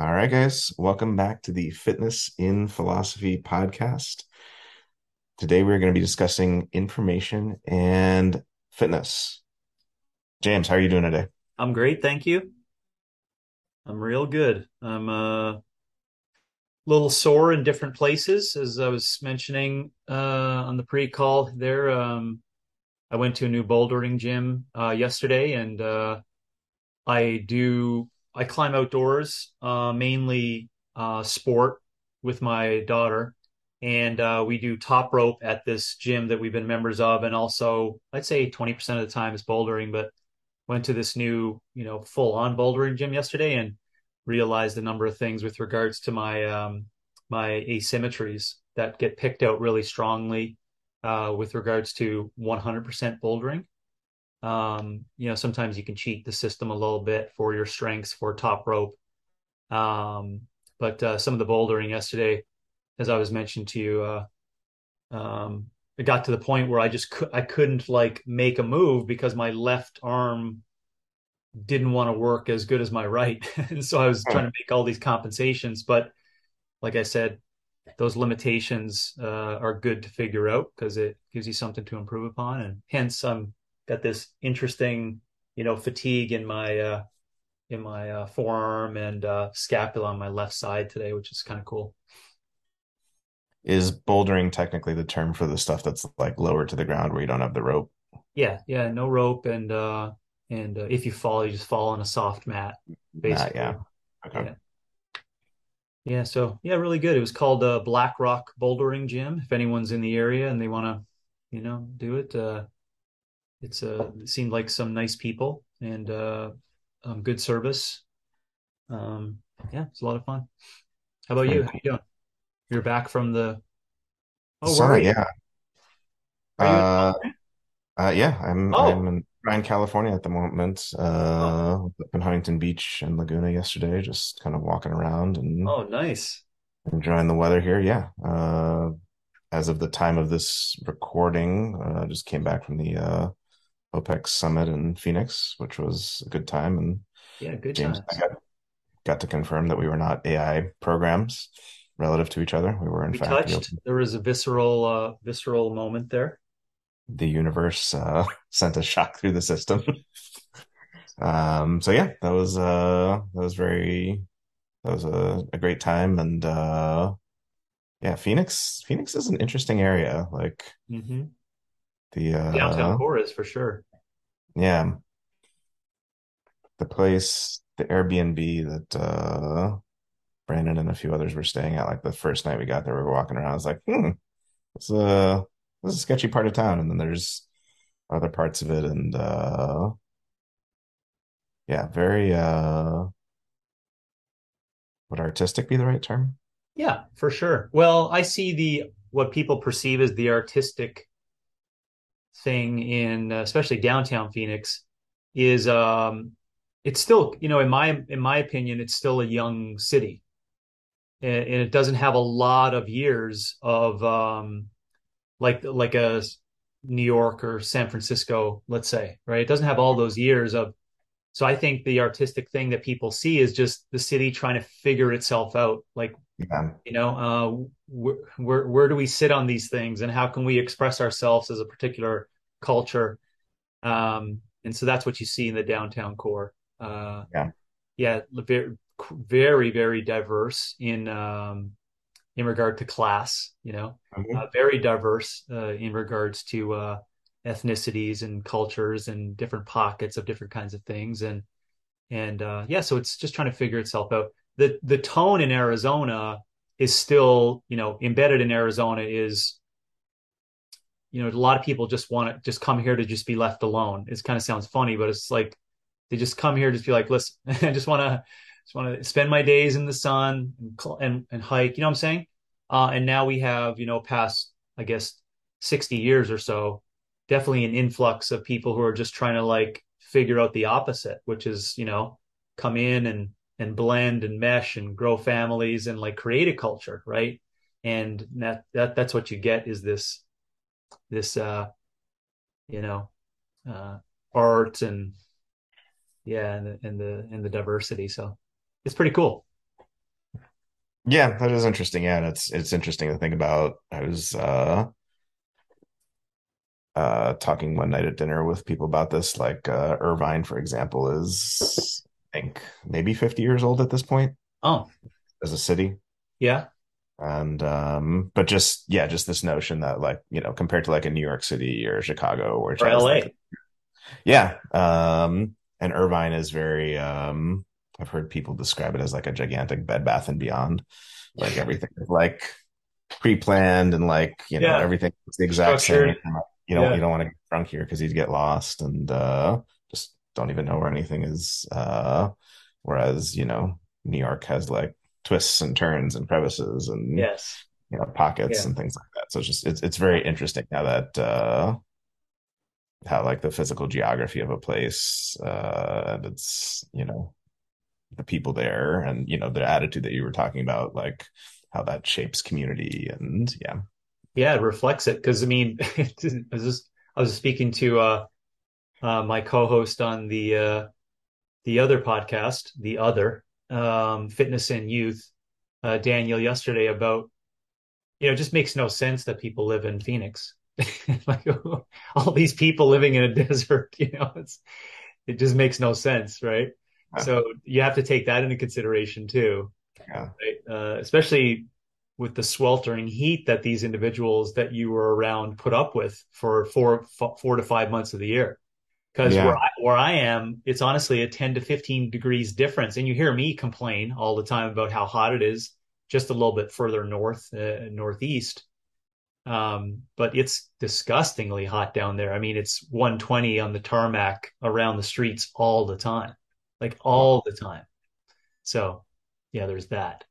All right, guys, welcome back to the Fitness in Philosophy podcast. Today we're going to be discussing information and fitness. James, how are you doing today? I'm great, thank you. I'm real good. I'm uh, a little sore in different places, as I was mentioning uh, on the pre-call there. Um, I went to a new bouldering gym uh, yesterday, and uh, I do I climb outdoors, uh, mainly uh, sport with my daughter, and uh, we do top rope at this gym that we've been members of, and also I'd say 20% of the time is bouldering, but went to this new, you know, full on bouldering gym yesterday and realized a number of things with regards to my um, my asymmetries that get picked out really strongly uh, with regards to 100% bouldering. Um, you know, sometimes you can cheat the system a little bit for your strengths for top rope. Um, but uh, some of the bouldering yesterday, as I was mentioned to you, uh, um, it got to the point where I just cu- I couldn't like make a move because my left arm didn't want to work as good as my right, and so I was trying to make all these compensations. But like I said, those limitations uh, are good to figure out because it gives you something to improve upon, and hence I'm got this interesting, you know, fatigue in my uh, in my uh, forearm and uh, scapula on my left side today, which is kind of cool. Is bouldering technically the term for the stuff that's like lower to the ground where you don't have the rope? Yeah, yeah, no rope, and uh, and uh, if you fall, you just fall on a soft mat, basically. yeah. Okay. Yeah, yeah. So yeah, really good. It was called uh, Black Rock Bouldering Gym. If anyone's in the area and they want to, you know, do it, uh, it's uh, it seemed like some nice people and uh, um, good service. Um, yeah, it's a lot of fun. How about you? How you doing? You're back from the. Oh, sorry. yeah. Are Uh, uh yeah, I'm I'm Oh, in Irvine, California at the moment. oh, Uh up in Huntington Beach and Laguna yesterday, just kind of walking around and oh, nice. enjoying the weather here. Yeah. Uh as of the time of this recording, uh just came back from the uh OPEX summit in Phoenix, which was a good time. And Yeah, good James got, got to confirm that we were not AI programs relative to each other. We were, in We fact, touched. There was a visceral, uh, visceral moment there. the universe uh, sent a shock through the system. Um, so yeah, that was uh that was very that was a, a great time and uh yeah, Phoenix Phoenix is an interesting area. Like hmm the Downtown uh core is for sure. yeah, the place, the Airbnb that uh Brandon and a few others were staying at like the first night we got there, we were walking around. I was like, hmm, it's a this is a sketchy part of town. And then there's other parts of it and uh yeah, very uh would artistic be the right term? Yeah, for sure. Well, I see the what people perceive as the artistic thing in uh, especially downtown Phoenix is um it's still, you know, in my in my opinion, it's still a young city. And, and it doesn't have a lot of years of um like like a New York or San Francisco, let's say, right? It doesn't have all those years of so I think the artistic thing that people see is just the city trying to figure itself out. Like Yeah. you know uh where, where where do we sit on these things and how can we express ourselves as a particular culture um and so that's what you see in the downtown core uh Yeah. yeah very very very diverse in um in regard to class you know uh, Mhm. very diverse uh, in regards to uh ethnicities and cultures and different pockets of different kinds of things and and uh, yeah, so it's just trying to figure itself out. The the tone in Arizona is still, you know, embedded in Arizona is, you know, a lot of people just want to just come here to just be left alone. It kind of sounds funny, but it's like they just come here to just be like, listen, I just want to just want to spend my days in the sun and, and and hike. You know what I'm saying? Uh, and now we have, you know, past I guess 60 years or so, definitely an influx of people who are just trying to like figure out the opposite, which is, you know, come in and and blend and mesh and grow families and like create a culture, right? And that that that's what you get is this this uh, you know, uh art and yeah, and the and the and the diversity. So it's pretty cool. Yeah, that is interesting. Yeah, and it's it's interesting to think about. I was uh uh talking one night at dinner with people about this. Like uh Irvine, for example, is I think maybe 50 years old at this point Oh, as a city. yeah. And um, but just yeah, just this notion that like, you know, compared to like a New York City or Chicago, which Or has like LA. yeah. Um, and Irvine is very um I've heard people describe it as like a gigantic Bed Bath and Beyond. Like everything like pre-planned and like, you know, Yeah. everything the exact same. You don't you don't want to get drunk here because you'd get lost and uh just don't even know where anything is. Uh whereas, you know, New York has like twists and turns and crevices and Yes. you know pockets Yeah. and things like that. So it's just it's it's very interesting how that uh how like the physical geography of a place uh and it's you know the people there and you know the attitude that you were talking about like how that shapes community and yeah Yeah, it reflects it because I mean, I was just I was speaking to uh, uh my co-host on the uh the other podcast, the other um Fitness and Youth, uh Daniel yesterday about you know, it just makes no sense that people live in Phoenix. Like all these people living in a desert, you know, it's it just makes no sense, right? yeah So you have to take that into consideration too, yeah right? Uh, especially with the sweltering heat that these individuals that you were around put up with for four four to five months of the year. Because where yeah I, where I am, it's honestly a 10 to 15 degrees difference. And you hear me complain all the time about how hot it is just a little bit further north, uh, northeast. Um, but it's disgustingly hot down there. I mean, it's 120 on the tarmac around the streets all the time, like all the time. So, yeah, there's that.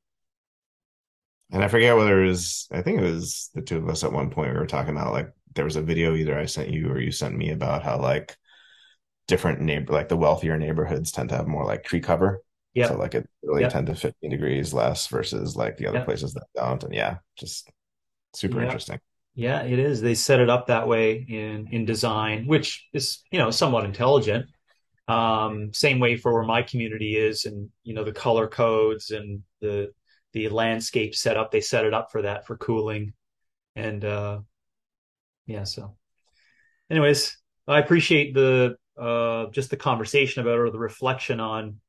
And i forget whether it was i think it was the two of us at one point we were talking about like there was a video either i sent you or you sent me about how like different neighbor like the wealthier neighborhoods tend to have more like tree cover Yeah. so like it really Yep. 10 to 15 degrees less versus like the other Yep. places that don't and yeah just super Yep. interesting Yeah, it is. They set it up that way in in design, which is, you know, somewhat intelligent. Um, same way for where my community is, and you know, the color codes and the the landscape setup. They set it up for that for cooling, and uh, yeah. So, anyways, I appreciate the uh, just the conversation about or the reflection on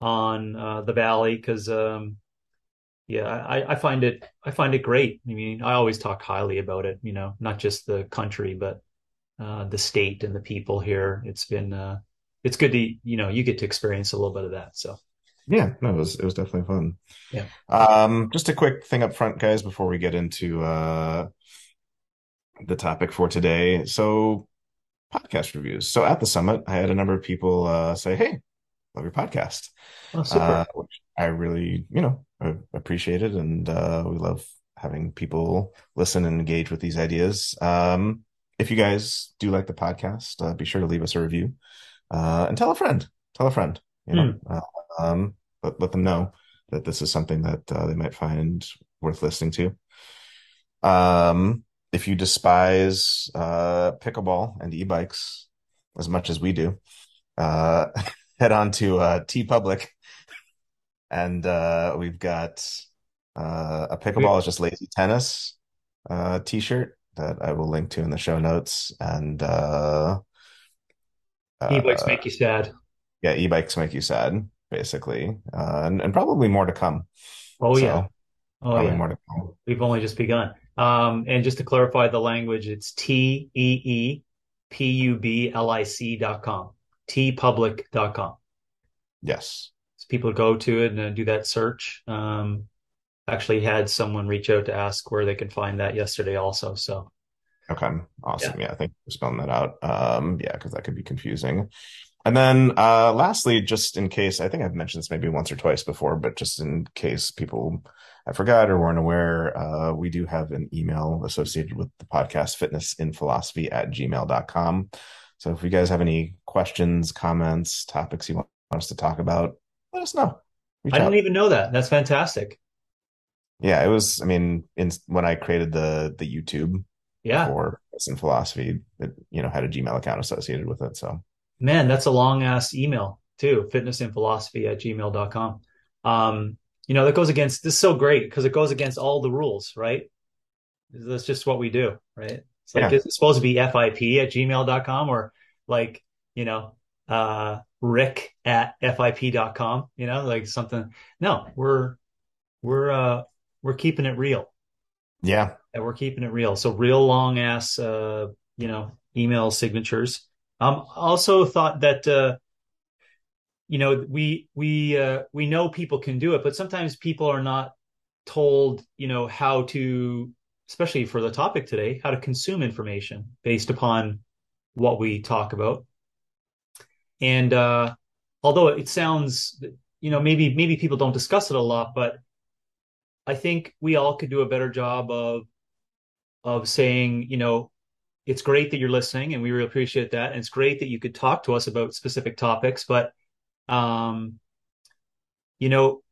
on uh, the valley because um, yeah, I, I find it I find it great. I mean, I always talk highly about it, you know, not just the country, but uh, the state and the people here. It's been uh, it's good to you know you get to experience a little bit of that. So yeah no it was it was definitely fun. Yeah, um just a quick thing up front guys before we get into uh the topic for today. So podcast reviews. So at the summit i had a number of people uh say hey love your podcast. Oh uh which i really you know appreciated and uh we love having people listen and engage with these ideas. Um if you guys do like the podcast uh, be sure to leave us a review uh, and tell a friend. Tell a friend. You know, uh, um, let let them know that this is something that uh, they might find worth listening to. Um, if you despise uh, pickleball and e-bikes as much as we do, uh, head on to uh, TeePublic, and uh, we've got uh, a pickleball is just lazy tennis uh, t-shirt that I will link to in the show notes, and uh, e-bikes uh, make you sad. Yeah, e-bikes make you sad, basically, uh, and, and probably more to come. Oh yeah, oh yeah. more to come. We've only just begun. Um, and just to clarify the language, it's T E E P U B L I C dot com, teepublic dot com. Yes. So people go to it and uh, do that search. Um, actually had someone reach out to ask where they can find that yesterday also. So Okay. yeah. Awesome. Yeah, I think we're spelling that out. Um, yeah, because that could be confusing. And then uh lastly, just in case, I think I've mentioned this maybe once or twice before, but just in case people I forgot or weren't aware, uh, we do have an email associated with the podcast fitnessinphilosophy at gmail.com. So if you guys have any questions, comments, topics you want us to talk about, let us know. Reach I didn't out. even know that. That's fantastic. Yeah, it was, I mean, in when I created the the YouTube Yeah. for Fitness in Philosophy, it, you know, had a Gmail account associated with it. So Man, that's a long ass email too. fitness and philosophy at gmail.com. Um, you know, that goes against this is so great because it goes against all the rules, right? That's just what we do, right? It's like Yeah. it's supposed to be FIP at gmail.com or like, you know, uh Rick at FIP.com, you know, like something. No, we're we're uh we're keeping it real. Yeah. And we're keeping it real. So real long ass uh, you know, email signatures. Um also thought that uh you know, we we uh we know people can do it, but sometimes people are not told, you know, how to especially for the topic today, how to consume information based upon what we talk about. And uh, although it sounds, you know, maybe maybe people don't discuss it a lot, but I think we all could do a better job of of saying, you know, it's great that you're listening, and we really appreciate that. And it's great that you could talk to us about specific topics, but um, you know,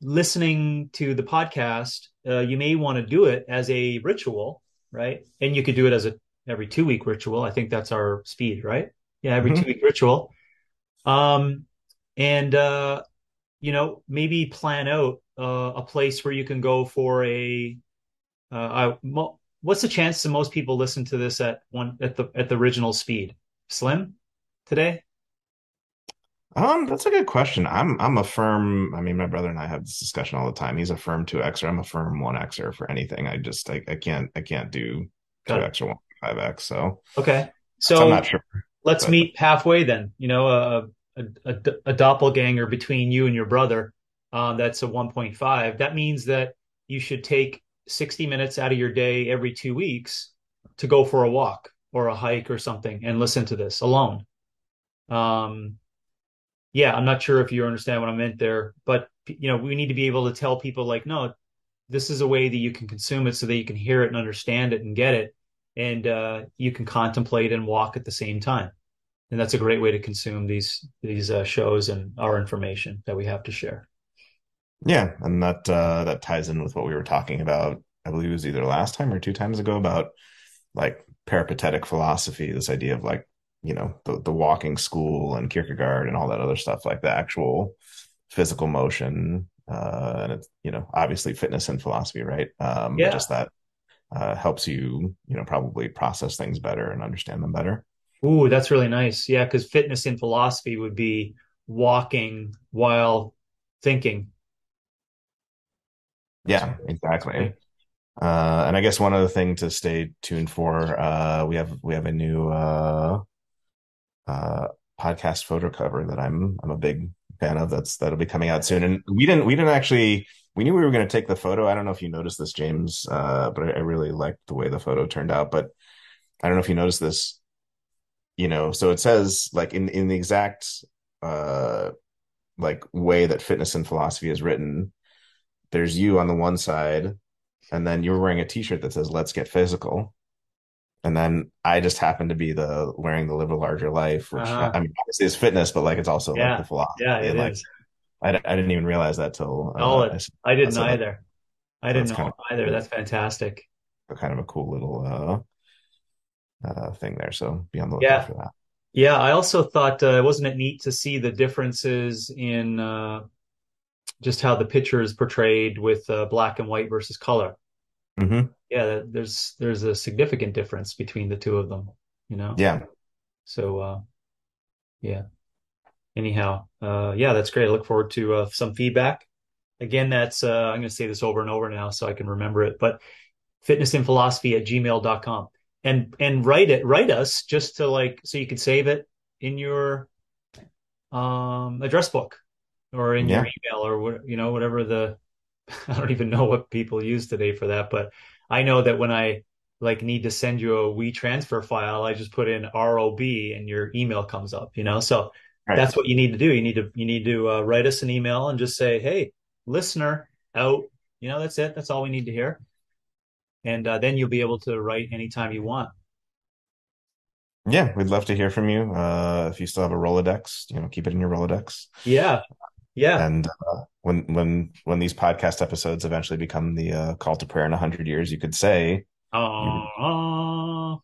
listening to the podcast, uh, you may want to do it as a ritual, right? And you could do it as a every two week ritual. I think that's our speed, right? Yeah, every Mhm. two week ritual. Um, and uh, you know, maybe plan out uh, a place where you can go for a. Uh, I, mo- what's the chance that most people listen to this at one at the at the original speed? Slim today? Um, that's a good question. I'm I'm a firm, I mean, my brother and I have this discussion all the time. He's a firm 2Xer. I'm a firm 1Xer for anything. I just I, I can't I can't do 2X or 1.5X. So, Okay, so I'm not sure. let's But meet halfway then. You know, a a, a, a doppelganger between you and your brother. Um, that's a 1.5. That means that you should take 60 minutes out of your day every two weeks to go for a walk or a hike or something and listen to this alone. Um, yeah, I'm not sure if you understand what I meant there, but you know, we need to be able to tell people like, no, this is a way that you can consume it so that you can hear it and understand it and get it, and uh, you can contemplate and walk at the same time and that's a great way to consume these these uh, shows and our information that we have to share. Yeah, and that uh that ties in with what we were talking about. I believe it was either last time or two times ago about like peripatetic philosophy, this idea of like, you know, the the walking school and Kierkegaard and all that other stuff, like the actual physical motion. Uh, and it's, you know, obviously fitness and philosophy, right? Um, Yeah. just that uh, helps you, you know, probably process things better and understand them better. Ooh, that's really nice. Yeah, because fitness in philosophy would be walking while thinking. Yeah, exactly. Uh, and I guess one other thing to stay tuned for, uh, we have we have a new uh, uh, podcast photo cover that I'm I'm a big fan of. That's that'll be coming out soon. And we didn't we didn't actually we knew we were going to take the photo. I don't know if you noticed this, James, uh, but I, I really liked the way the photo turned out. But I don't know if you noticed this. You know, so it says like in in the exact uh like way that fitness and philosophy is written. There's you on the one side, and then you're wearing a T-shirt that says "Let's get physical." And then I just happen to be the wearing the live a larger life, which I Uh-huh. mean, obviously is fitness, but like it's also like the philosophy. yeah, it like is. I, I didn't even realize that till Oh, uh, it, I, I I didn't either. I didn't that's kind know of either. That's fantastic. kind of a cool little uh, uh, thing there. So be on the lookout Yeah, for that. yeah. I also thought, uh, wasn't it neat to see the differences in uh, just how the picture is portrayed with uh, black and white versus color? hmm Yeah, there's there's a significant difference between the two of them, you know. Yeah, So uh, yeah. Anyhow, uh, yeah, that's great. I look forward to uh, some feedback. Again, that's uh, I'm going to say this over and over now so I can remember it. But fitnessinphilosophy at gmail.com and and write it write us just to like so you can save it in your um address book or in your email or what you know whatever the I don't even know what people use today for that but I know that when I like need to send you a WeTransfer file I just put in ROB and your email comes up you know so right. that's what you need to do you need to you need to uh, write us an email and just say hey listener out you know that's it that's all we need to hear and uh, then you'll be able to write anytime you want. Yeah, we'd love to hear from you. Uh, if you still have a Rolodex, you know, keep it in your Rolodex. Yeah, yeah. And uh, when when when these podcast episodes eventually become the uh, call to prayer in a hundred years, you could say you Oh,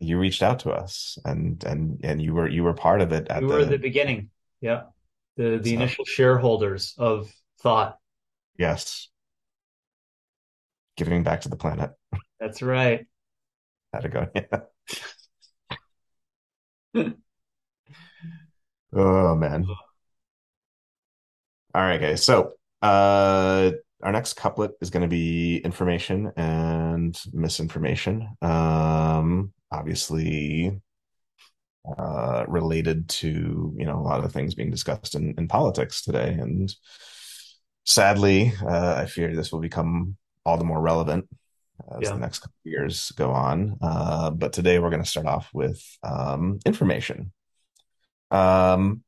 you reached out to us and and and you were you were part of it we at were the the beginning. Yeah, the the so initial shareholders of thought. Yes. Giving back to the planet. That's right. Had to go. Yeah. Oh man. All right, guys. So, uh, our next couplet is going to be information and misinformation. Um, obviously, uh, related to you know a lot of the things being discussed in, in politics today, and sadly, uh, I fear this will become all the more relevant as Yeah. the next couple of years go on. Uh, but today we're going to start off with um, information. Um,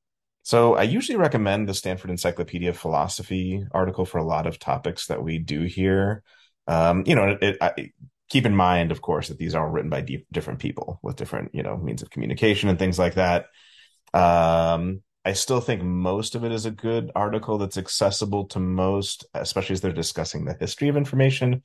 so I usually recommend the Stanford Encyclopedia of Philosophy article for a lot of topics that we do here. Um, you know, it, I, keep in mind, of course, that these are all written by di different people with different, you know, means of communication and things like that. Um, I still think most of it is a good article that's accessible to most, especially as they're discussing the history of information.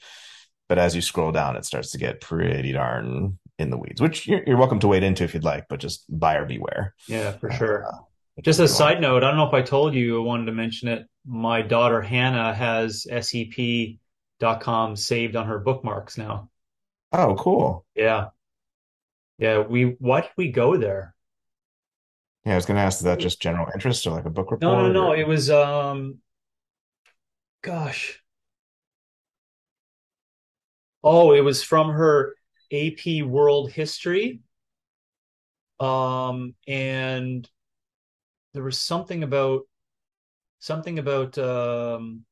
But as you scroll down, it starts to get pretty darn in the weeds, which you're, you're welcome to wade into if you'd like, but just buyer beware. Yeah, for Uh, sure. which Just a what you want. side note, I don't know if I told you, I wanted to mention it. My daughter Hannah has SEP.com saved on her bookmarks now. Oh, cool. Yeah. Yeah, we why did we go there? Yeah, I was going to ask, is that just general interest or like a book report? No, no, no. or? It was um gosh. Oh, it was from her AP World History. Um, and there was something about something about um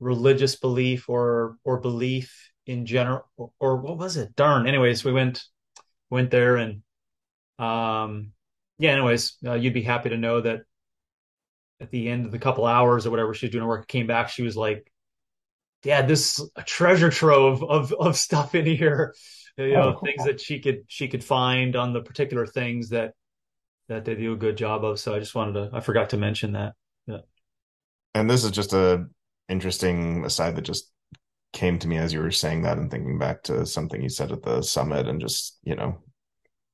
religious belief or or belief in general or, or what was it? Darn. Anyways, we went went there and um yeah, anyways, uh, you'd be happy to know that at the end of the couple hours or whatever she was doing her work, came back, she was like, Dad, this is a treasure trove of of stuff in here. You Oh, know, things that she could she could find on the particular things that that they do a good job of. So I just wanted to I forgot to mention that. Yeah. And this is just a interesting aside that just came to me as you were saying that and thinking back to something you said at the summit and just, you know,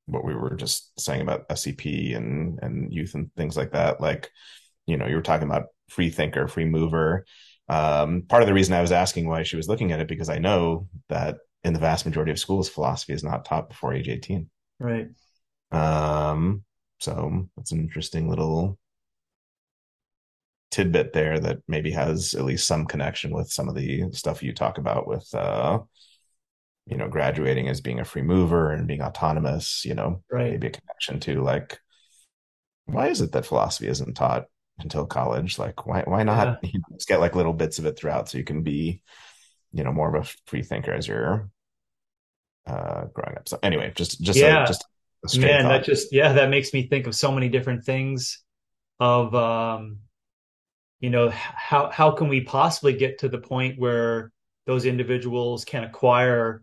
what we were just saying about SEP and and youth and things like that. Like, you know, you were talking about free thinker, free mover. Um, part of the reason I was asking why she was looking at it because I know that in the vast majority of schools, philosophy is not taught before age 18. Right. Um, so that's an interesting little tidbit there that maybe has at least some connection with some of the stuff you talk about with uh you know graduating as being a free mover and being autonomous you know Right. maybe a connection to like why is it that philosophy isn't taught until college like why why not Yeah. you know, just get like little bits of it throughout so you can be you know more of a free thinker as you're uh growing up so anyway just just Yeah. just a straight Man, that just yeah, that makes me think of so many different things of um, you know, how how can we possibly get to the point where those individuals can acquire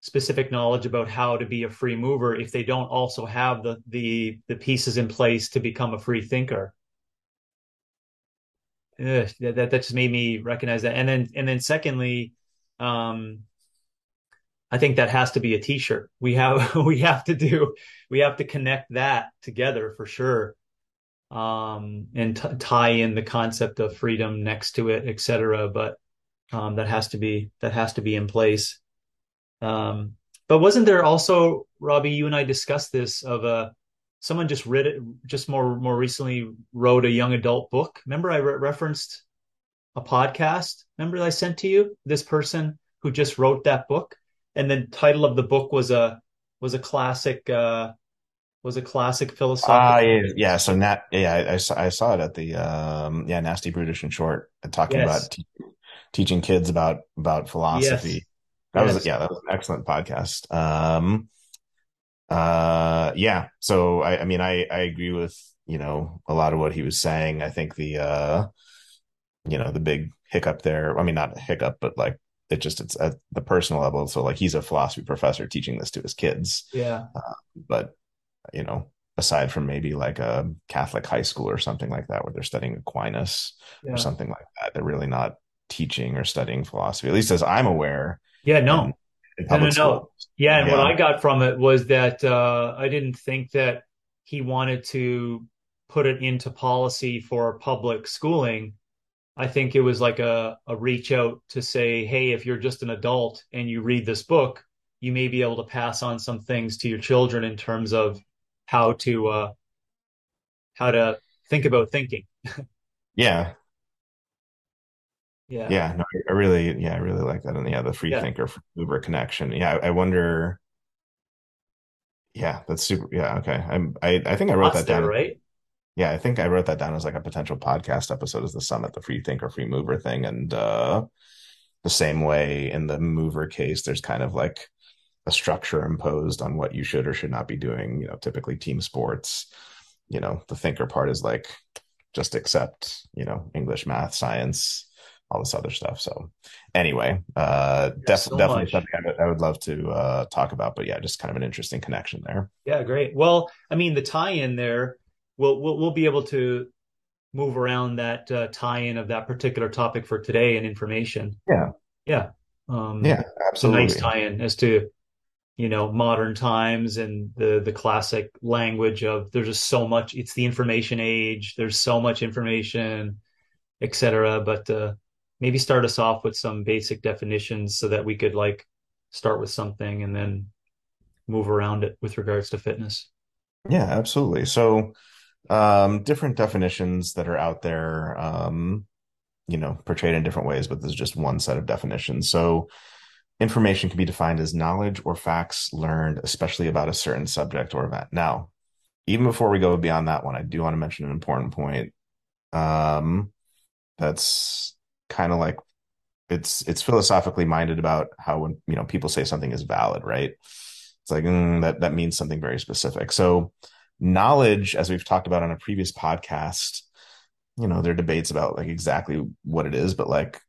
specific knowledge about how to be a free mover if they don't also have the the the pieces in place to become a free thinker. Ugh, that, that that just made me recognize that. And then and then secondly, um, I think that has to be a t-shirt. We have we have to do we have to connect that together for sure. Um, and t tie in the concept of freedom next to it, et cetera. But um, that has to be that has to be in place. Um, but wasn't there also, Robby, you and I discussed this of a someone just read it just more more recently wrote a young adult book. Remember I re referenced a podcast. Remember I sent to you this person who just wrote that book, and the title of the book was a was a classic uh, was a classic Ah, philosophical. yeah, yeah. So Nat, yeah, I, I saw I saw it at the um, yeah, Nasty Brutish and Short, uh, talking Yes, about te teaching kids about about yes, philosophy. That was yeah, that was an excellent podcast. Um, uh, yeah. So I, I mean, I I agree with you know a lot of what he was saying. I think the uh, you know, the big hiccup there. I mean, not a hiccup, but like it just it's at the personal level. So like he's a philosophy professor teaching this to his kids, yeah, uh, but you know, aside from maybe like a Catholic high school or something like that, where they're studying Aquinas or something like that, they're really not teaching or studying philosophy, at least as I'm aware. Yeah. No, in no, no, public no. Yeah, and what I got from it was that uh, I didn't think that he wanted to put it into policy for public schooling I think it was like a, a reach out to say, hey, if you're just an adult and you read this book, you may be able to pass on some things to your children in terms of how to uh, how to think about thinking. Yeah, Yeah, yeah, no, I really, yeah, I really like that. And yeah, the free yeah, thinker mover connection. Yeah, I, I wonder. Yeah, that's super. Yeah, okay. I'm. I I think I wrote lots that there, down. right? Yeah, I think I wrote that down as like a potential podcast episode as the summit, the free thinker, free mover thing. And uh the same way in the mover case, there's kind of like a structure imposed on what you should or should not be doing. You know, typically team sports, you know, the thinker part is like just accept, you know, English, math, science, all this other stuff. So anyway, uh def so definitely much. something I would, I would love to uh talk about. But yeah, just kind of an interesting connection there. Yeah, great. Well, I mean, the tie-in there, we'll we'll, we'll be able to move around that uh, tie-in of that particular topic for today and information. Yeah. Yeah, um, Yeah, it's a nice tie-in as to you know modern times and the the classic language of there's just so much. It's the information age. There's so much information, etc. But uh, maybe start us off with some basic definitions so that we could like start with something and then move around it with regards to fitness. Yeah, absolutely. So um different definitions that are out there um you know portrayed in different ways but there's just one set of definitions. So information can be defined as knowledge or facts learned especially about a certain subject or event. Now even before we go beyond that one i do want to mention an important point. Um that's kind of like it's it's philosophically minded about how when you know people say something is valid right? It's like mm, that that means something very specific. So knowledge as we've talked about on a previous podcast you know, there are debates about like exactly what it is, but like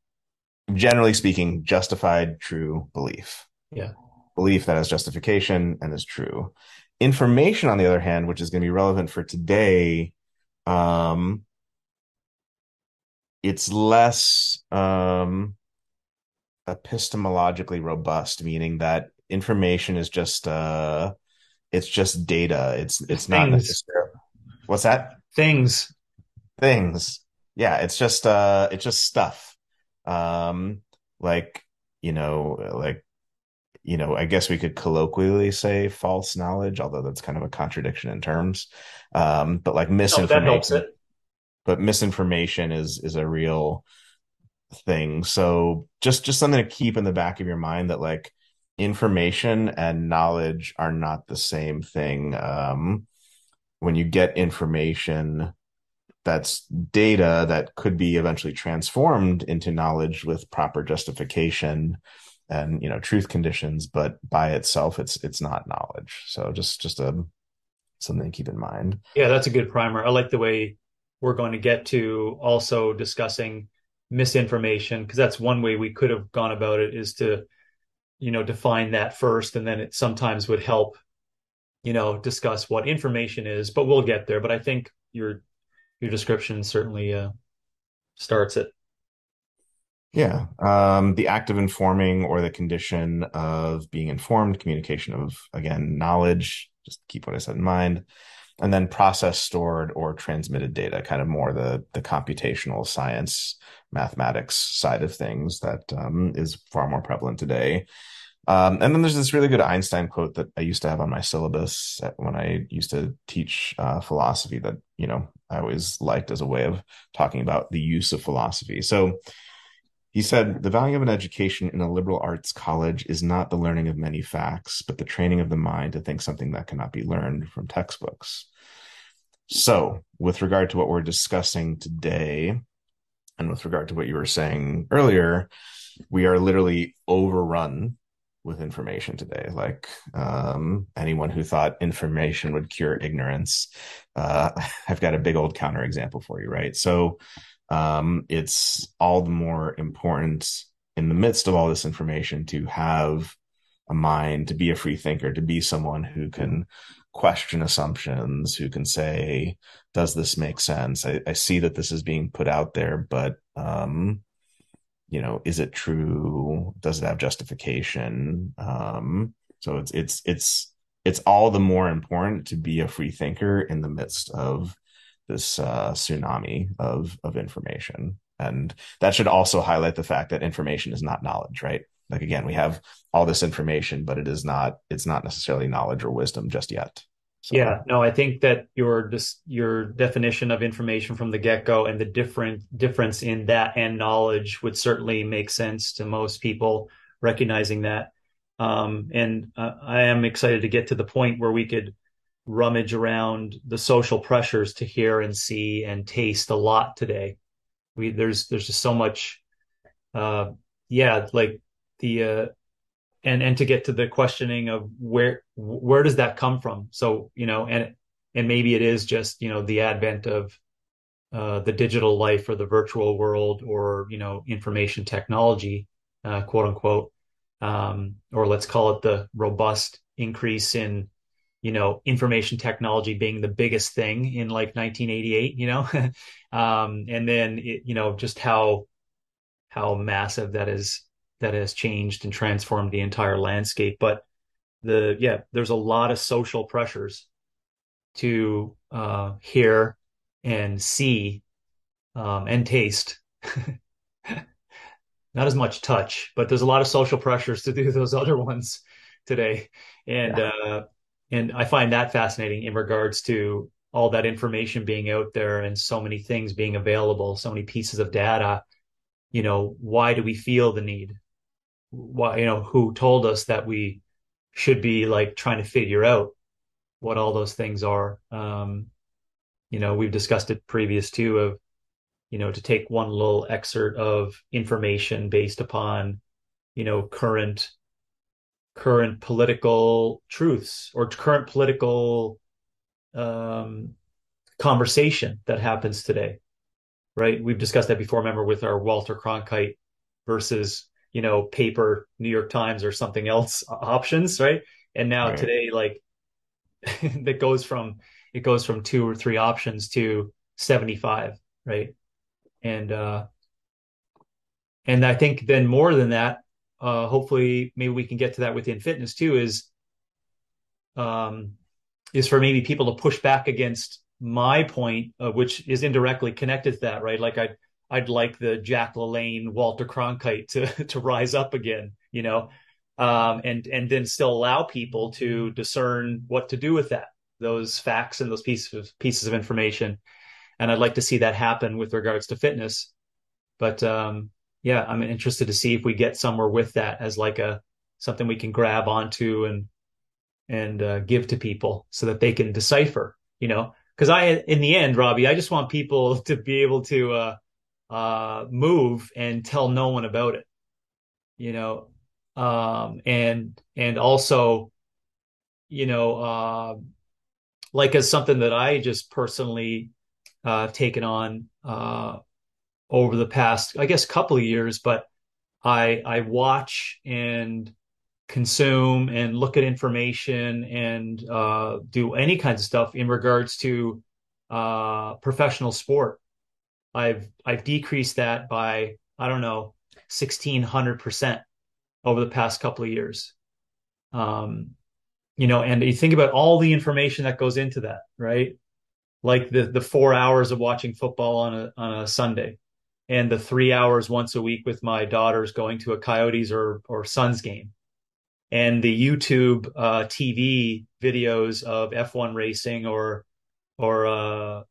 generally speaking, justified true belief, Yeah. belief that has justification and is true. Information, on the other hand, which is going to be relevant for today, um, it's less um, epistemologically robust, meaning that information is just uh, it's just data. It's it's not Things, necessarily what's that? things. things. Yeah, it's just uh it's just stuff. Um like, you know, like you know, I guess we could colloquially say false knowledge, although that's kind of a contradiction in terms. Um but like No, misinformation, it. but misinformation is is a real thing. So just just something to keep in the back of your mind that like information and knowledge are not the same thing. Um when you get information that's data that could be eventually transformed into knowledge with proper justification and you know truth conditions but by itself it's it's not knowledge so just just a something to keep in mind Yeah, that's a good primer. I like the way we're going to get to also discussing misinformation because that's one way we could have gone about it is to, you know, define that first and then it sometimes would help, you know, discuss what information is, but we'll get there. But I think your your description certainly uh, starts it. yeah um the act of informing or the condition of being informed communication of again knowledge just keep what i said in mind and then process stored or transmitted data kind of more the the computational science mathematics side of things that um, is far more prevalent today. Um, and then there's this really good einstein quote that i used to have on my syllabus when i used to teach uh, philosophy that you know i always liked as a way of talking about the use of philosophy. So he said, The value of an education in a liberal arts college is not the learning of many facts, but the training of the mind to think something that cannot be learned from textbooks. So, with regard to what we're discussing today, and with regard to what you were saying earlier, we are literally overrun with information today. Like um, anyone who thought information would cure ignorance, uh, I've got a big old counterexample for you, right? So um, it's all the more important in the midst of all this information to have a mind, to be a free thinker, to be someone who can question assumptions, who can say, does this make sense? I, I see that this is being put out there, but um, you know, is it true? Does it have justification? Um, so it's it's it's it's all the more important to be a free thinker in the midst of this uh, tsunami of of information. And that should also highlight the fact that information is not knowledge, right? Like again, we have all this information, but it is not, it's not necessarily knowledge or wisdom just yet. So. Yeah, no, I think that your just your definition of information from the get go and the different difference in that and knowledge would certainly make sense to most people recognizing that. Um, and uh, I am excited to get to the point where we could rummage around the social pressures to hear and see and taste a lot today. We there's there's just so much, uh, yeah, like the uh, and and to get to the questioning of where where does that come from? So you know, and and maybe it is just you know the advent of uh, the digital life or the virtual world or you know information technology, uh, quote unquote, um, or let's call it the robust increase in you know information technology being the biggest thing in like 1988 you know? Um, and then it, you know just how how massive that is that has changed and transformed the entire landscape. But the yeah there's a lot of social pressures to uh, hear and see um, and taste. Not as much touch but there's a lot of social pressures to do those other ones today. And yeah. uh, and I find that fascinating in regards to all that information being out there and so many things being available, so many pieces of data. You know, why do we feel the need? Why, you know, who told us that we should be like trying to figure out what all those things are? Um, you know, we've discussed it previous too of, you know, to take one little excerpt of information based upon, you know, current current political truths or current political um, conversation that happens today right? We've discussed that before remember with our walter cronkite versus you know paper new york times or something else options right? And now right. today like that goes from it goes from two or three options to 75 right? And uh and i think then more than that uh, hopefully maybe we can get to that within fitness too is um, is for maybe people to push back against my point, uh, which is indirectly connected to that, right? Like I'd I'd like the Jack LaLanne, Walter Cronkite to to rise up again, you know, um, and and then still allow people to discern what to do with that, those facts and those pieces of pieces of information. And I'd like to see that happen with regards to fitness. But um, yeah, I'm interested to see if we get somewhere with that as like a something we can grab onto and and uh, give to people so that they can decipher. You know, because I in the end, Robby, I just want people to be able to uh, uh, move and tell no one about it. You know, um, and and also, you know, uh, like as something that I just personally uh, taken on uh, over the past, I guess, couple of years, but I I watch and consume and look at information and uh, do any kinds of stuff in regards to uh, professional sport. I've I've decreased that by I don't know sixteen hundred percent over the past couple of years. Um, you know, and you think about all the information that goes into that, right? Like the the four hours of watching football on a on a Sunday and the three hours once a week with my daughters going to a Coyotes or or Suns game, and the YouTube uh, TV videos of F1 racing or or uh,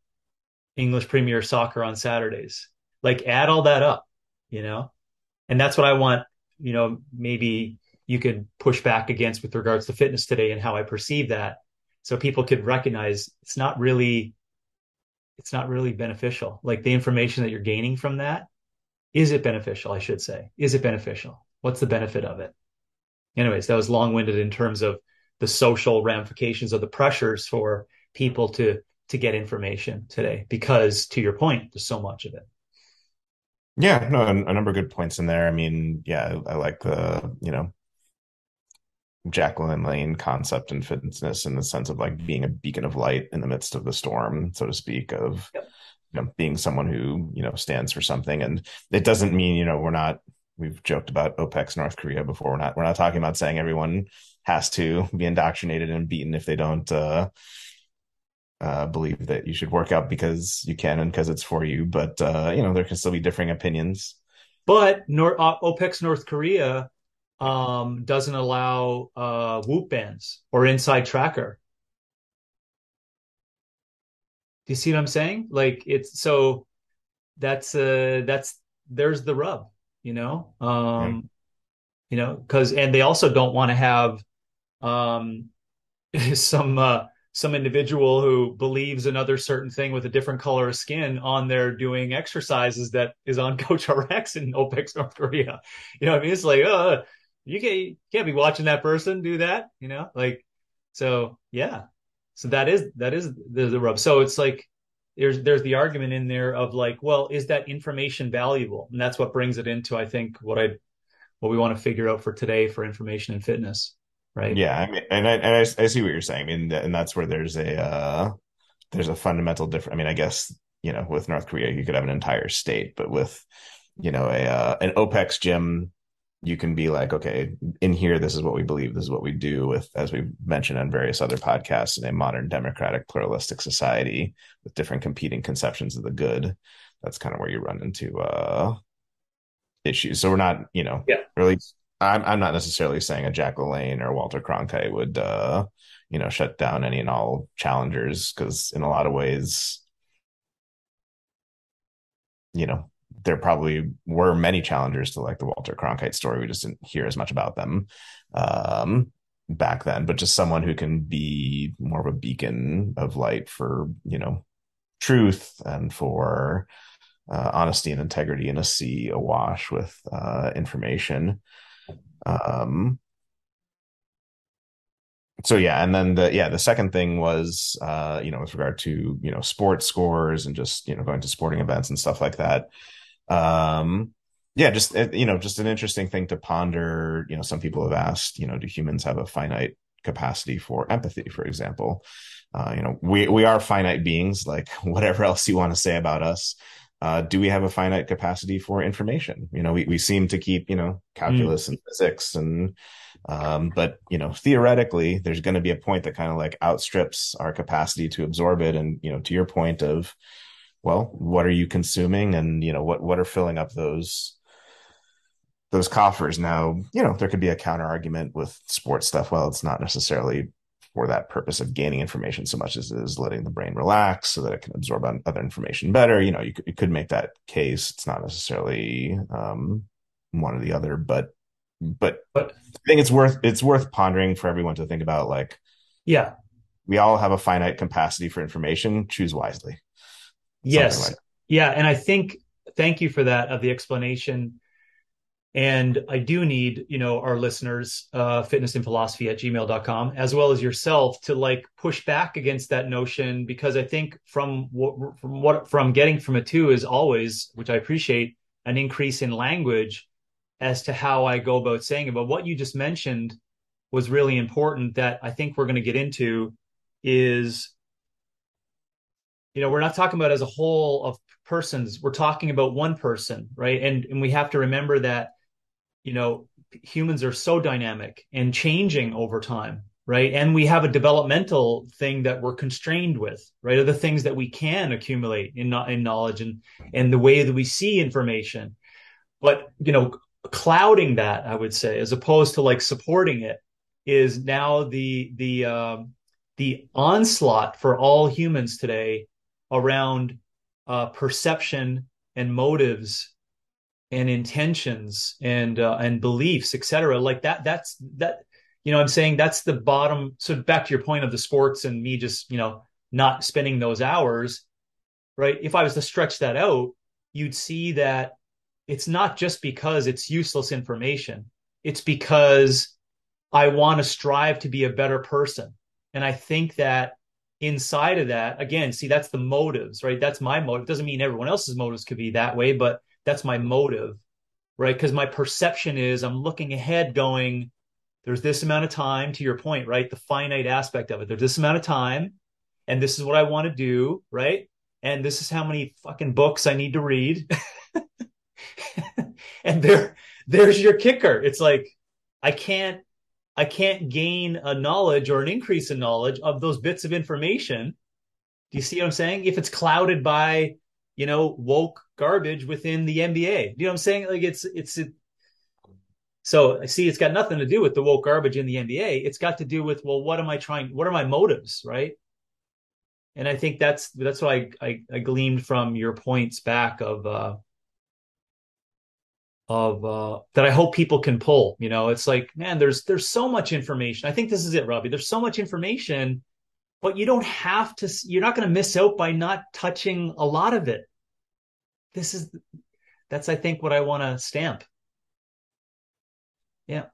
English Premier Soccer on Saturdays. Like add all that up, you know, and that's what I want. You know, maybe you could push back against with regards to fitness today and how I perceive that, so people could recognize it's not really it's not really beneficial. Like the information that you're gaining from that, is it beneficial? I should say, is it beneficial? What's the benefit of it? Anyways, that was long winded in terms of the social ramifications of the pressures for people to to get information today because to your point there's so much of it yeah no a, number of good points in there i mean yeah i like the you know Jack LaLanne concept and fitness in the sense of like being a beacon of light in the midst of the storm, so to speak, of yep. you know being someone who you know stands for something. And it doesn't mean you know we're not. We've joked about OPEX North Korea before. We're not. We're not talking about saying everyone has to be indoctrinated and beaten if they don't uh, uh, believe that you should work out because you can and because it's for you. But uh, you know, there can still be differing opinions. But Nor- uh, OPEX North Korea um, doesn't allow uh, whoop bands or InsideTracker. Do you see what I'm saying? Like it's so that's uh that's there's the rub, you know. Um, you know, because and they also don't want to have um some uh some individual who believes another certain thing with a different color of skin on there doing exercises that is on Coach RX in OPEX's North Korea. You know what I mean? It's like, uh, you can't, you can't be watching that person do that, you know? Like, so yeah. So that is that is the, the rub. So it's like there's there's the argument in there of like, well, is that information valuable? And that's what brings it into, I think, what I what we want to figure out for today for information and fitness right? Yeah, I mean, and I, and I, I see what you're saying. I mean, and that's where there's a uh, there's a fundamental difference. I mean, I guess you know, with North Korea, you could have an entire state, but with you know a uh, an OPEX gym, you can be like, okay, in here, this is what we believe, this is what we do. With as we mentioned on various other podcasts, in a modern democratic pluralistic society with different competing conceptions of the good, that's kind of where you run into uh, issues. So we're not, you know, yeah. really I'm I'm not necessarily saying a Jack LaLanne or Walter Cronkite would uh, you know shut down any and all challengers because in a lot of ways, you know, there probably were many challengers to like the Walter Cronkite story. We just didn't hear as much about them um, back then. But just someone who can be more of a beacon of light for you know truth and for uh, honesty and integrity in a sea awash with uh, information. Um, so yeah, and then the yeah the second thing was uh, you know with regard to you know sports scores and just you know going to sporting events and stuff like that. Um, yeah, just uh, you know just an interesting thing to ponder. You know, some people have asked, you know, do humans have a finite capacity for empathy, for example? Uh, you know, we we are finite beings, like whatever else you want to say about us uh, do we have a finite capacity for information? You know, we, we seem to keep, you know, calculus mm. and physics and, um, but, you know, theoretically, there's going to be a point that kind of like outstrips our capacity to absorb it. And, you know, to your point of, well, what are you consuming and, you know, what, what are filling up those, those coffers now, you know, there could be a counter argument with sports stuff. Well, it's not necessarily for that purpose of gaining information so much as it is letting the brain relax so that it can absorb other information better. You know, you could, you could make that case. It's not necessarily um, one or the other, but but but I think it's worth it's worth pondering for everyone to think about. Like, yeah, we all have a finite capacity for information. Choose wisely. Yes, like yeah, and I think thank you for that of the explanation. And I do need, you know, our listeners, uh, fitness in philosophy at gmail.com, as well as yourself to like push back against that notion, because I think from what, from what, from getting from it too is always, which I appreciate, an increase in language as to how I go about saying it. But what you just mentioned was really important that I think we're going to get into is, you know, we're not talking about as a whole of persons. We're talking about one person, right? And, and we have to remember that you know humans are so dynamic and changing over time right and we have a developmental thing that we're constrained with right are the things that we can accumulate in, in knowledge and and the way that we see information but you know clouding that i would say as opposed to like supporting it is now the the um, the onslaught for all humans today around uh, perception and motives and intentions and uh, and beliefs etc like that that's that you know i'm saying? That's the bottom so back to your point of the sports and me just you know not spending those hours right? If i was to stretch that out you'd see that it's not just because it's useless information. It's because i want to strive to be a better person. And i think that inside of that again see that's the motives right? That's my motive doesn't mean everyone else's motives could be that way but that's my motive right? Because my perception is i'm looking ahead going there's this amount of time to your point right? The finite aspect of it. There's this amount of time and this is what i want to do right? And this is how many fucking books i need to read. And there there's your kicker. It's like i can't i can't gain a knowledge or an increase in knowledge of those bits of information Do you see what I'm saying? If it's clouded by, you know, woke garbage within the NBA, do you know what I'm saying? Like it's it's it, so I see it's got nothing to do with the woke garbage in the NBA. It's got to do with well, what am I trying? What are my motives, right? And I think that's that's what I I, I gleaned from your points back of uh, of uh, that I hope people can pull. You know, it's like man, there's there's so much information. I think this is it, Robby. There's so much information but you don't have to you're not going to miss out by not touching a lot of it this is that's i think what i want to stamp yeah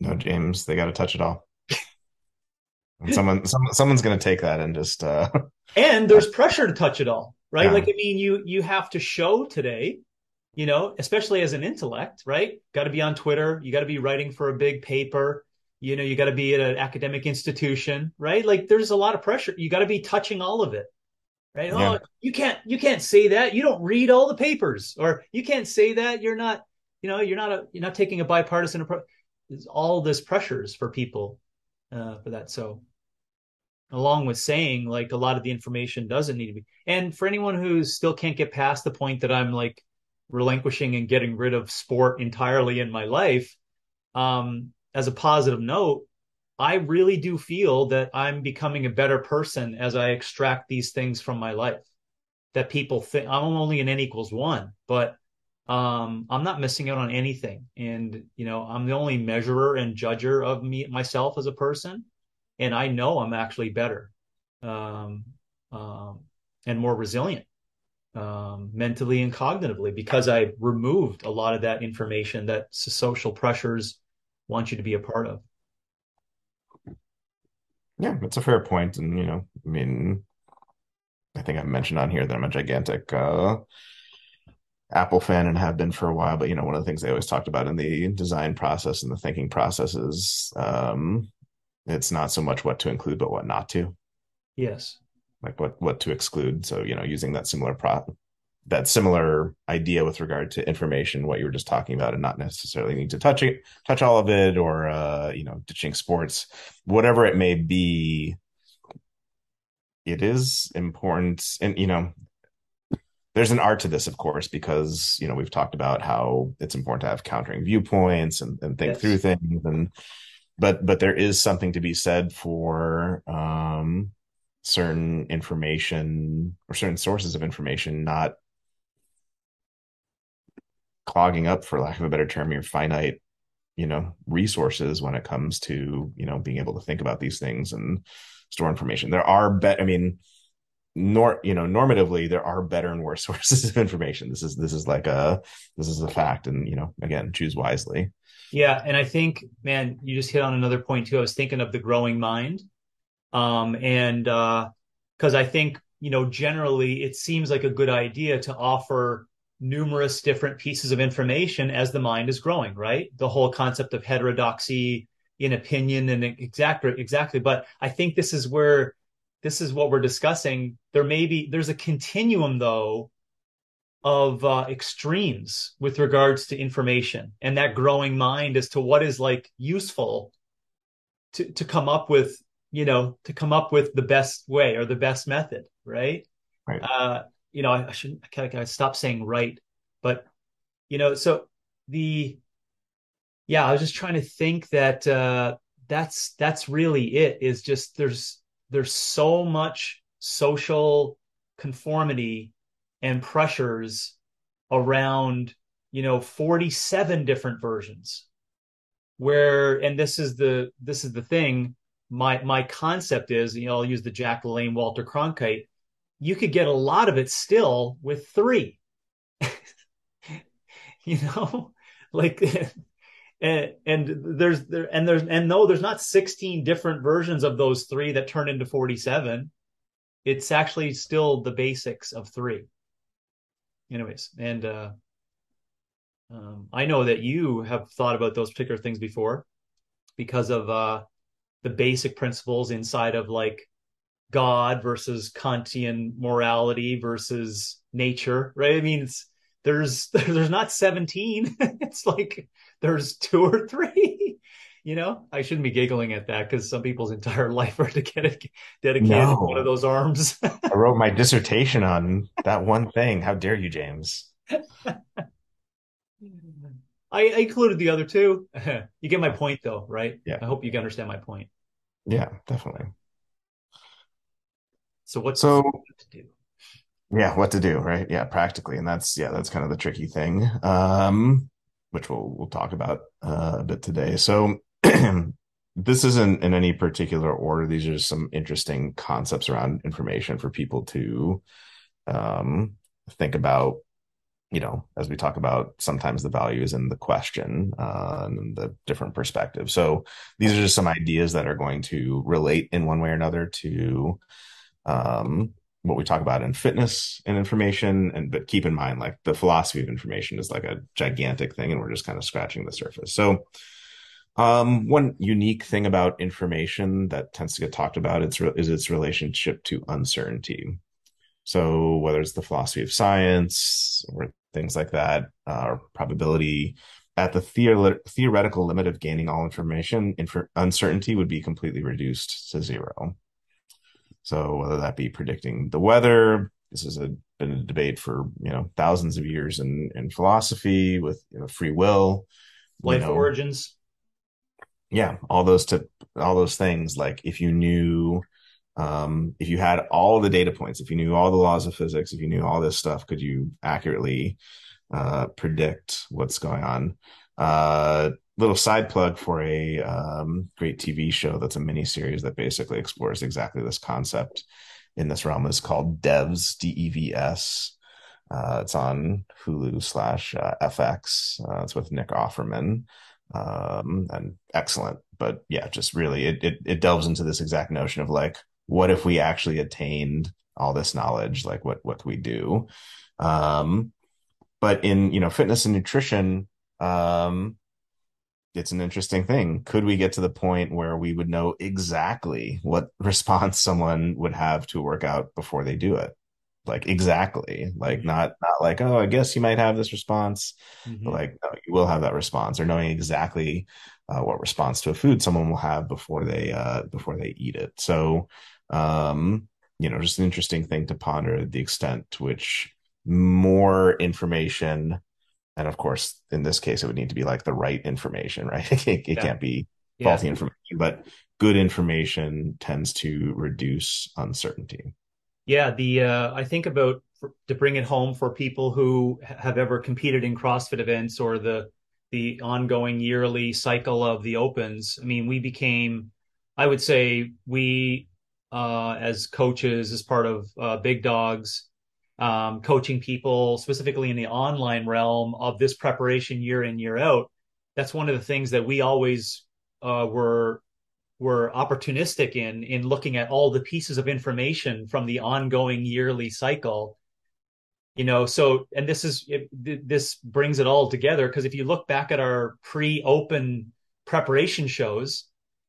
no james they got to touch it all someone some, someone's going to take that and just uh and there's pressure to touch it all right yeah. like i mean you you have to show today you know especially as an intellect right? Got to be on twitter. You got to be writing for a big paper. You know you got to be at an academic institution right? Like there's a lot of pressure. You got to be touching all of it right? Yeah. oh you can't you can't say that. You don't read all the papers. Or you can't say that. You're not you know you're not a you're not taking a bipartisan approach there's all this pressures for people uh, for that. So along with saying like a lot of the information doesn't need to be and for anyone who still can't get past the point that i'm like relinquishing and getting rid of sport entirely in my life um as a positive note, I really do feel that I'm becoming a better person as I extract these things from my life. That people think I'm only an n equals one, but um, I'm not missing out on anything. And you know, I'm the only measurer and judger of me myself as a person, and I know I'm actually better um, um, and more resilient um, mentally and cognitively because I removed a lot of that information that social pressures want you to be a part of. Yeah, it's a fair point, and you know, I mean, I think I've mentioned on here that I'm a gigantic uh, Apple fan and have been for a while. But you know, one of the things they always talked about in the design process and the thinking process is um, it's not so much what to include, but what not to. Yes. Like what what to exclude. So you know, using that similar pro that similar idea with regard to information, what you were just talking about, and not necessarily need to touch it, touch all of it, or uh, you know, ditching sports, whatever it may be. It is important, and you know, there's an art to this, of course, because you know we've talked about how it's important to have countering viewpoints and, and think yes. through things, and but but there is something to be said for um, certain information or certain sources of information not clogging up, for lack of a better term, your finite, you know, resources when it comes to, you know, being able to think about these things and store information. There are bet I mean, nor you know, normatively there are better and worse sources of information. This is this is like a this is a fact. And, you know, again, choose wisely. Yeah. And I think, man, you just hit on another point too. I was thinking of the growing mind. Um, and uh, because I think, you know, generally it seems like a good idea to offer numerous different pieces of information as the mind is growing, right? The whole concept of heterodoxy in opinion and exactly exactly. But I think this is where this is what we're discussing. There may be there's a continuum though of uh, extremes with regards to information and that growing mind as to what is like useful to to come up with you know to come up with the best way or the best method right, right. Uh, you know, I, I shouldn't, I gotta stop saying right, but you know, so the, yeah, I was just trying to think that uh, that's that's really it. Is just there's there's so much social conformity and pressures around you know 47 different versions where and this is the this is the thing my my concept is you know i'll use the jack lalanne walter cronkite you could get a lot of it still with three. you know, like and, and there's there and there's and no, there's not 16 different versions of those three that turn into 47. It's actually still the basics of three. Anyways, and uh um, I know that you have thought about those particular things before because of uh, the basic principles inside of like God versus Kantian morality versus nature, right? I mean, it's, there's there's not 17. it's like there's two or three. you know, I shouldn't be giggling at that because some people's entire life are dedicated dedicated to one of those arms. I wrote my dissertation on that one thing. How dare you, James? I, I included the other two. you get my point, though, right? Yeah, I hope you can understand my point. yeah, definitely. So, what's So to do? yeah, what to do, right? Yeah, practically, and that's yeah, that's kind of the tricky thing, um, which we'll we'll talk about uh, a bit today. So this isn't in any particular order. These are just some interesting concepts around information for people to um, think about you know, as we talk about sometimes the values in the question uh, and the different perspectives. So these are just some ideas that are going to relate in one way or another to um, what we talk about in fitness and information. And but keep in mind, like the philosophy of information is like a gigantic thing, and we're just kind of scratching the surface. So um, one unique thing about information that tends to get talked about it's re- is its relationship to uncertainty. So whether it's the philosophy of science or things like that, uh, or probability, at the theor- theoretical limit of gaining all information, inf- uncertainty would be completely reduced to zero. So whether that be predicting the weather, this has a, been a debate for you know thousands of years in in philosophy with you know, free will. You Life know, origins. yeah, all those to all those things. Like if you knew um, if you had all the data points, if you knew all the laws of physics, if you knew all this stuff, could you accurately uh, predict what's going on? Uh, little side plug for a um, great TV show that's a mini series that basically explores exactly this concept in this realm. is called Devs, D E V S. Uh, it's on Hulu slash uh, FX. Uh, it's with Nick Offerman um, and excellent. But yeah, just really it, it it delves into this exact notion of like, what if we actually attained all this knowledge? Like, what what we do? Um, but in you know fitness and nutrition, um, it's an interesting thing. Could we get to the point where we would know exactly what response someone would have to a workout before they do it? Like exactly, like hmm not not like, oh, I guess you might have this response, but hmm like no, you will have that response, or knowing exactly uh, what response to a food someone will have before they uh before they eat it. So um, you know, just an interesting thing to ponder the extent to which more information and of course, in this case, it would need to be like the right information, right? It, it Yeah. can't be Yeah. faulty information, but good information tends to reduce uncertainty. Yeah. The, uh, I think about for, to bring it home for people who have ever competed in CrossFit events or the, the ongoing yearly cycle of the opens. I mean, we became, I would say we, uh, as coaches, as part of uh, Big Dogs, um, coaching people specifically in the online realm of this preparation year in, year out. That's one of the things that we always uh, were were opportunistic in in looking at all the pieces of information from the ongoing yearly cycle you know so and this is it, this brings it all together because if you look back at our pre-open preparation shows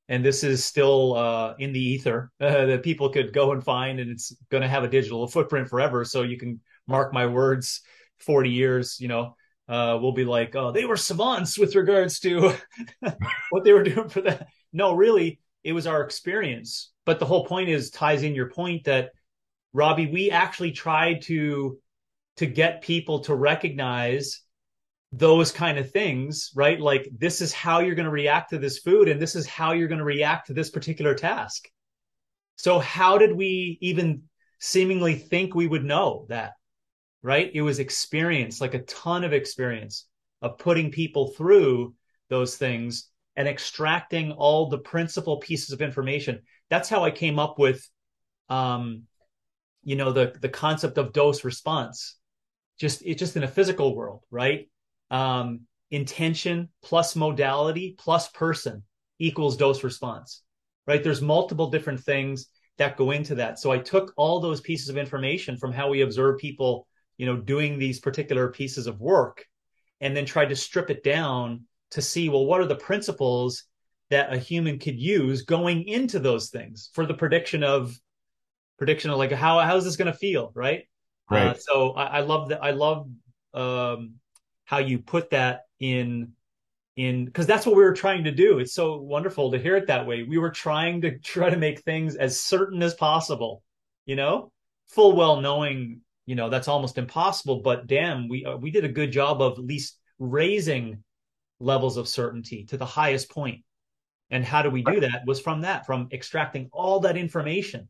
and this is still uh, in the ether uh, that people could go and find and it's going to have a digital footprint forever so you can mark my words 40 years you know uh, we'll be like oh they were savants with regards to what they were doing for that. No really it was our experience. But the whole point is ties in your point that robby we actually tried to to get people to recognize those kind of things, right? Like this is how you're going to react to this food and this is how you're going to react to this particular task. So how did we even seemingly think we would know that, right? It was experience, like a ton of experience of putting people through those things and extracting all the principal pieces of information. That's how I came up with um you know the the concept of dose response just it's just in a physical world, right? Um, intention plus modality plus person equals dose response, right? There's multiple different things that go into that. So I took all those pieces of information from how we observe people, you know, doing these particular pieces of work, and then tried to strip it down to see, well, what are the principles that a human could use going into those things for the prediction of prediction of like how how's this going to feel, right? Uh, so I, I love that. I love um, how you put that in. in because that's what we were trying to do. It's so wonderful to hear it that way. We were trying to try to make things as certain as possible, you know, full well knowing, you know, that's almost impossible. But damn, we uh, we did a good job of at least raising levels of certainty to the highest point. And how do we do that? Was from that, from extracting all that information.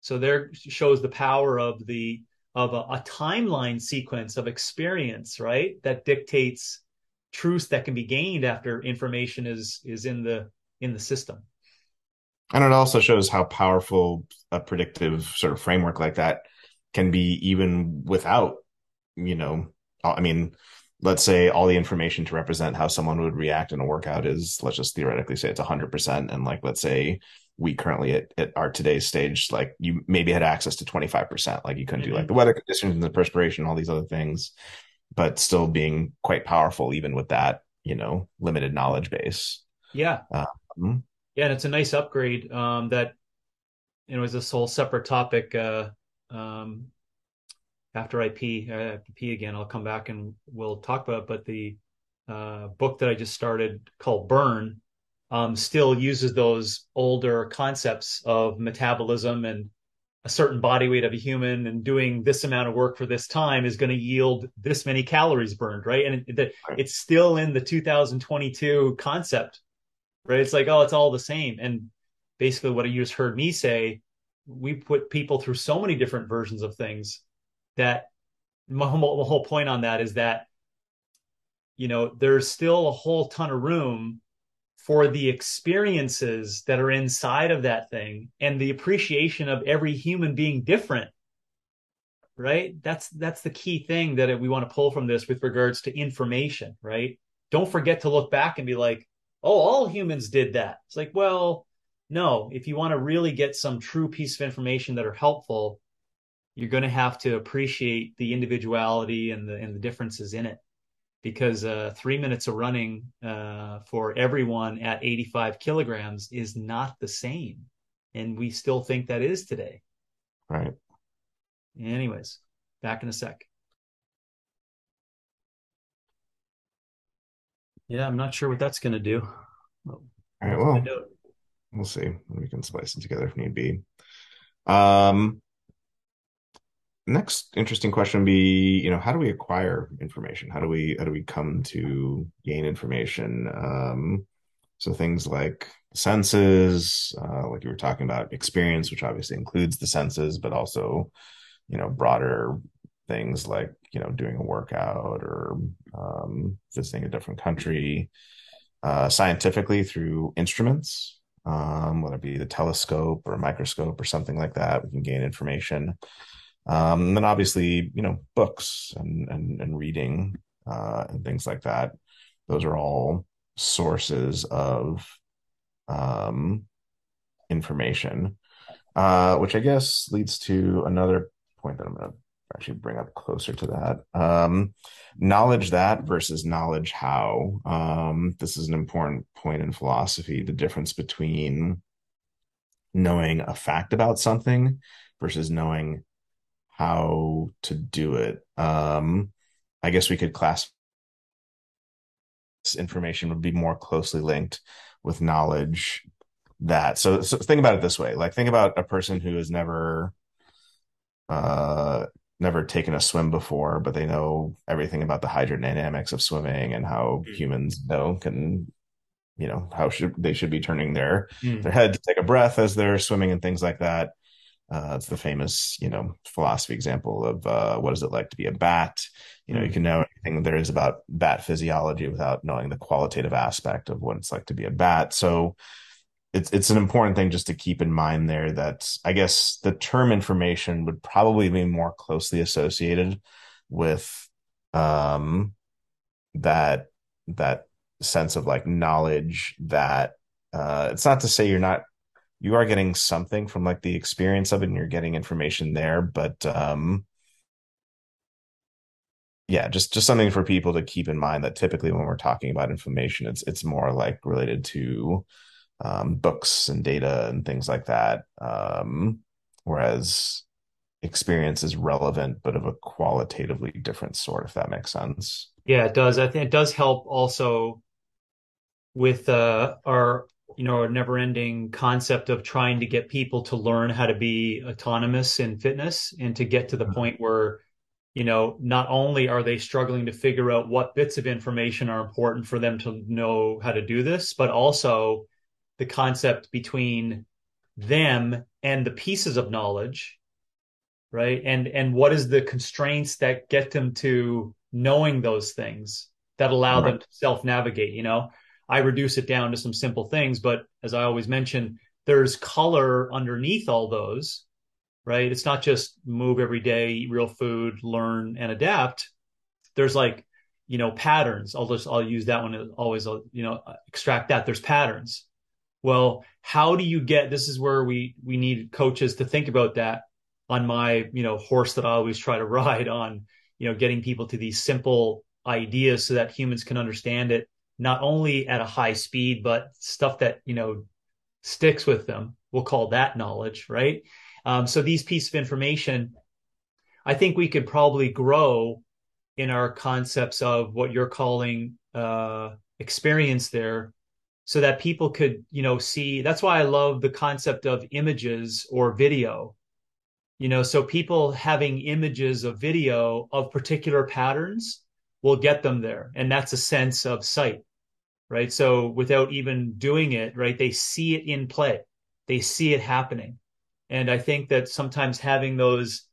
So there shows the power of the of a, a timeline sequence of experience, right? That dictates truths that can be gained after information is is in the in the system and it also shows how powerful a predictive sort of framework like that can be even without you know i mean let's say all the information to represent how someone would react in a workout is let's just theoretically say it's 100% and like let's say we currently at, at our today's stage like you maybe had access to 25% like you couldn't mm-hmm. do like the weather conditions and the perspiration all these other things but still being quite powerful even with that you know limited knowledge base. Yeah. Um, yeah and it's a nice upgrade um, that you know is this whole separate topic uh, um, after i pee I have to pee again i'll come back and we'll talk about it but the uh, book that i just started called burn um, still uses those older concepts of metabolism and a certain body weight of a human and doing this amount of work for this time is going to yield this many calories burned, right? And it, it's still in the 2022 concept, right? It's like, oh, it's all the same. And basically, what you just heard me say, we put people through so many different versions of things that my whole, whole point on that is that, you know, there's still a whole ton of room for the experiences that are inside of that thing and the appreciation of every human being different right? That's that's the key thing that we want to pull from this with regards to information right? Don't forget to look back and be like oh all humans did that. It's like well no if you want to really get some true piece of information that are helpful you're going to have to appreciate the individuality and the and the differences in it because uh, three minutes of running uh, for everyone at 85 kilograms is not the same. And we still think that is today. Right. Anyways, back in a sec. Yeah, I'm not sure what that's going to do. All right. Well, we'll see. We can splice it together if need be. Um, next interesting question would be you know how do we acquire information? How do we how do we come to gain information? Um so things like senses uh, like you were talking about experience which obviously includes the senses but also you know broader things like you know doing a workout or um, visiting a different country uh, scientifically through instruments um, whether it be the telescope or microscope or something like that we can gain information um, and then obviously, you know, books and and, and reading uh, and things like that. Those are all sources of um, information, uh, which I guess leads to another point that I'm going to actually bring up closer to that. Um, knowledge that versus knowledge how. Um, this is an important point in philosophy the difference between knowing a fact about something versus knowing how to do it. Um, I guess we could class this information would be more closely linked with knowledge that. So, so think about it this way: like think about a person who has never, uh, never taken a swim before, but they know everything about the hydrodynamics of swimming and how mm. humans know can you know how should they should be turning their mm. their head to take a breath as they're swimming and things like that uh, it's the famous, you know, philosophy example of uh, what is it like to be a bat. You know, you can know anything there is about bat physiology without knowing the qualitative aspect of what it's like to be a bat. So it's it's an important thing just to keep in mind there that I guess the term information would probably be more closely associated with um, that that sense of like knowledge that uh, it's not to say you're not you are getting something from like the experience of it and you're getting information there but um yeah just just something for people to keep in mind that typically when we're talking about information it's it's more like related to um, books and data and things like that um, whereas experience is relevant but of a qualitatively different sort if that makes sense. Yeah it does. I think it does help also with uh, our you know our never-ending concept of trying to get people to learn how to be autonomous in fitness and to get to the mm-hmm. point where you know not only are they struggling to figure out what bits of information are important for them to know how to do this but also the concept between them and the pieces of knowledge right? And and what is the constraints that get them to knowing those things that allow Right. them to self navigate you know i reduce it down to some simple things but as i always mention there's color underneath all those right? It's not just move every day eat real food learn and adapt. There's like you know patterns. I'll just i'll use that one always you know extract that. There's patterns. Well how do you get this is where we we need coaches to think about that on my you know horse that i always try to ride on you know getting people to these simple ideas so that humans can understand it not only at a high speed but stuff that you know sticks with them. We'll call that knowledge right? Um, so these pieces of information i think we could probably grow in our concepts of what you're calling uh, experience there so that people could you know see. That's why i love the concept of images or video. You know so people having images of video of particular patterns will get them there. And that's a sense of sight right so without even doing it right they see it in play they see it happening and i think that sometimes having those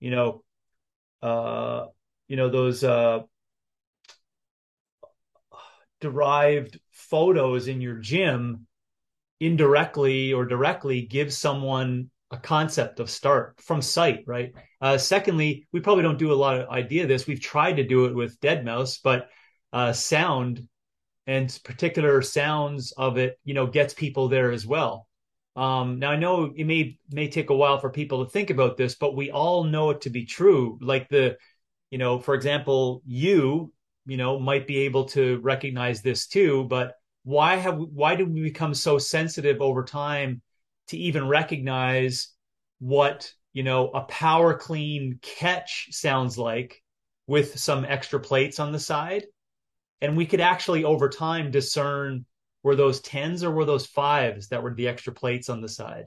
you know uh you know those uh derived photos in your gym indirectly or directly gives someone a concept of start from sight, right? Uh, secondly, we probably don't do a lot of idea this. We've tried to do it with Dead Mouse, but uh, sound and particular sounds of it, you know, gets people there as well. Um, now I know it may may take a while for people to think about this, but we all know it to be true. Like the, you know, for example, you, you know, might be able to recognize this too, but why have why do we become so sensitive over time to even recognize what you know a power clean catch sounds like with some extra plates on the side and we could actually over time discern were those tens or were those fives that were the extra plates on the side?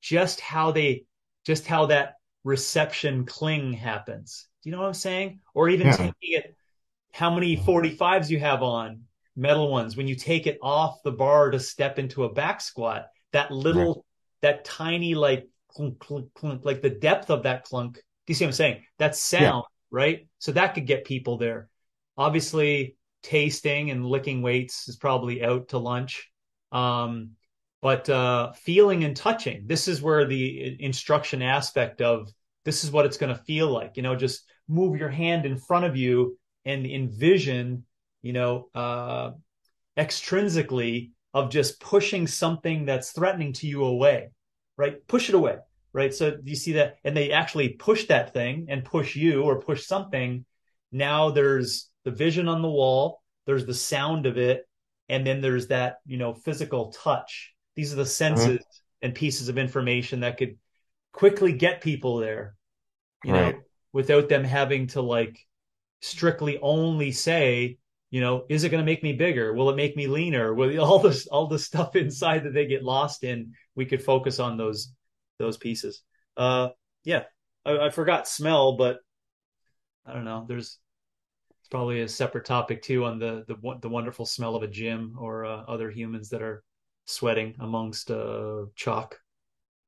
Just how they just how that reception cling happens. Do you know what i'm saying? Or even Yeah. taking it how many 45s you have on metal ones when you take it off the bar to step into a back squat that little Right. that tiny like clunk, clunk, clunk, like the depth of that clunk do you see what i'm saying? That sound right? So that could get people there. Obviously tasting and licking weights is probably out to lunch. Um but uh feeling and touching this is where the instruction aspect of this is what it's going to feel like you know just move your hand in front of you and envision you know uh extrinsically of just pushing something that's threatening to you away right? Push it away right? So you see that and they actually push that thing and push you or push something. Now there's the vision on the wall there's the sound of it and then there's that you know physical touch. These are the senses and pieces of information that could quickly get people there you Right. know without them having to like strictly only say you know is it going to make me bigger? Will it make me leaner? Will all this all the stuff inside that they get lost in we could focus on those those pieces. Uh yeah i, I forgot smell but i don't know. There's probably a separate topic too on the the the wonderful smell of a gym or uh, other humans that are sweating amongst uh chalk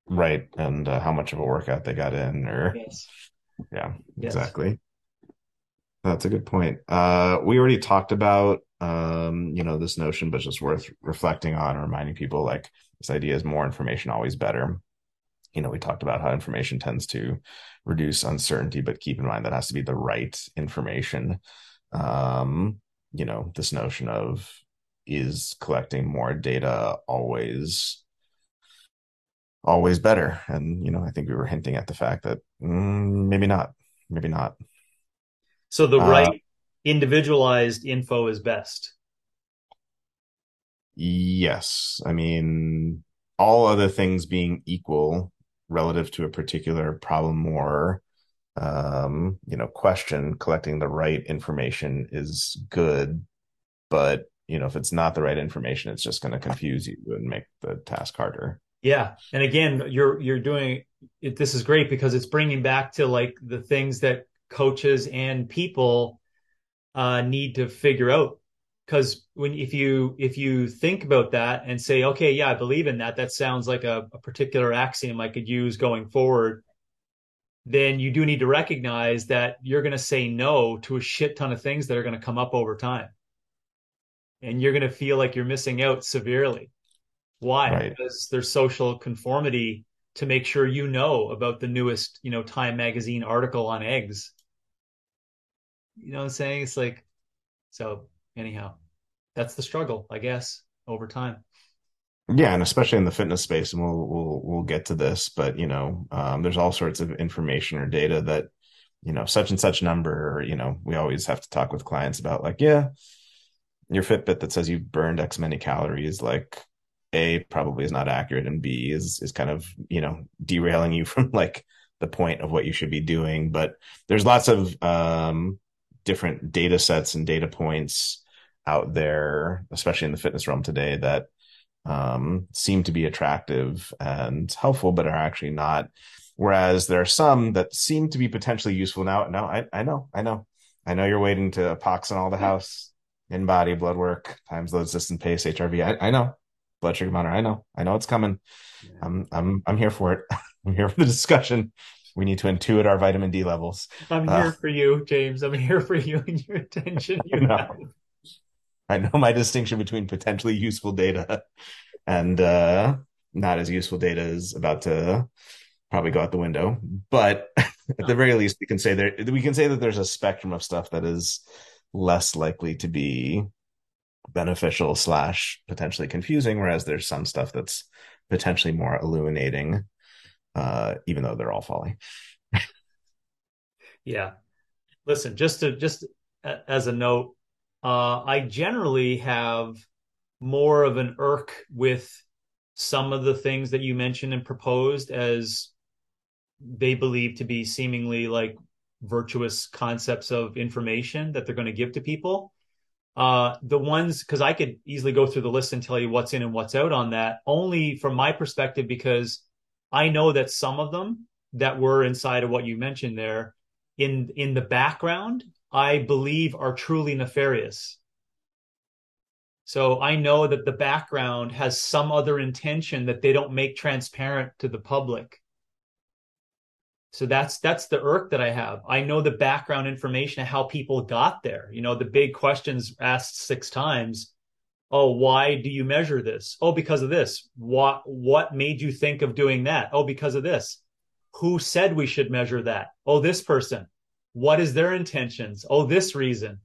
Right. And uh, how much of a workout they got in, or yes yeah, Yes. exactly. That's a good point. Uh, we already talked about um, you know, this notion, but just worth reflecting on, and reminding people like this idea is more information always better. You know, we talked about how information tends to reduce uncertainty, but keep in mind that has to be the right information. Um, you know, this notion of is collecting more data always always better? And you know, I think we were hinting at the fact that mm, maybe not, maybe not. so the Uh, right individualized info is best Yes. I mean, all other things being equal relative to a particular problem or um, you know, question, collecting the right information is good, but you know, if it's not the right information, it's just going to confuse you and make the task harder. Yeah. And again, you're, you're doing it. This is great because it's bringing back to like the things that coaches and people uh, need to figure out. Cause when, if you, if you think about that and say, okay, yeah, I believe in that, that sounds like a, a particular axiom I could use going forward then you do need to recognize that you're going to say no to a shit ton of things that are going to come up over time. And you're going to feel like you're missing out severely. Why? Right. Because there's social conformity to make sure you know about the newest, you know, Time magazine article on eggs. You know what I'm saying? It's like, so anyhow, that's the struggle, I guess, over time. Yeah, and especially in the fitness space, and we'll we'll we'll get to this, but you know, um, there's all sorts of information or data that, you know, such and such number, or, you know, we always have to talk with clients about like, yeah, your Fitbit that says you've burned X many calories, like A probably is not accurate, and B is is kind of, you know, derailing you from like the point of what you should be doing. But there's lots of um different data sets and data points out there, especially in the fitness realm today, that um, seem to be attractive and helpful, but are actually not. Whereas there are some that seem to be potentially useful now. No, I, I know, I know, I know you're waiting to pox on all the house, InBody blood work, times load system pace, HRV. I, I know, blood sugar monitor. I know, I know it's coming. Yeah. I'm, I'm, I'm here for it. I'm here for the discussion. We need to intuit our vitamin D levels. I'm uh, here for you, James. I'm here for you and your attention. You have. I know my distinction between potentially useful data and uh, not as useful data is about to probably go out the window. But at the very least, we can say there we can say that there's a spectrum of stuff that is less likely to be beneficial slash potentially confusing, whereas there's some stuff that's potentially more illuminating, uh, even though they're all folly. yeah. Listen, just to just as a note, uh, I generally have more of an irk with some of the things that you mentioned and proposed as they believe to be seemingly like virtuous concepts of information that they're going to give to people. Uh, the ones, because I could easily go through the list and tell you what's in and what's out on that, only from my perspective, because I know that some of them that were inside of what you mentioned there in in the background I believe are truly nefarious. So I know that the background has some other intention that they don't make transparent to the public. So that's that's the irk that I have. I know the background information of how people got there. You know, the big questions asked six times. Oh, why do you measure this? Oh, because of this. What what made you think of doing that? Oh, because of this. Who said we should measure that? Oh, this person. What is their intentions? Oh, this reason.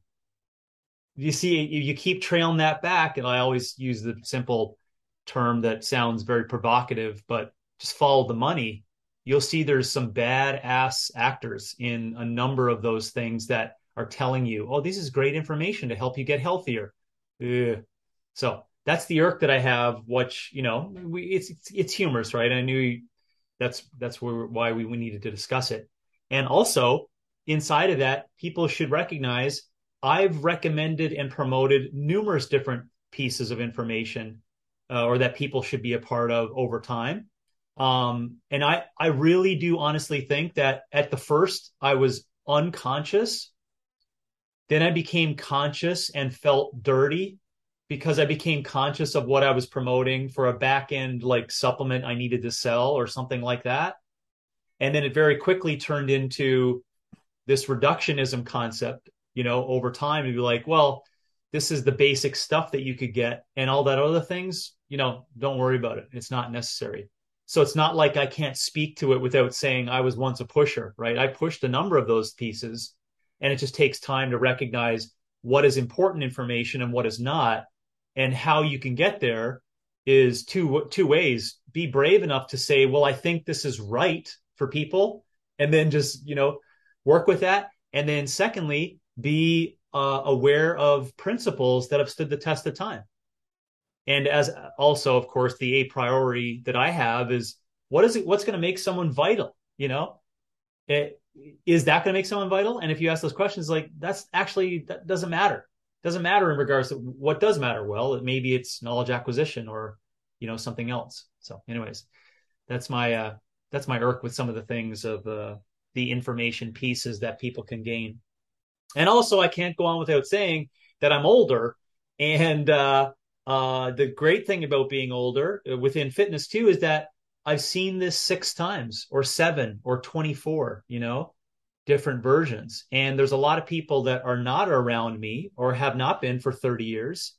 You see, you keep trailing that back, and I always use the simple term that sounds very provocative, but just follow the money. You'll see there's some bad ass actors in a number of those things that are telling you, oh, this is great information to help you get healthier. Ugh. So that's the irk that I have. Which you know, we, it's, it's, it's humorous, right? I knew that's that's where, why we, we needed to discuss it, and also inside of that, people should recognize I've recommended and promoted numerous different pieces of information uh, or that people should be a part of over time. Um, and I, I really do honestly think that at the first I was unconscious. Then I became conscious and felt dirty because I became conscious of what I was promoting for a back end like supplement I needed to sell or something like that. And then it very quickly turned into this reductionism concept, you know, over time and be like, well, this is the basic stuff that you could get and all that other things, you know, don't worry about it. It's not necessary. So it's not like I can't speak to it without saying I was once a pusher, right? I pushed a number of those pieces and it just takes time to recognize what is important information and what is not and how you can get there is two two ways be brave enough to say well i think this is right for people and then just you know work with that. And then secondly, be uh, aware of principles that have stood the test of time. And as also, of course, the a priority that I have is what is it? What's going to make someone vital? You know, it, is that going to make someone vital? And if you ask those questions, like that's actually that doesn't matter. doesn't matter in regards to what does matter. Well, it, maybe it's knowledge acquisition or you know something else. So, anyways, that's my uh, that's my irk with some of the things of uh, the information pieces that people can gain. And also, I can't go on without saying that I'm older, and uh, uh, the great thing about being older uh, within fitness too is that I've seen this six times or seven or 24, you know, different versions. And there's a lot of people that are not around me or have not been for 30 years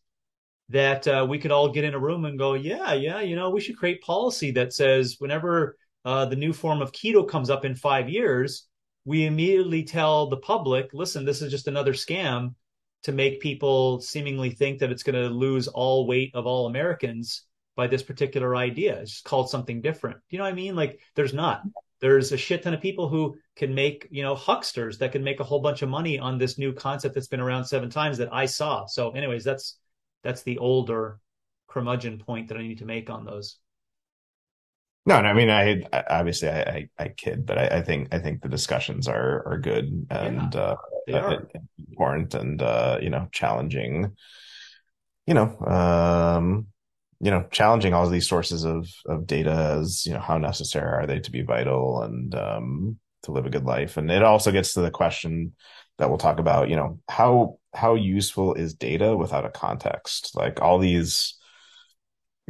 that uh, we could all get in a room and go, yeah, yeah, you know, we should create policy that says whenever uh, the new form of keto comes up in five years, we immediately tell the public, listen, this is just another scam to make people seemingly think that it's going to lose all weight of all Americans by this particular idea. It's just called something different. You know what I mean? Like there's not. There's a shit ton of people who can make, you know, hucksters that can make a whole bunch of money on this new concept that's been around seven times that I saw. So, anyways, that's that's the older curmudgeon point that I need to make on those. No, no, I mean, I, I obviously I, I, I, kid, but I, I, think I think the discussions are are good and yeah, uh, are. important and uh, you know challenging. You know, um, you know, challenging all of these sources of of data as you know how necessary are they to be vital and um, to live a good life, and it also gets to the question that we'll talk about. You know, how how useful is data without a context? Like all these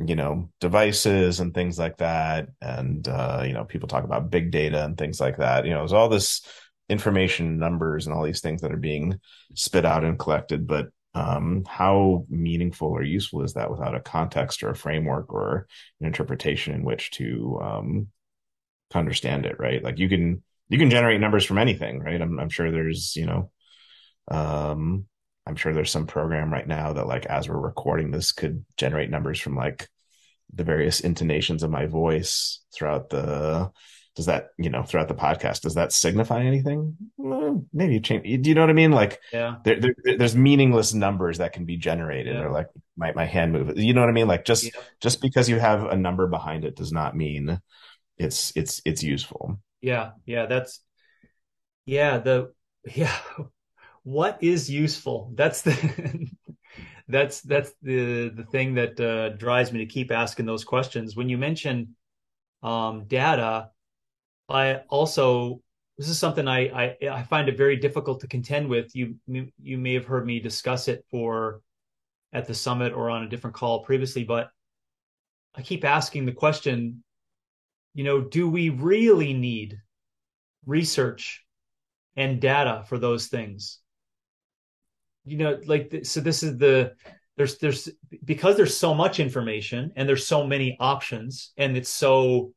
you know devices and things like that. And uh, you know people talk about big data and things like that. You know there's all this information numbers and all these things that are being spit out and collected. But um, how meaningful or useful is that without a context or a framework or an interpretation in which to um, understand it right? Like you can you can generate numbers from anything right? I'm, I'm sure there's you know um I'm sure there's some program right now that like as we're recording this could generate numbers from like the various intonations of my voice throughout the does that you know throughout the podcast. Does that signify anything? Well, maybe change do you know what i mean? Like yeah. there, there, there's meaningless numbers that can be generated yeah. or like my, my hand move you know what i mean? Like just yeah. just because you have a number behind it does not mean it's it's it's useful. Yeah yeah that's yeah the yeah what is useful? That's the that's that's the the thing that uh, drives me to keep asking those questions. When you mention um, data, I also this is something I, I I find it very difficult to contend with. You you may have heard me discuss it for at the summit or on a different call previously, but I keep asking the question, you know, do we really need research and data for those things? You know like so this is the there's there's because there's so much information and there's so many options and it's so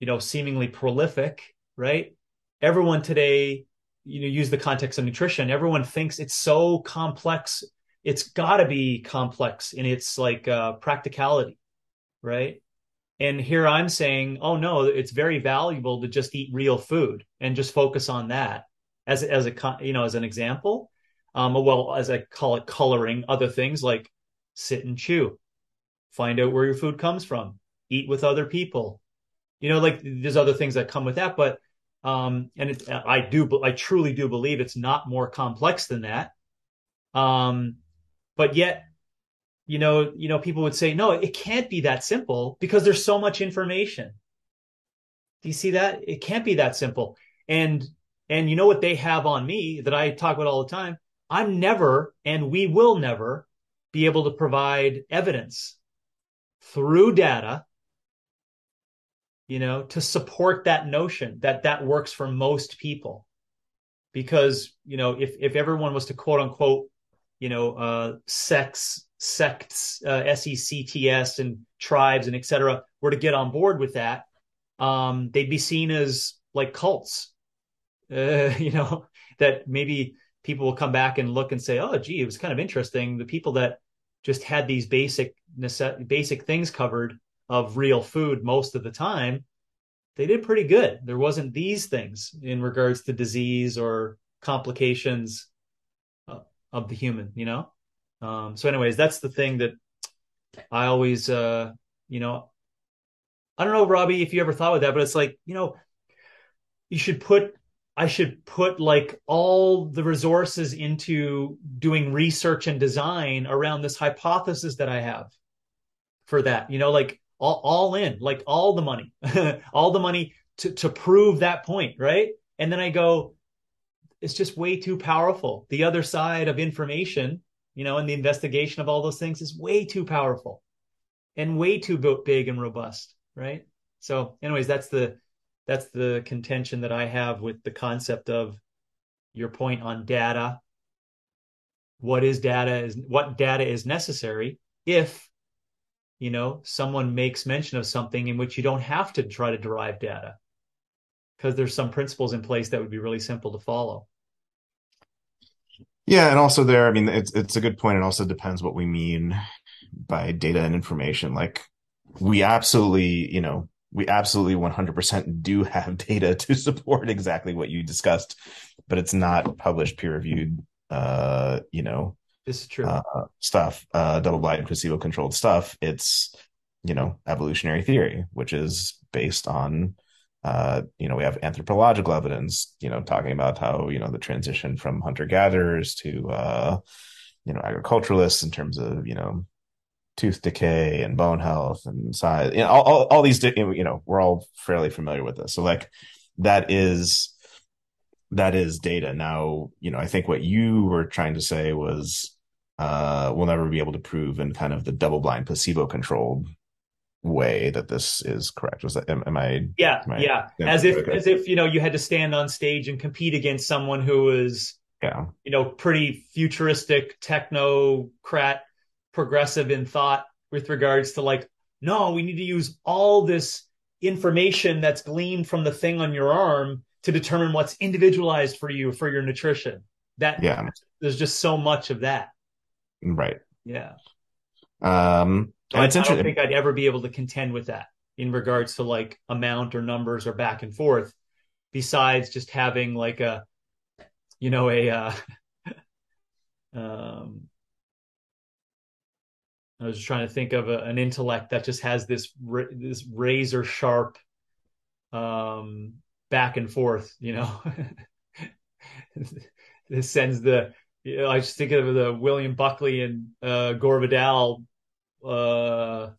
you know seemingly prolific right? Everyone today you know use the context of nutrition. Everyone thinks it's so complex. It's got to be complex in its like uh, practicality right? And here i'm saying oh no it's very valuable to just eat real food and just focus on that as as a you know as an example um, well, as I call it, coloring other things like sit and chew, find out where your food comes from, eat with other people. You know, like there's other things that come with that, but um, and it, I do, I truly do believe it's not more complex than that. Um, but yet, you know, you know, people would say, no, it can't be that simple because there's so much information. Do you see that? It can't be that simple. And and you know what they have on me that I talk about all the time? I'm never, and we will never, be able to provide evidence through data, you know, to support that notion that that works for most people. Because, you know, if, if everyone was to quote unquote, you know, uh, sex, sects, uh, S-E-C-T-S and tribes and et cetera were to get on board with that, um, they'd be seen as like cults, uh, you know, that maybe people will come back and look and say, "Oh, gee, it was kind of interesting." The people that just had these basic basic things covered of real food most of the time, they did pretty good. There wasn't these things in regards to disease or complications uh, of the human, you know. Um, so, anyways, that's the thing that I always, uh, you know, I don't know, Robby, if you ever thought of that, but it's like, you know, you should put I should put like all the resources into doing research and design around this hypothesis that I have for that. You know, like all, all in, like all the money, all the money to, to prove that point, right? And then I go, it's just way too powerful. The other side of information, you know, and the investigation of all those things is way too powerful and way too big and robust, right? So, anyways, that's the that's the contention that I have with the concept of your point on data. What is data is what data is necessary if you know someone makes mention of something in which you don't have to try to derive data because there's some principles in place that would be really simple to follow. Yeah, and also there, I mean, it's it's a good point. It also depends what we mean by data and information. Like we absolutely, you know, we absolutely 100% do have data to support exactly what you discussed, but it's not published peer reviewed, uh, you know, this is true uh, stuff, uh, double blind placebo controlled stuff. It's, you know, evolutionary theory, which is based on, uh, you know, we have anthropological evidence, you know, talking about how, you know, the transition from hunter gatherers to, uh, you know, agriculturalists in terms of, you know, tooth decay and bone health and size. You know, all, all, all these, you know, we're all fairly familiar with this. So like that is, that is data. Now, you know, I think what you were trying to say was, uh, we'll never be able to prove in kind of the double blind placebo controlled way that this is correct. Was that, am, am I? Yeah. Am I, yeah. As if, okay. as if, you know, you had to stand on stage and compete against someone who is, yeah, you know, pretty futuristic technocrat progressive in thought with regards to like, no, we need to use all this information that's gleaned from the thing on your arm to determine what's individualized for you for your nutrition. That yeah, there's just so much of that. Right. Yeah. Um, I, I don't think I'd ever be able to contend with that in regards to like amount or numbers or back and forth. Besides just having like a, you know, a uh, um, I was trying to think of a, an intellect that just has this this razor sharp um, back and forth. You know, this sends the. You know, I just think of the William Buckley and uh, Gore Vidal uh,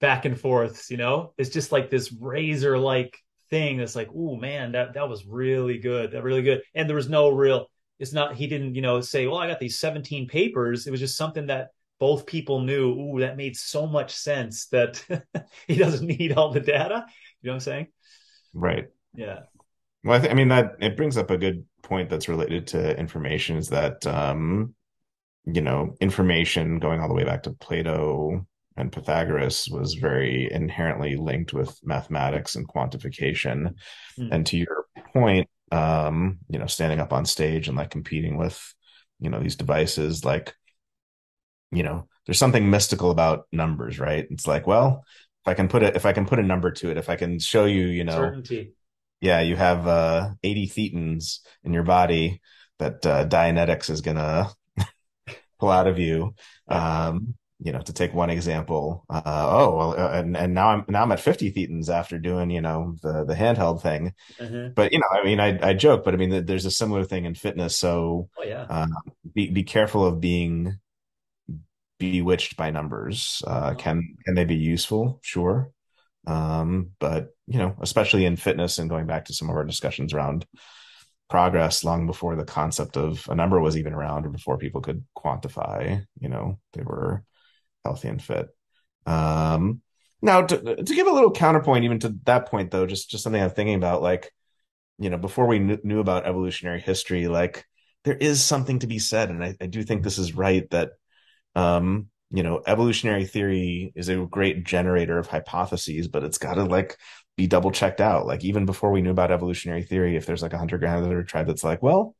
back and forths. You know, it's just like this razor like thing. That's like, oh man, that that was really good. That really good. And there was no real. It's not. He didn't, you know, say, well, I got these seventeen papers. It was just something that both people knew, ooh, that made so much sense that he doesn't need all the data. You know what I'm saying? Right. Yeah. Well, I, th- I mean that it brings up a good point that's related to information is that um, you know information going all the way back to Plato and Pythagoras was very inherently linked with mathematics and quantification. Mm. And to your point, um, you know, standing up on stage and like competing with, you know, these devices, like you know, there's something mystical about numbers, right? It's like, well, if I can put it, if I can put a number to it, if I can show you, you know, certainty. Yeah, you have uh 80 thetans in your body that uh, Dianetics is gonna pull out of you. Um, you know, to take one example. Uh, oh, well, uh, and and now I'm now I'm at 50 thetans after doing you know the the handheld thing. Mm-hmm. But you know, I mean, I I joke, but I mean, there's a similar thing in fitness. So oh, yeah. uh, be be careful of being bewitched by numbers. Uh, can can they be useful? Sure, um, but you know, especially in fitness and going back to some of our discussions around progress, long before the concept of a number was even around, or before people could quantify, you know, they were healthy and fit. Um, now, to, to give a little counterpoint, even to that point, though, just just something I'm thinking about, like, you know, before we kn- knew about evolutionary history, like there is something to be said, and I, I do think this is right that um, you know, evolutionary theory is a great generator of hypotheses, but it's got to like be double checked out. Like even before we knew about evolutionary theory, if there's like a hunter gatherer tribe that's like, well,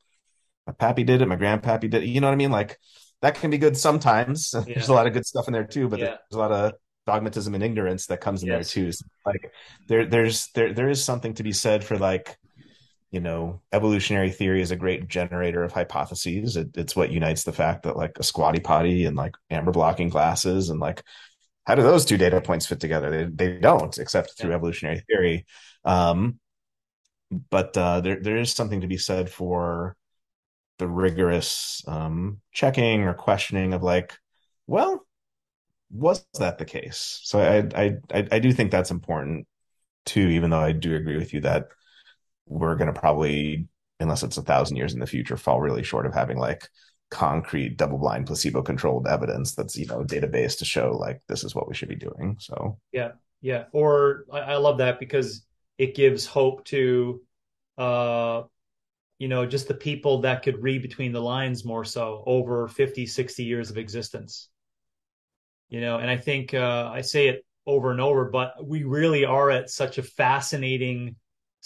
my pappy did it, my grandpappy did it, you know what I mean? Like that can be good sometimes. Yeah. There's a lot of good stuff in there too, but yeah. there's a lot of dogmatism and ignorance that comes in yes. there too. So like there, there's there there is something to be said for like you know, evolutionary theory is a great generator of hypotheses. It, it's what unites the fact that like a squatty potty and like amber blocking glasses and like how do those two data points fit together? They they don't, except through yeah. evolutionary theory. Um, but uh, there there is something to be said for the rigorous um, checking or questioning of like, well, was that the case? So I I I, I do think that's important too, even though I do agree with you that we're going to probably, unless it's a thousand years in the future, fall really short of having like concrete double-blind placebo-controlled evidence that's you know database to show like this is what we should be doing. So yeah, yeah. Or I, I love that because it gives hope to uh you know just the people that could read between the lines more so over 50 60 years of existence you know and i think uh, i say it over and over but we really are at such a fascinating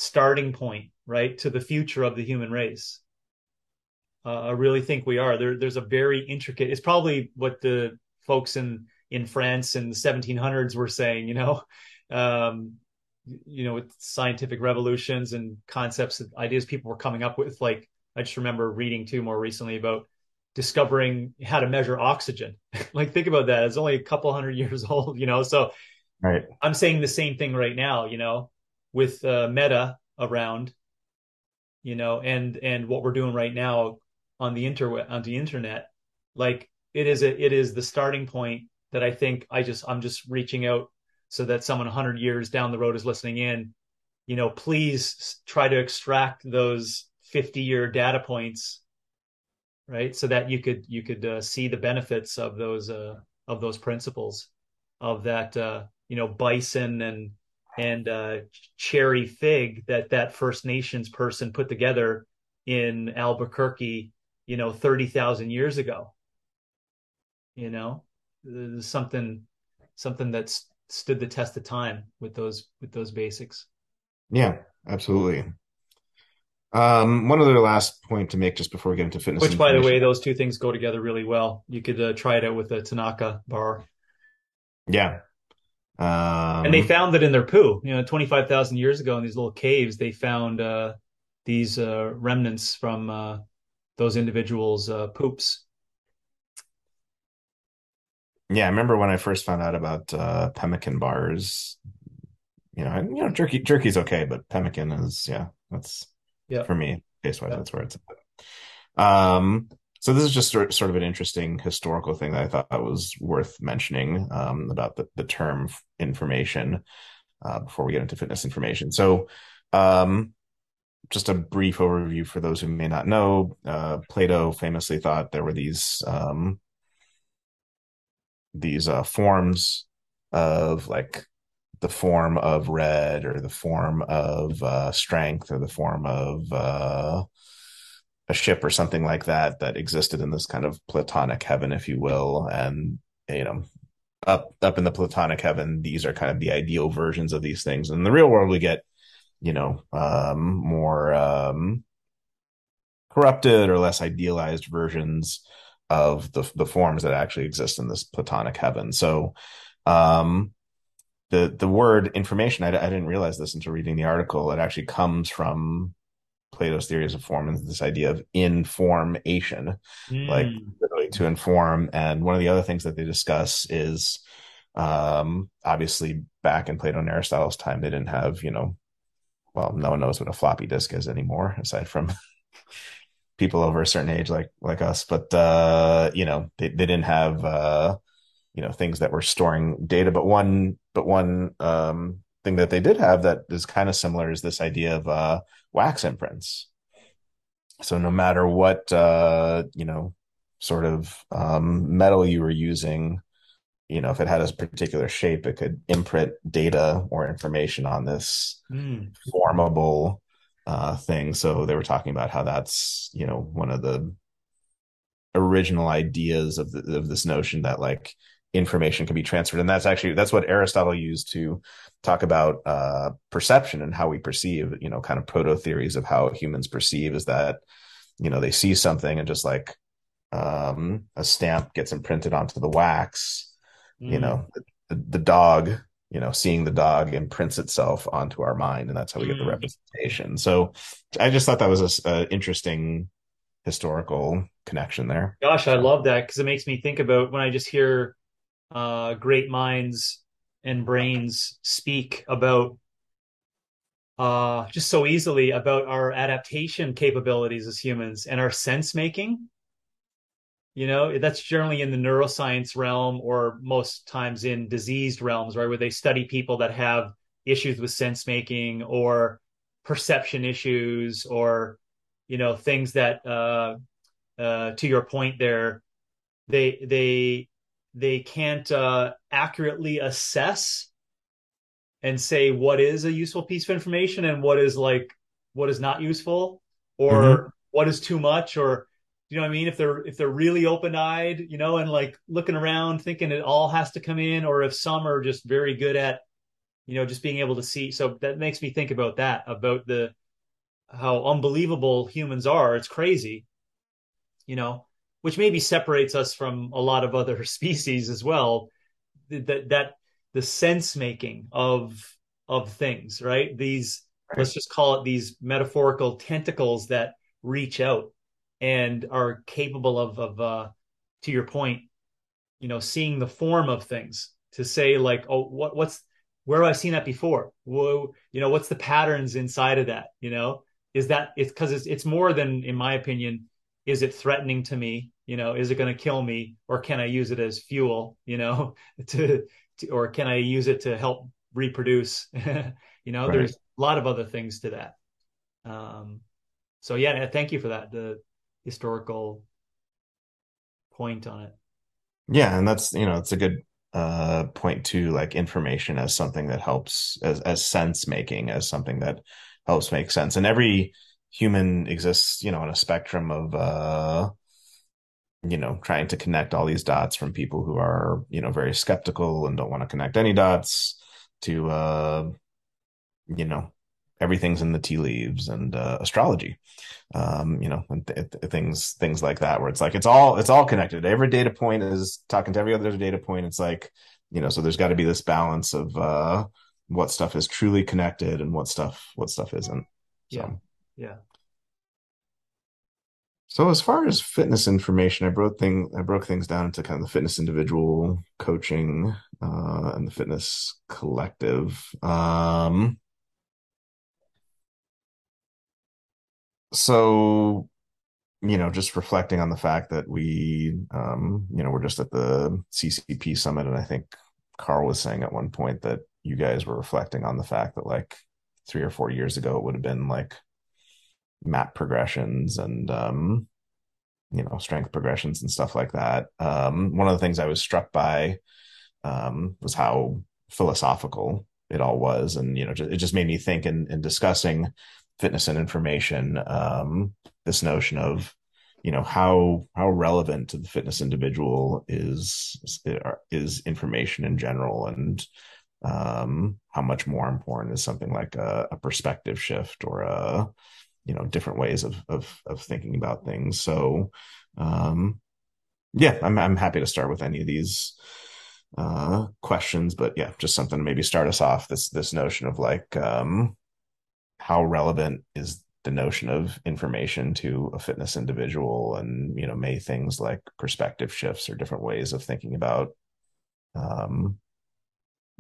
starting point right to the future of the human race. Uh, i really think we are. There there's a very intricate it's probably what the folks in in france in the 1700s were saying you know? Um, you know with scientific revolutions and concepts and ideas people were coming up with like i just remember reading too more recently about discovering how to measure oxygen. Like think about that. It's only a couple hundred years old you know? So right. I'm saying the same thing right now you know with uh, meta around you know and and what we're doing right now on the inter on the internet like it is a, it is the starting point that i think i just i'm just reaching out so that someone 100 years down the road is listening in. You know please try to extract those 50 year data points right? So that you could you could uh, see the benefits of those uh, of those principles of that uh, you know bison and and uh, cherry fig that that First Nations person put together in Albuquerque, you know, thirty thousand years ago. You know, something something that's stood the test of time with those with those basics. Yeah, absolutely. Um, one other last point to make just before we get into fitness. Which, by the way, those two things go together really well. You could uh, try it out with the Tanka bar. Yeah. Um, and they found that in their poo, you know, 25,000 years ago in these little caves, they found uh, these uh, remnants from uh, those individuals' uh, poops. Yeah, I remember when I first found out about uh, pemmican bars. You know, you know, jerky jerky's okay, but pemmican is yeah, that's yeah for me taste wise, yeah. that's where it's at. Um, so this is just sort of an interesting historical thing that I thought was worth mentioning um, about the, the term information uh, before we get into fitness information. So, um, just a brief overview for those who may not know. Uh, Plato famously thought there were these um, these uh, forms of like the form of red or the form of uh, strength or the form of uh, a ship or something like that that existed in this kind of platonic heaven if you will and you know up up in the platonic heaven these are kind of the ideal versions of these things in the real world we get you know um, more um, corrupted or less idealized versions of the the forms that actually exist in this platonic heaven. So, um, the the word information, I, I didn't realize this until reading the article. It actually comes from Plato's theories of form and this idea of information, mm. like literally to inform. And one of the other things that they discuss is um, obviously back in Plato and Aristotle's time, they didn't have, you know, well, no one knows what a floppy disk is anymore, aside from people over a certain age like like us but uh you know they, they didn't have uh you know things that were storing data but one but one um thing that they did have that is kind of similar is this idea of uh wax imprints so no matter what uh you know sort of um metal you were using you know if it had a particular shape it could imprint data or information on this mm. formable uh, thing. So they were talking about how that's you know one of the original ideas of the, of this notion that like information can be transferred, and that's actually that's what Aristotle used to talk about uh, perception and how we perceive. You know, kind of proto theories of how humans perceive is that you know they see something and just like um, a stamp gets imprinted onto the wax. Mm. You know, the, the dog you know, seeing the dog imprints itself onto our mind, and that's how we get the mm. representation. So, I just thought that was a, a interesting historical connection there. Gosh, I love that because it makes me think about when I just hear uh, great minds and brains speak about uh, just so easily about our adaptation capabilities as humans and our sense making. You know, that's generally in the neuroscience realm or most times in diseased realms, right? Where they study people that have issues with sense making or perception issues or, you know, things that, uh, uh, to your point there, they, they, they can't, uh, accurately assess and say what is a useful piece of information and what is like what is not useful or mm-hmm. what is too much or you know what I mean? If they're if they're really open-eyed you know and like looking around thinking it all has to come in or if some are just very good at you know just being able to see. So that makes me think about that about the how unbelievable humans are. It's crazy you know which maybe separates us from a lot of other species as well that that the sense making of of things, right? These right. let's just call it these metaphorical tentacles that reach out and are capable of of uh to your point, you know, seeing the form of things to say like, oh, what what's where have I seen that before? Whoa, you know, what's the patterns inside of that? You know, is that it's because it's it's more than, in my opinion, is it threatening to me? You know, is it going to kill me, or can I use it as fuel? You know, to to, or can I use it to help reproduce? you know, right. there's a lot of other things to that. Um, so yeah, thank you for that. The historical point on it. Yeah, and that's you know it's a good uh point to like information as something that helps as as sense making as something that helps make sense. And every human exists, you know, on a spectrum of uh you know, trying to connect all these dots from people who are, you know, very skeptical and don't want to connect any dots to, uh, you know, everything's in the tea leaves and uh, astrology, um, you know, and th- th- things things like that, where it's like it's all it's all connected. Every data point is talking to every other data point. It's like, you know, so there's got to be this balance of uh, what stuff is truly connected and what stuff what stuff isn't. So. Yeah. Yeah. So as far as fitness information, I broke thing I broke things down into kind of the fitness individual coaching uh, and the fitness collective. Um, so you know, just reflecting on the fact that we, um, you know, we're just at the CCP summit, and I think Carl was saying at one point that you guys were reflecting on the fact that like three or four years ago it would have been like map progressions and um, you know strength progressions and stuff like that. Um, one of the things I was struck by um, was how philosophical it all was, and you know it just made me think in, in discussing fitness and information. Um, this notion of you know how how relevant to the fitness individual is is information in general and um, how much more important is something like a, a perspective shift or a you know different ways of of of thinking about things. So um, yeah, I'm I'm happy to start with any of these uh, questions, but yeah, just something to maybe start us off. This this notion of like um, how relevant is the notion of information to a fitness individual, and you know, may things like perspective shifts or different ways of thinking about um,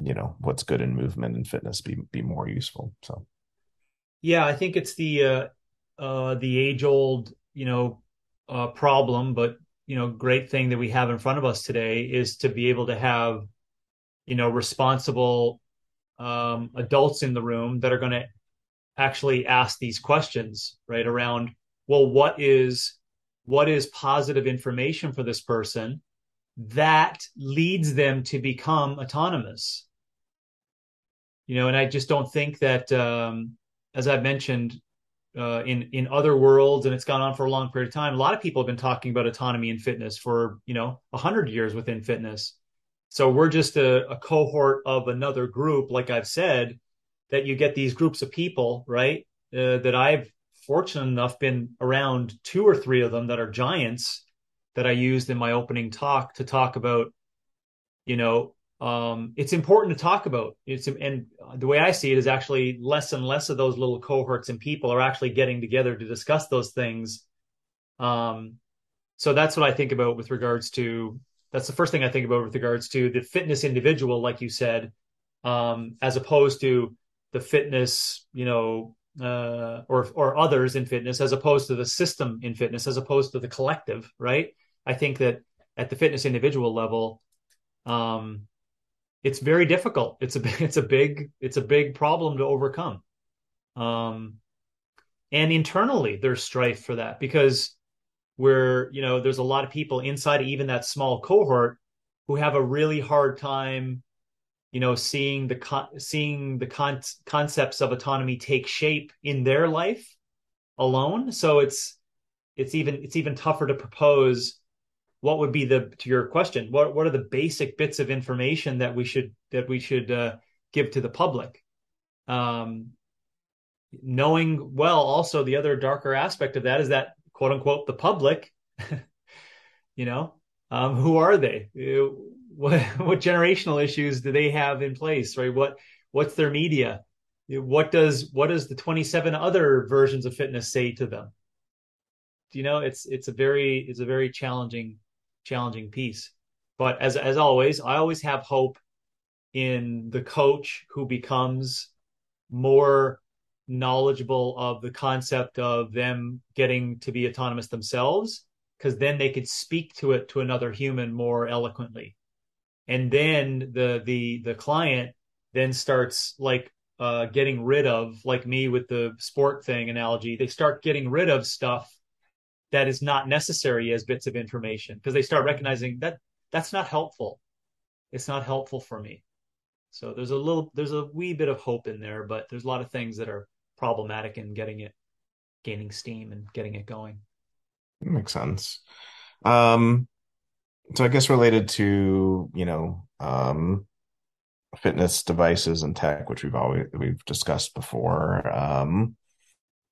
you know what's good in movement and fitness be be more useful. So yeah, I think it's the uh, uh, the age old, you know, uh, problem, but you know, great thing that we have in front of us today is to be able to have, you know, responsible um, adults in the room that are going to actually ask these questions, right? Around, well, what is what is positive information for this person that leads them to become autonomous? You know, and I just don't think that, um, as I've mentioned, uh, in in other worlds, and it's gone on for a long period of time. A lot of people have been talking about autonomy in fitness for you know hundred years within fitness. So we're just a, a cohort of another group, like I've said, that you get these groups of people, right? Uh, that I've fortunate enough been around two or three of them that are giants that I used in my opening talk to talk about, you know, um, it's important to talk about. It's and the way I see it is actually less and less of those little cohorts and people are actually getting together to discuss those things. Um, so that's what I think about with regards to. That's the first thing I think about with regards to the fitness individual, like you said, um, as opposed to the fitness, you know, uh, or or others in fitness as opposed to the system in fitness as opposed to the collective, right? I think that at the fitness individual level, um, it's very difficult. It's a it's a big it's a big problem to overcome. Um, and internally, there's strife for that because we're you know there's a lot of people inside even that small cohort who have a really hard time you know seeing the con- seeing the con- concepts of autonomy take shape in their life alone so it's it's even it's even tougher to propose what would be the to your question what what are the basic bits of information that we should that we should uh, give to the public? Um, knowing well also the other darker aspect of that is that quote unquote the public you know um, who are they? What what generational issues do they have in place right? What what's their media? What does what does the 27 other versions of fitness say to them? You know it's it's a very it's a very challenging challenging piece. But as as always, I always have hope in the coach who becomes more knowledgeable of the concept of them getting to be autonomous themselves because then they could speak to it to another human more eloquently and then the the the client then starts like uh, getting rid of like me with the sport thing analogy they start getting rid of stuff that is not necessary as bits of information because they start recognizing that that's not helpful. It's not helpful for me. So there's a little, there's a wee bit of hope in there, but there's a lot of things that are problematic in getting it, gaining steam and getting it going. Makes sense. Um, so I guess related to, you know, um, fitness devices and tech, which we've always we've discussed before. Um,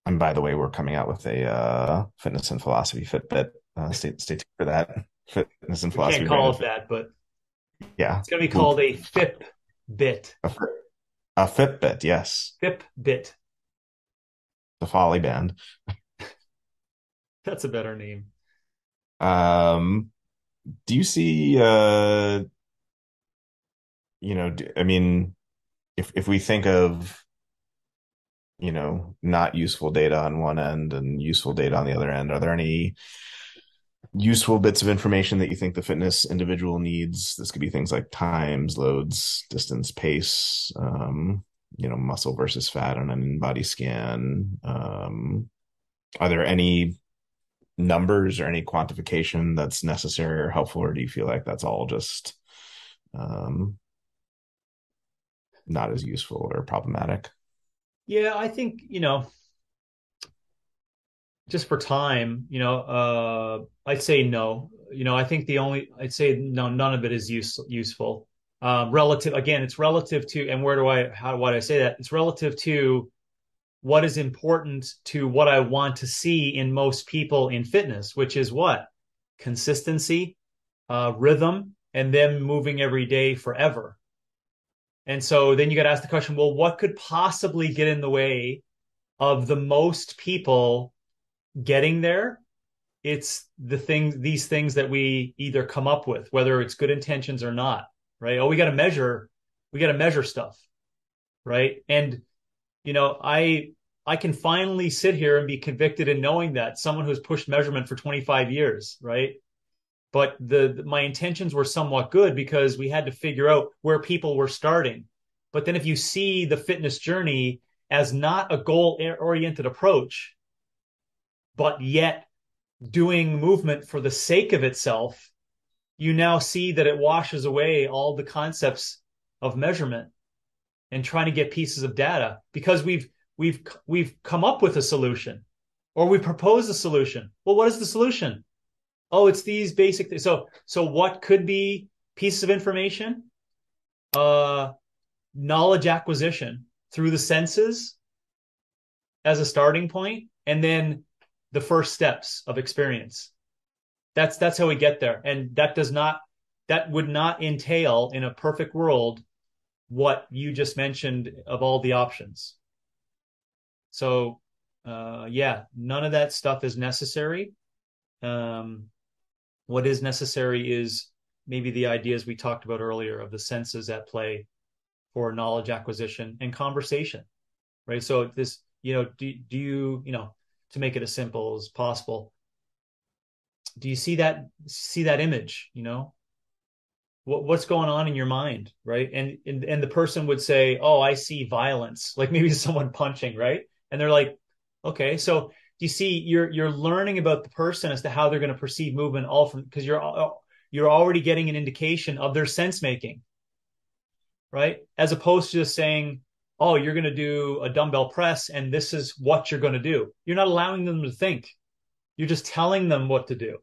and by the way, we're coming out with a uh, fitness and philosophy Fitbit. Uh, stay stay tuned for that. Fitness and philosophy. We can't call it that, but yeah, it's going to be called a Fitbit. A, a Fitbit, yes. Fitbit. The Folly Band. That's a better name. Um, do you see? Uh, you know, I mean, if if we think of you know, not useful data on one end and useful data on the other end? Are there any useful bits of information that you think the fitness individual needs? This could be things like times, loads, distance, pace, um, you know, muscle versus fat on an InBody scan. Um, are there any numbers or any quantification that's necessary or helpful, or do you feel like that's all just um, not as useful or problematic? Yeah, I think, you know, just for time, you know, uh, I'd say no. You know, I think the only I'd say no, none of it is use, useful. Um, relative again, it's relative to, and where do I how why do I say that? It's relative to what is important to what I want to see in most people in fitness, which is what consistency, uh, rhythm, and them moving every day forever. And so then you got to ask the question, well, what could possibly get in the way of the most people getting there? It's the thing, these things that we either come up with, whether it's good intentions or not, right? Oh, we got to measure, we got to measure stuff, right? And, you know, I, I can finally sit here and be convicted in knowing that someone who's pushed measurement for 25 years, right? But the my intentions were somewhat good because we had to figure out where people were starting. But then if you see the fitness journey as not a goal oriented approach but yet doing movement for the sake of itself you now see that it washes away all the concepts of measurement and trying to get pieces of data because we've we've we've come up with a solution or we propose a solution. Well what is the solution oh, it's these basic things. So, so what could be pieces of information? Uh, knowledge acquisition through the senses as a starting point, and then the first steps of experience. That's that's how we get there, and that does not that would not entail in a perfect world what you just mentioned of all the options. So, uh, yeah, none of that stuff is necessary. Um, what is necessary is maybe the ideas we talked about earlier of the senses at play for knowledge acquisition and conversation, right? So this, you know, do, do you, you know, to make it as simple as possible, do you see that see that image? You know, what, what's going on in your mind, right? And, and and the person would say, "Oh, I see violence," like maybe someone punching, right? And they're like, "Okay, so." You see you're you're learning about the person as to how they're going to perceive movement all from because you're you're already getting an indication of their sense making right? As opposed to just saying oh you're going to do a dumbbell press and this is what you're going to do. You're not allowing them to think. You're just telling them what to do.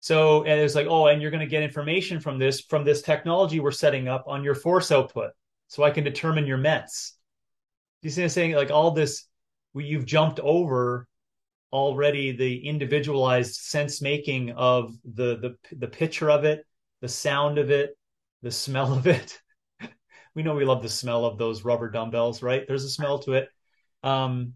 So and it's like oh and you're going to get information from this from this technology we're setting up on your force output so i can determine your mets. You see what i'm saying? Like all this you've jumped over already the individualized sense making of the the the picture of it, the sound of it, the smell of it. we know we love the smell of those rubber dumbbells, right? There's a smell to it. Um,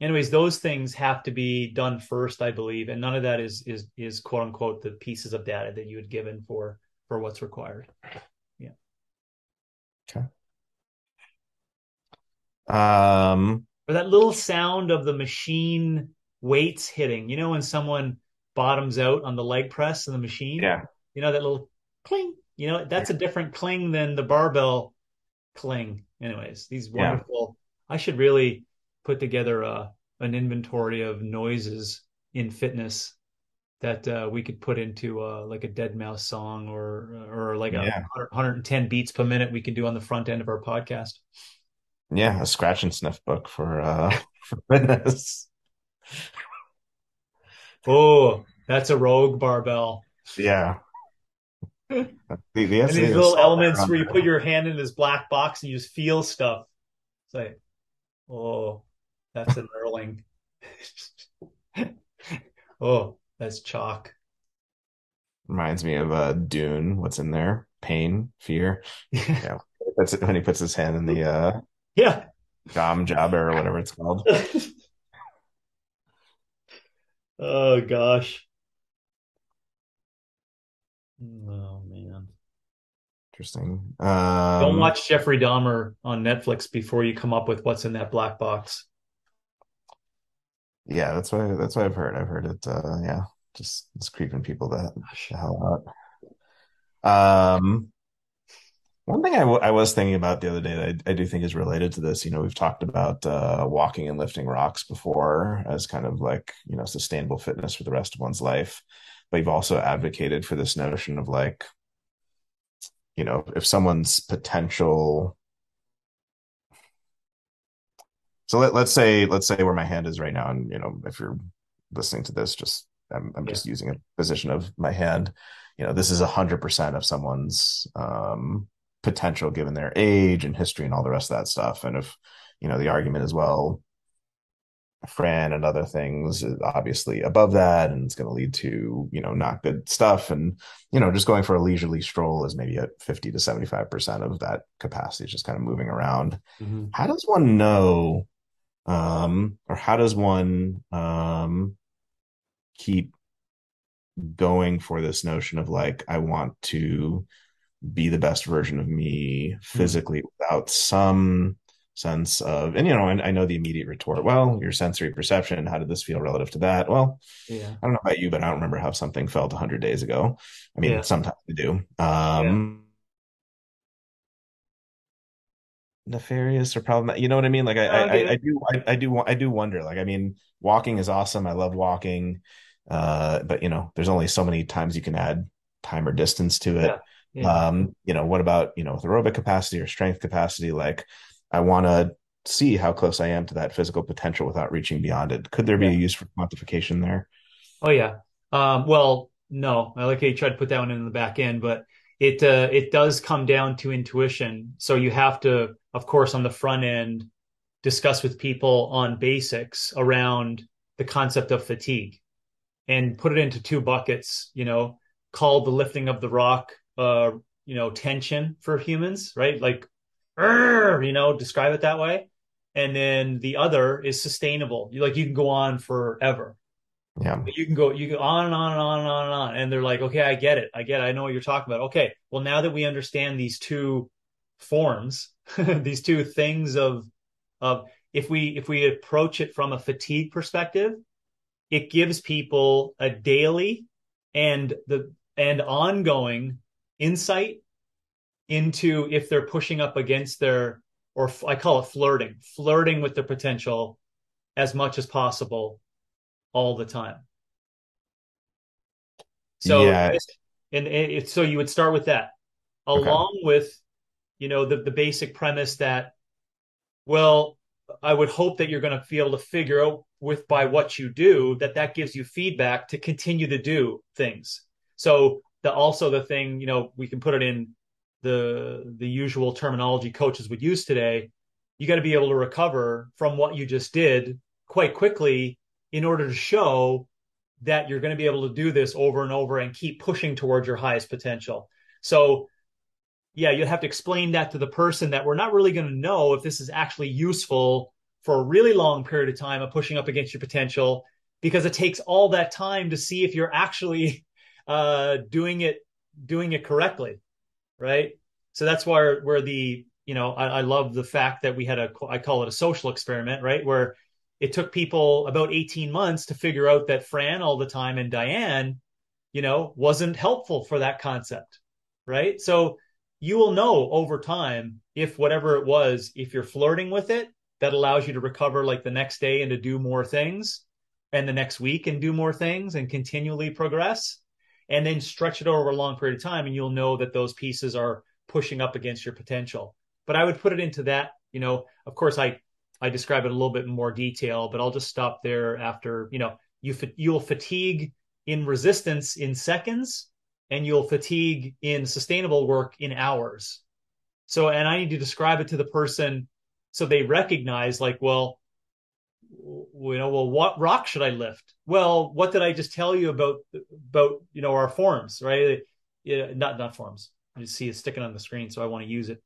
anyways, those things have to be done first, I believe, and none of that is is is quote unquote the pieces of data that you had given for for what's required. Yeah. Okay. Um, or that little sound of the machine weights hitting. You know when someone bottoms out on the leg press in the machine? Yeah. You know that little cling. You know that's a different cling than the barbell cling. Anyways, these wonderful. Yeah. I should really put together a an inventory of noises in fitness that uh, we could put into uh, like a deadmau5 song or or like a 110 beats per minute we could do on the front end of our podcast. Yeah, a scratch and sniff book for uh for fitness. Oh, that's a rogue barbell. Yeah. the, the and these little elements where you put your hand in this black box and you just feel stuff. It's like, oh, that's a knurling. oh, that's chalk. Reminds me of uh, Dune. What's in there? Pain, fear. yeah. That's when he puts his hand in the uh yeah. gom jabbar or whatever it's called. oh gosh. Oh man. Interesting. Um, Don't watch Jeffrey Dahmer on Netflix before you come up with what's in that black box. Yeah, that's what that's what I've heard. I've heard it. Uh, yeah, just it's creeping people the, the hell out. Um, one thing I, w- I was thinking about the other day that I, I, do think is related to this, you know, we've talked about uh, walking and lifting rocks before as kind of like, you know, sustainable fitness for the rest of one's life. But you've also advocated for this notion of like, you know, if someone's potential. So let, let's say, let's say where my hand is right now. And, you know, if you're listening to this, just, I'm, I'm yeah. just using a position of my hand. You know, this is a hundred percent of someone's, um, potential given their age and history and all the rest of that stuff. And if, you know, the argument as well, Fran and other things is obviously above that and it's going to lead to, you know, not good stuff. And, you know, just going for a leisurely stroll is maybe at 50 to 75% of that capacity, just kind of moving around. Mm-hmm. How does one know, um, or how does one, um, keep going for this notion of like, I want to, be the best version of me hmm. physically mm. without some sense of and you know and I know the immediate retort well your sensory perception how did this feel relative to that? Well yeah. I don't know about you but I don't remember how something felt 100 days ago. I mean yeah. sometimes I do. Um yeah. nefarious or problem you know what I mean? Like I I, I, I, do I, I do I do wonder. Like I mean walking is awesome. I love walking. Uh but you know there's only so many times you can add time or distance to it yeah. Um, you know, what about, you know, with aerobic capacity or strength capacity? Like, I want to see how close I am to that physical potential without reaching beyond it. Could there be yeah. a use for quantification there? Oh yeah. Um, well, no, I like how you tried to put that one in the back end, but it uh, it does come down to intuition. So you have to, of course, on the front end, discuss with people on basics around the concept of fatigue, and put it into two buckets. You know, called the lifting of the rock uh, you know, tension for humans, right? Like, you know, describe it that way. And then the other is sustainable. You like you can go on forever. Yeah. You can go you can on and on and on and on and on. And they're like, okay, I get it. I get it. I know what you're talking about. Okay. Well, now that we understand these two forms, these two things of of if we if we approach it from a fatigue perspective, it gives people a daily and the and ongoing insight into if they're pushing up against their or I call it flirting, flirting with the potential as much as possible all the time. So Yeah. and, and so you would start with that Okay. along with you know the the basic premise that well I would hope that you're going to be able to figure out with by what you do that that gives you feedback to continue to do things. So the also the thing, you know, we can put it in the the usual terminology coaches would use today. You got to be able to recover from what you just did quite quickly in order to show that you're going to be able to do this over and over and keep pushing towards your highest potential. So yeah, you have to explain that to the person that we're not really going to know if this is actually useful for a really long period of time of pushing up against your potential because it takes all that time to see if you're actually uh, doing it doing it correctly, right? So that's where where the you know I, I love the fact that we had a I call it a social experiment, right? Where it took people about 18 months to figure out that Fran all the time and Diane, you know, wasn't helpful for that concept, right? So you will know over time if whatever it was, if you're flirting with it, that allows you to recover like the next day and to do more things and the next week and do more things and continually progress and then stretch it over a long period of time and you'll know that those pieces are pushing up against your potential but i would put it into that you know of course i i describe it a little bit more detail but i'll just stop there after you know you you'll fatigue in resistance in seconds and you'll fatigue in sustainable work in hours. So, and I need to describe it to the person so they recognize, like, well, you know, well, what rock should I lift? Well, what did I just tell you about about you know our forms, right? Yeah, not not forms. You see it sticking on the screen, so I want to use it.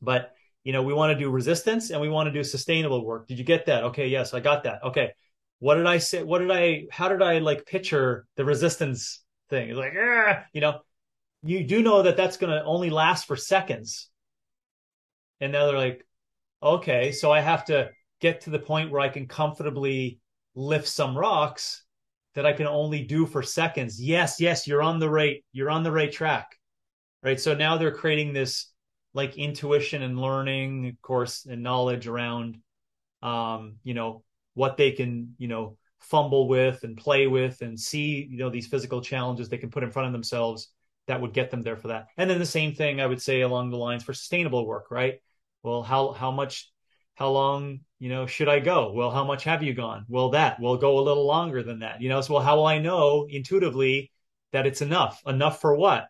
But you know, we want to do resistance and we want to do sustainable work. Did you get that? Okay, yes, I got that. Okay, what did I say? What did I? How did I like picture the resistance thing. It's like, ah, you know, you do know that that's going to only last for seconds. And now they're like, okay, so I have to get to the point where I can comfortably lift some rocks that I can only do for seconds. Yes, yes, you're on the right, you're on the right track. Right. So now they're creating this like intuition and learning, of course, and knowledge around um, you know, what they can, you know, fumble with and play with and see you know these physical challenges they can put in front of themselves that would get them there for that and then the same thing i would say along the lines for sustainable work right well how how much how long you know should i go? Well how much have you gone? Well that. Will go a little longer than that. You know so well how will i know intuitively that it's enough? Enough for what?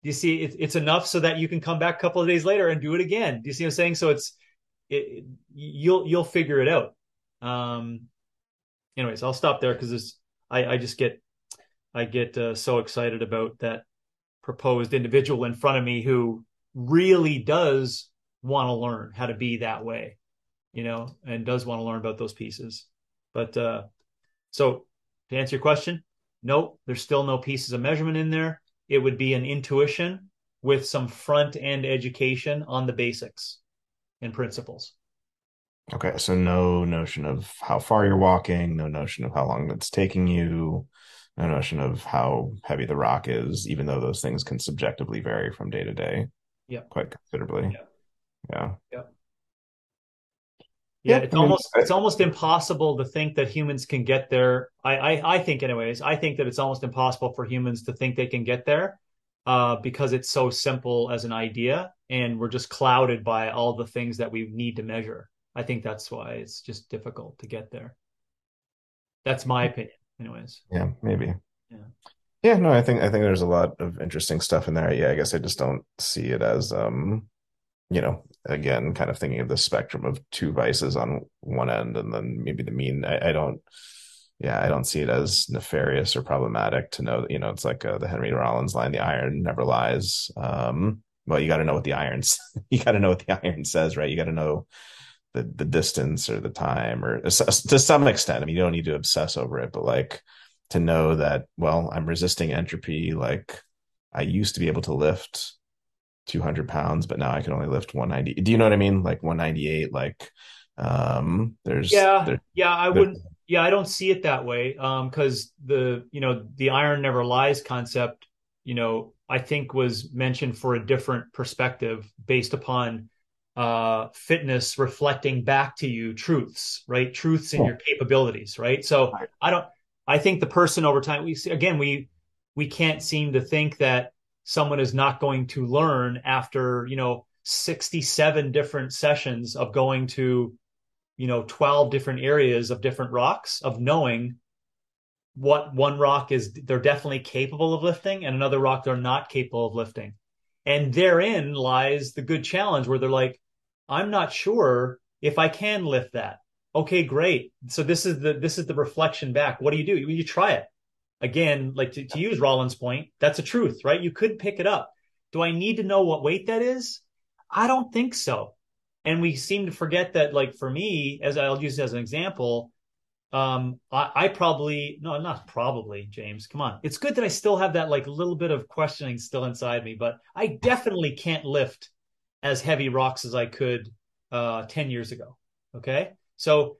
You see it, it's enough so that you can come back a couple of days later and do it again. Do you see what i'm saying? So it's it, you'll you'll figure it out. Um anyways, I'll stop there because I, I just get I get uh, so excited about that proposed individual in front of me who really does want to learn how to be that way, you know, and does want to learn about those pieces. But uh, so to answer your question, no, there's still no pieces of measurement in there. It would be an intuition with some front end education on the basics and principles. Okay, so no notion of how far you're walking, no notion of how long it's taking you, no notion of how heavy the rock is, even though those things can subjectively vary from day to day Yeah. quite considerably. Yeah. Yeah. Yeah. Yeah, it's almost it's almost impossible to think that humans can get there. I, I I think anyways, I think that it's almost impossible for humans to think they can get there uh, because it's so simple as an idea and we're just clouded by all the things that we need to measure. I think that's why it's just difficult to get there. That's my opinion, anyways. yeah, maybe. Yeah. Yeah, no, I think I think there's a lot of interesting stuff in there. Yeah, I guess I just don't see it as um, you know, again, kind of thinking of the spectrum of two vices on one end and then maybe the mean. I, I don't yeah, I don't see it as nefarious or problematic to know that, you know, it's like uh, the Henry Rollins line, the iron never lies. Um, well, you got to know what the irons, you got to know what the iron says, right? You got to know the the distance or the time or to some extent. I mean, you don't need to obsess over it, but like to know that, well, I'm resisting entropy. Like I used to be able to lift 200 pounds, but now I can only lift 190. Do you know what I mean? Like 198, like um there's Yeah, there, yeah, I wouldn't. Yeah, I don't see it that way. Um, because the you know the iron never lies concept, you know, I think was mentioned for a different perspective based upon uh fitness reflecting back to you truths, right? Truths in your oh, capabilities, right? So. I don't. I think the person over time we see again we we can't seem to think that someone is not going to learn after you know 67 different sessions of going to you know 12 different areas of different rocks of knowing what one rock is they're definitely capable of lifting and another rock they're not capable of lifting. And therein lies the good challenge where they're like i'm not sure if i can lift that. Okay great. So this is the this is the reflection back. What do you do? You, you try it again like to, to use rollins point that's a truth right? You could pick it up. Do i need to know what weight that is? I don't think so. And we seem to forget that like for me as i'll use as an example um I, I probably no not probably james come on. It's good that i still have that like little bit of questioning still inside me but i definitely can't lift as heavy rocks as i could uh 10 years ago okay? So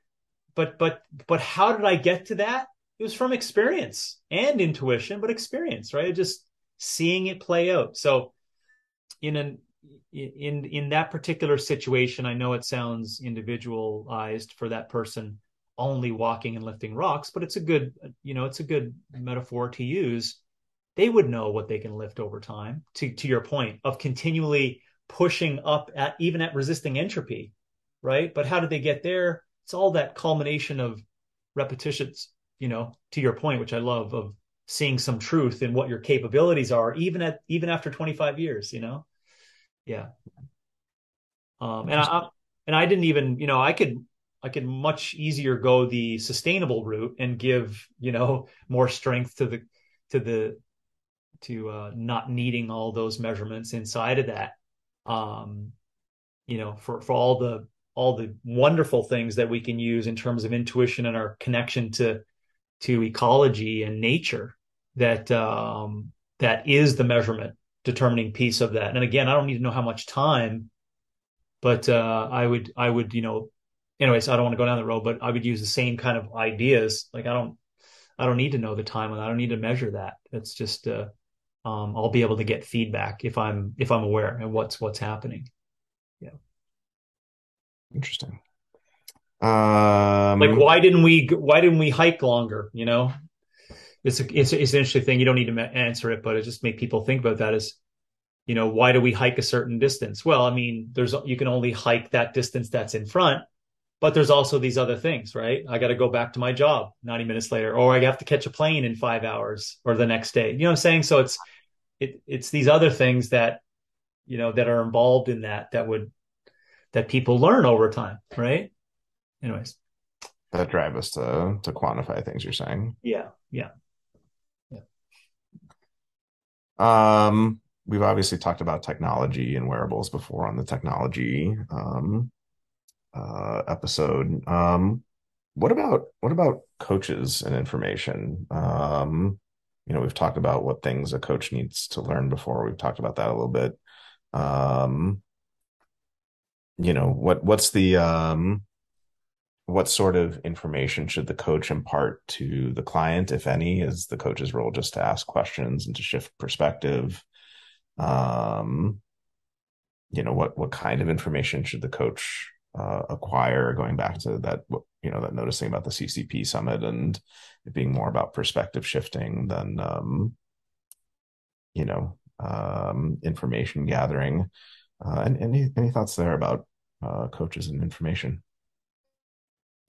but but but how did i get to that it was from experience and intuition but experience right just seeing it play out so in an in in that particular situation, I know it sounds individualized for that person only walking and lifting rocks, but it's a good you know it's a good metaphor to use. They would know what they can lift over time. To to your point of continually pushing up at even at resisting entropy, right? But how did they get there? It's all that culmination of repetitions. You know, to your point, which I love of seeing some truth in what your capabilities are, even at even after 25 years. You know yeah. Um, and I and I didn't even, you know, I could I could much easier go the sustainable route and give, you know, more strength to the to the to uh, not needing all those measurements inside of that. Um, you know, for for all the all the wonderful things that we can use in terms of intuition and our connection to to ecology and nature that um, that is the measurement determining piece of that. And again, I don't need to know how much time, but uh, I would I would you know, anyways, I don't want to go down the road, but I would use the same kind of ideas. Like I don't I don't need to know the time and I don't need to measure that. It's just uh, um, I'll be able to get feedback if I'm if I'm aware and what's what's happening. Yeah. Interesting. Like Um, why didn't we why didn't we hike longer? You know, it's a, it's it's an interesting thing. You don't need to answer it, but it just make people think about that. Is you know why do we hike a certain distance? Well, I mean, there's you can only hike that distance that's in front, but there's also these other things, right? I got to go back to my job 90 minutes later, or I have to catch a plane in five hours or the next day. You know what I'm saying? So it's it it's these other things that you know that are involved in that that would that people learn over time, right? Anyways, that drive us to to quantify things you're saying. yeah, yeah, yeah. Um, we've obviously talked about technology and wearables before on the technology um uh episode. Um, what about what about coaches and information? Um, you know, we've talked about what things a coach needs to learn before. We've talked about that a little bit. Um, you know, what what's the um what sort of information should the coach impart to the client, if any? Is the coach's role just to ask questions and to shift perspective? Um, you know, what what kind of information should the coach uh, acquire? Going back to that, you know, that noticing about the CCP summit and it being more about perspective shifting than um, you know um, information gathering. Uh, and any any thoughts there about uh, coaches and information?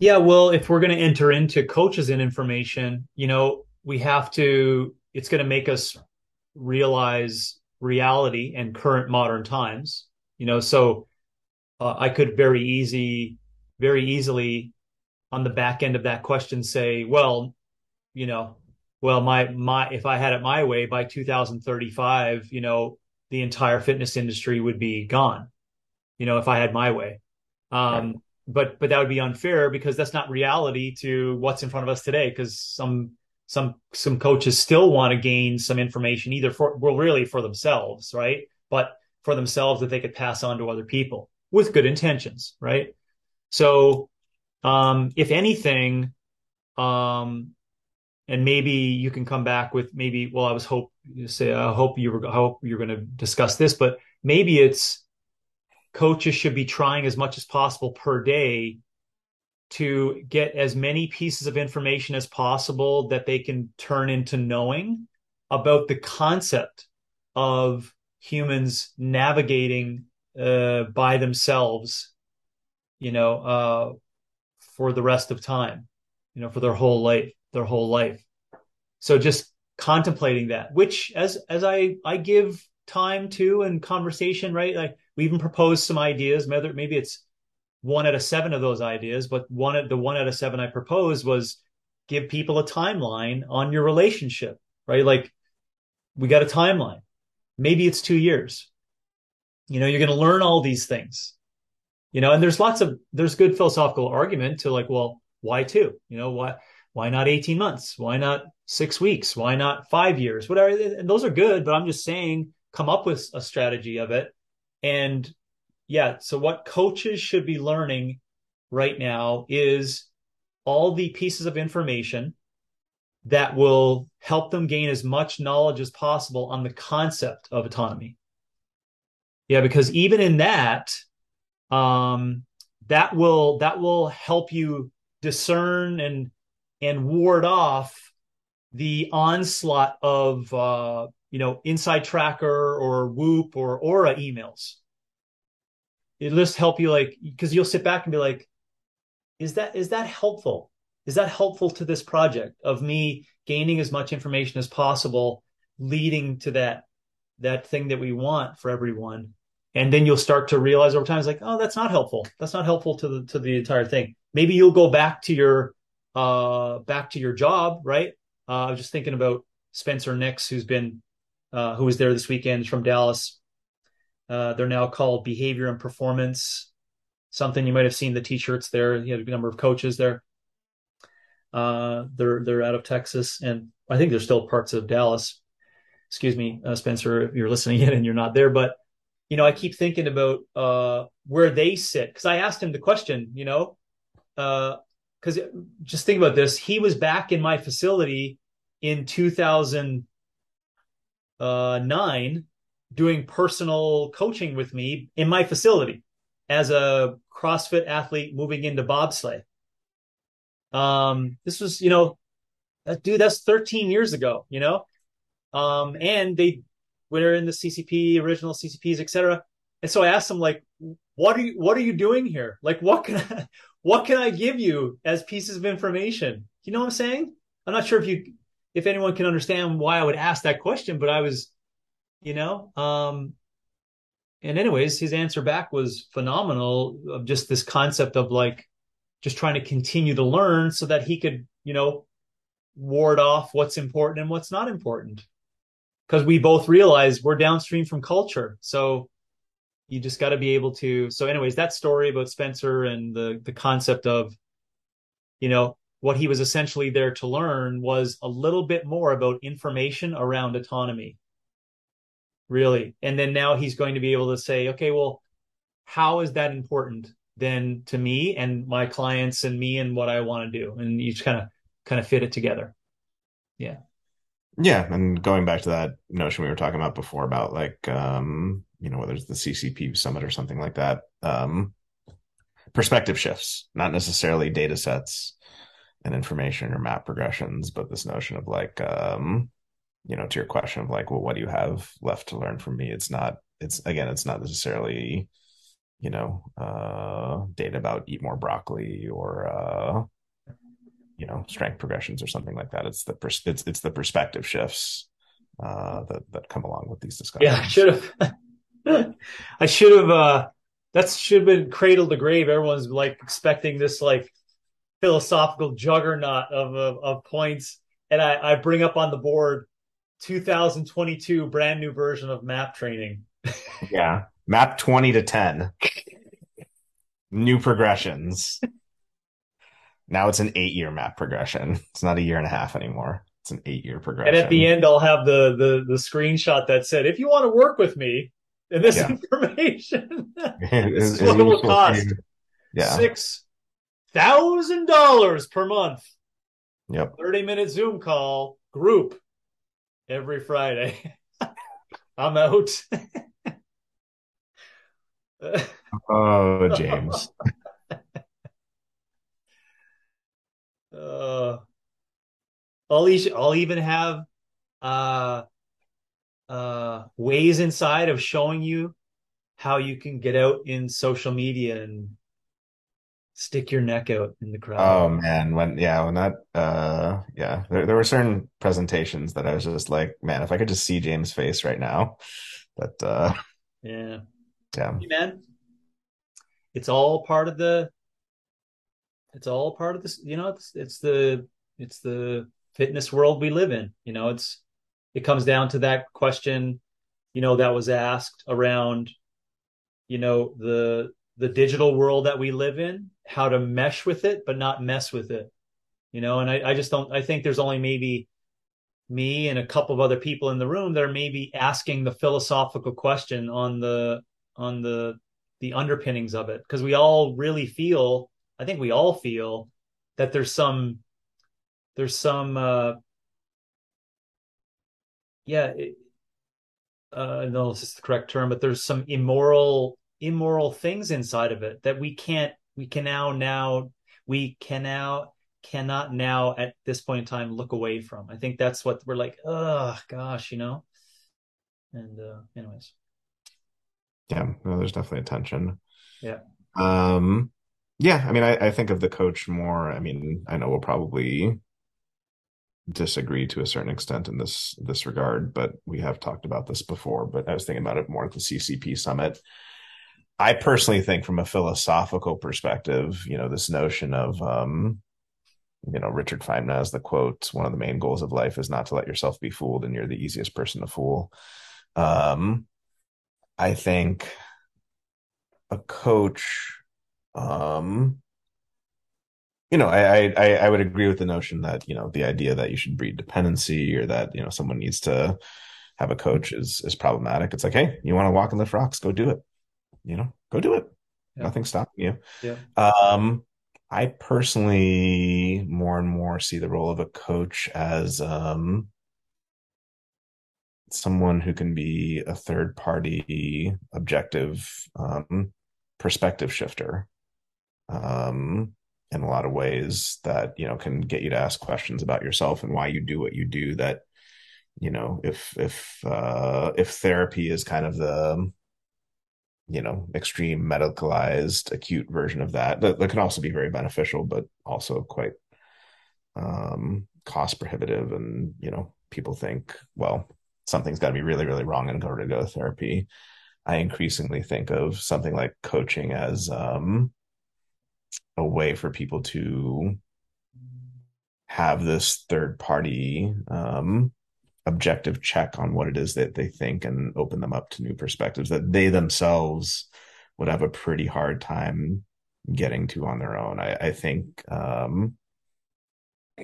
Yeah, well, if we're going to enter into coaches and information, you know, we have to, it's going to make us realize reality and current modern times, you know, so uh, I could very easy, very easily on the back end of that question say, well, you know, well, my, my, if I had it my way by 2035, you know, the entire fitness industry would be gone, you know, if I had my way. Right. But but that would be unfair because that's not reality to what's in front of us today. Because some some some coaches still want to gain some information either for well really for themselves, right? But for themselves that they could pass on to other people with good intentions, right? So, um, if anything, um, and maybe you can come back with maybe, well, I was hope you say, I hope you were, I hope you're going to discuss this, but maybe it's coaches should be trying as much as possible per day to get as many pieces of information as possible that they can turn into knowing about the concept of humans navigating uh, by themselves, you know, uh, for the rest of time, you know, for their whole life, their whole life. So just contemplating that, which as as I I give time to and conversation, right? Like we even proposed some ideas. Maybe it's one out of seven of those ideas, but one the one out of seven I proposed was give people a timeline on your relationship, right? Like we got a timeline. Maybe it's two years. You know, you're going to learn all these things. You know, and there's lots of there's good philosophical argument to like, well, why two? You know, why why not 18 months? Why not six weeks? Why not five years? Whatever. And those are good, but I'm just saying, come up with a strategy of it. And yeah, so what coaches should be learning right now is all the pieces of information that will help them gain as much knowledge as possible on the concept of autonomy. Yeah, because even in that, um, that will that will help you discern and and ward off the onslaught of uh, you know InsideTracker or whoop or Oura emails. It'll just help you like because you'll sit back and be like is that is that helpful? Is that helpful to this project of me gaining as much information as possible leading to that that thing that we want for everyone? And then you'll start to realize over time it's like oh that's not helpful. That's not helpful to the to the entire thing. Maybe you'll go back to your uh back to your job right? Uh, I was just thinking about Spencer Nix, who's been uh, who was there this weekend from Dallas. Uh, they're now called Behavior and Performance. Something you might have seen the T-shirts there. You had a number of coaches there. Uh, they're they're out of Texas, and I think there's still parts of Dallas. Excuse me, uh, Spencer, if you're listening in and you're not there, but you know, I keep thinking about uh, where they sit because I asked him the question. You know, because just think about this. He was back in my facility in 2009 doing personal coaching with me in my facility as a CrossFit athlete moving into bobsleigh. Um, this was, you know, that, dude, that's 13 years ago, you know? Um, and they were in the CCP, original CCPs, etc. And so I asked them, like, what are you, what are you doing here? Like, what can I, what can I give you as pieces of information? You know what I'm saying? I'm not sure if you if anyone can understand why I would ask that question, but I was, you know, um, and anyways, his answer back was phenomenal of just this concept of like just trying to continue to learn so that he could, you know, ward off what's important and what's not important. Because we both realize we're downstream from culture. So you just got to be able to. So, anyways, that story about Spencer and the the concept of, you know, what he was essentially there to learn was a little bit more about information around autonomy. Really. And then now he's going to be able to say, okay, well, how is that important then to me and my clients and me and what I want to do? And you just kind of kind of fit it together. Yeah. Yeah, and going back to that notion we were talking about before about like um, you know, whether it's the CCP summit or something like that, um, perspective shifts, not necessarily data sets and information or map progressions, but this notion of like, um, you know, to your question of like, well, what do you have left to learn from me? It's not, it's again, it's not necessarily, you know, uh, data about eat more broccoli or, uh, you know, strength progressions or something like that. It's the, pers- it's, it's the perspective shifts, uh, that, that come along with these discussions. Yeah, I should have, I should have, uh, that should have been cradle to grave. Everyone's like expecting this, like, philosophical juggernaut of, of, of points. And I, I bring up on the board 2022 brand new version of map training. yeah. Map 20 to 10. new progressions. Now it's an eight year map progression. It's not a year and a half anymore. It's an eight year progression. And at the end, I'll have the, the, the screenshot that said, if you want to work with me, And this Yeah. information, this Is- is what it will cost. Yeah. six thousand dollars per month. Yep. 30 minute Zoom call group every Friday. I'm out. Oh, James. uh, I'll, each, I'll even have uh, uh, ways inside of showing you how you can get out in social media and stick your neck out in the crowd. Oh man, when yeah, when that uh yeah, there there were certain presentations that I was just like, man, if I could just see James' face right now. But uh yeah. yeah. Hey, man. It's all part of the it's all part of this, you know, it's it's the it's the fitness world we live in. You know, it's it comes down to that question, you know, that was asked around, you know, the the digital world that we live in, how to mesh with it, but not mess with it. You know, and I, I just don't I think there's only maybe me and a couple of other people in the room that are maybe asking the philosophical question on the on the the underpinnings of it because we all really feel i think we all feel that there's some there's some uh yeah it, uh I don't know if this is the correct term but there's some immoral immoral things inside of it that we can't we can now now we can now cannot now at this point in time look away from i think that's what we're like oh gosh you know and uh anyways Yeah, no, there's definitely a tension. Yeah. Um, yeah, I mean, I, I think of the coach more. I mean, I know we'll probably disagree to a certain extent in this this regard, but we have talked about this before. But I was thinking about it more at the CCP summit. I personally think, from a philosophical perspective, you know, this notion of, um, you know, Richard Feynman has the quote: "One of the main goals of life is not to let yourself be fooled, and you're the easiest person to fool." Um, I think a coach, um, you know, I, I I would agree with the notion that you know the idea that you should breed dependency or that you know someone needs to have a coach is is problematic. It's like, hey, you want to walk and lift rocks, go do it. You know, go do it. Yeah. Nothing's stopping you. Yeah. Um, I personally more and more see the role of a coach as um someone who can be a third party objective um, perspective shifter um, in a lot of ways that you know can get you to ask questions about yourself and why you do what you do that you know if if uh if therapy is kind of the you know extreme medicalized acute version of that that, that can also be very beneficial but also quite um cost prohibitive and you know people think well something's got to be really really wrong in order to go to therapy. I increasingly think of something like coaching as um a way for people to have this third party um objective check on what it is that they think and open them up to new perspectives that they themselves would have a pretty hard time getting to on their own i, I think um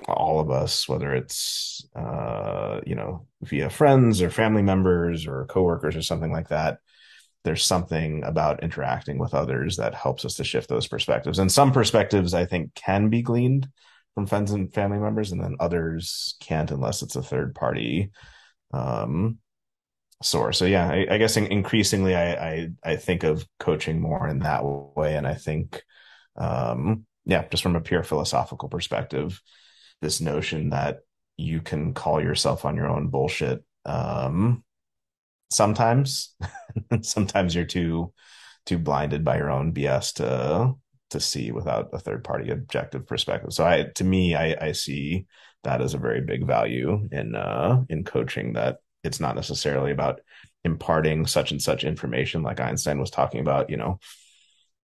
all of us, whether it's uh, you know via friends or family members or coworkers or something like that, there's something about interacting with others that helps us to shift those perspectives. And some perspectives I think can be gleaned from friends and family members, and then others can't unless it's a third party um, source. So yeah, I, I guess increasingly I, I I think of coaching more in that way, and I think um, yeah, just from a pure philosophical perspective this notion that you can call yourself on your own bullshit um sometimes sometimes you're too too blinded by your own bs to to see without a third party objective perspective so i to me i i see that as a very big value in uh in coaching that it's not necessarily about imparting such and such information like einstein was talking about you know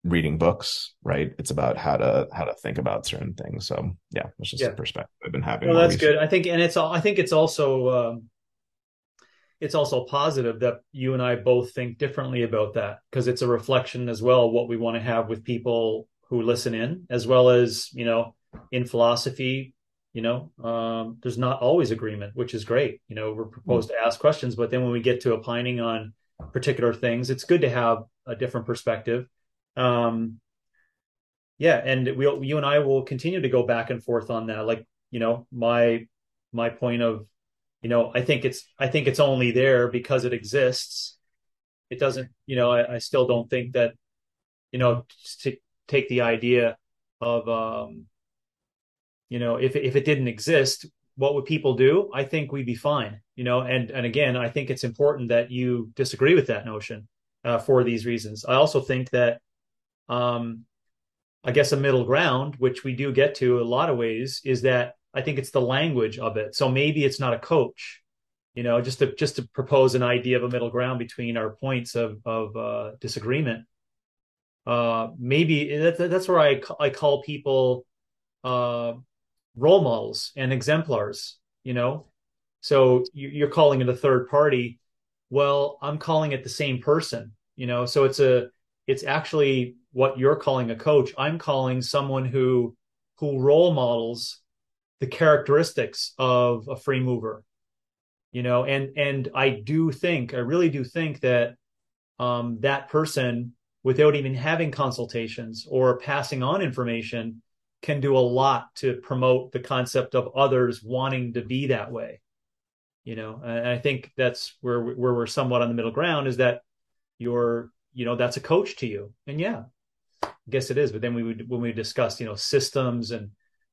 reading books, right? It's about how to how to think about certain things. So yeah, that's just Yeah. a perspective I've been having. Well, that's recently. good. I think, and it's all. I think it's also um, it's also positive that you and I both think differently about that because it's a reflection as well what we want to have with people who listen in, as well as you know, in philosophy. You know, um, there's not always agreement, which is great. You know, we're proposed to ask questions, but then when we get to opining on particular things. It's good to have a different perspective. Um, yeah, and we you and I will continue to go back and forth on that. Like, you know, my my point of, you know, I think it's I think it's only there because it exists. It doesn't, you know, I, I still don't think that, you know, to take the idea of um, you know, if if it didn't exist, what would people do? I think we'd be fine. You know, and and again, I think it's important that you disagree with that notion uh, for these reasons. I also think that um, I guess a middle ground, which we do get to a lot of ways, is that I think it's the language of it. So maybe it's not a coach, you know, just to just to propose an idea of a middle ground between our points of of uh, disagreement. Uh, maybe that, that's where I I call people uh, role models and exemplars. You know, so you're calling it a third party. Well, I'm calling it the same person. You know, so it's a it's actually what you're calling a coach i'm calling someone who who role models the characteristics of a free mover you know? And and i do think i really do think that um, that person without even having consultations or passing on information can do a lot to promote the concept of others wanting to be that way you know? And i think that's where where we're somewhat on the middle ground is that you're you know that's a coach to you. And yeah i guess it is but then we would when we discussed you know systems and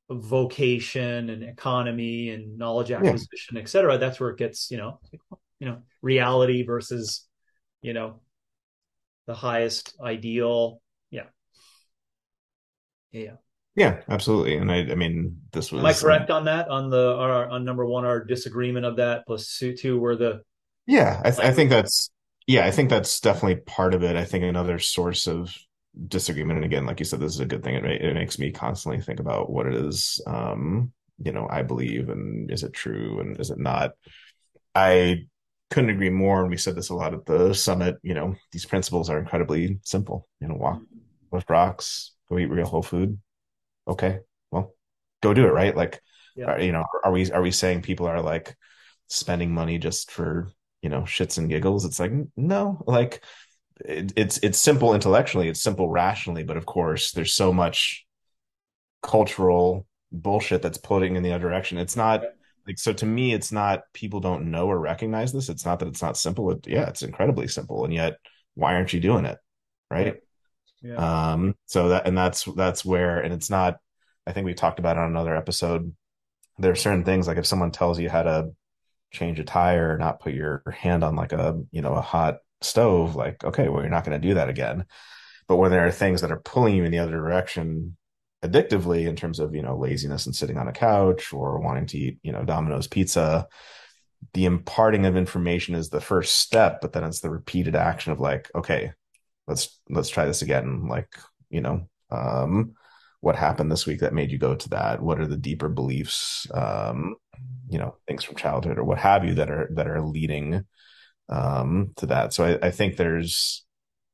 vocation and economy and knowledge acquisition yeah. et cetera that's where it gets you know you know reality versus you know the highest ideal yeah yeah yeah absolutely and i i mean this was am i correct um, on that on the our, on number one our disagreement of that plus two were the yeah I, th- I think that's yeah, I think that's definitely part of it. I think another source of disagreement, and again, like you said, this is a good thing. It, it makes me constantly think about what it is, um, you know, I believe, and is it true, and is it not? I couldn't agree more, and we said this a lot at the summit. You know, these principles are incredibly simple. You know, walk, lift rocks, go eat real whole food. Okay, well, go do it. Right? Like, yeah. are, you know, are we are we saying people are like spending money just for you know shits and giggles it's like no like it, it's it's simple intellectually it's simple rationally but of course there's so much cultural bullshit that's pulling in the other direction. It's not like so to me it's not people don't know or recognize this. It's not that it's not simple. It, yeah it's incredibly simple and yet why aren't you doing it? Right? Yeah. yeah. um so that and that's that's where and it's not i think we talked about it on another episode. There are certain things like if someone tells you how to change a tire, not put your hand on like a, you know, a hot stove, like, okay, well, you're not going to do that again. But when there are things that are pulling you in the other direction addictively in terms of, you know, laziness and sitting on a couch or wanting to eat, you know, Domino's pizza, the imparting of information is the first step, but then it's the repeated action of like, okay, let's let's try this again. Like, you know, um, what happened this week that made you go to that? What are the deeper beliefs? Um, you know things from childhood or what have you that are that are leading um, to that. So I, I, think there's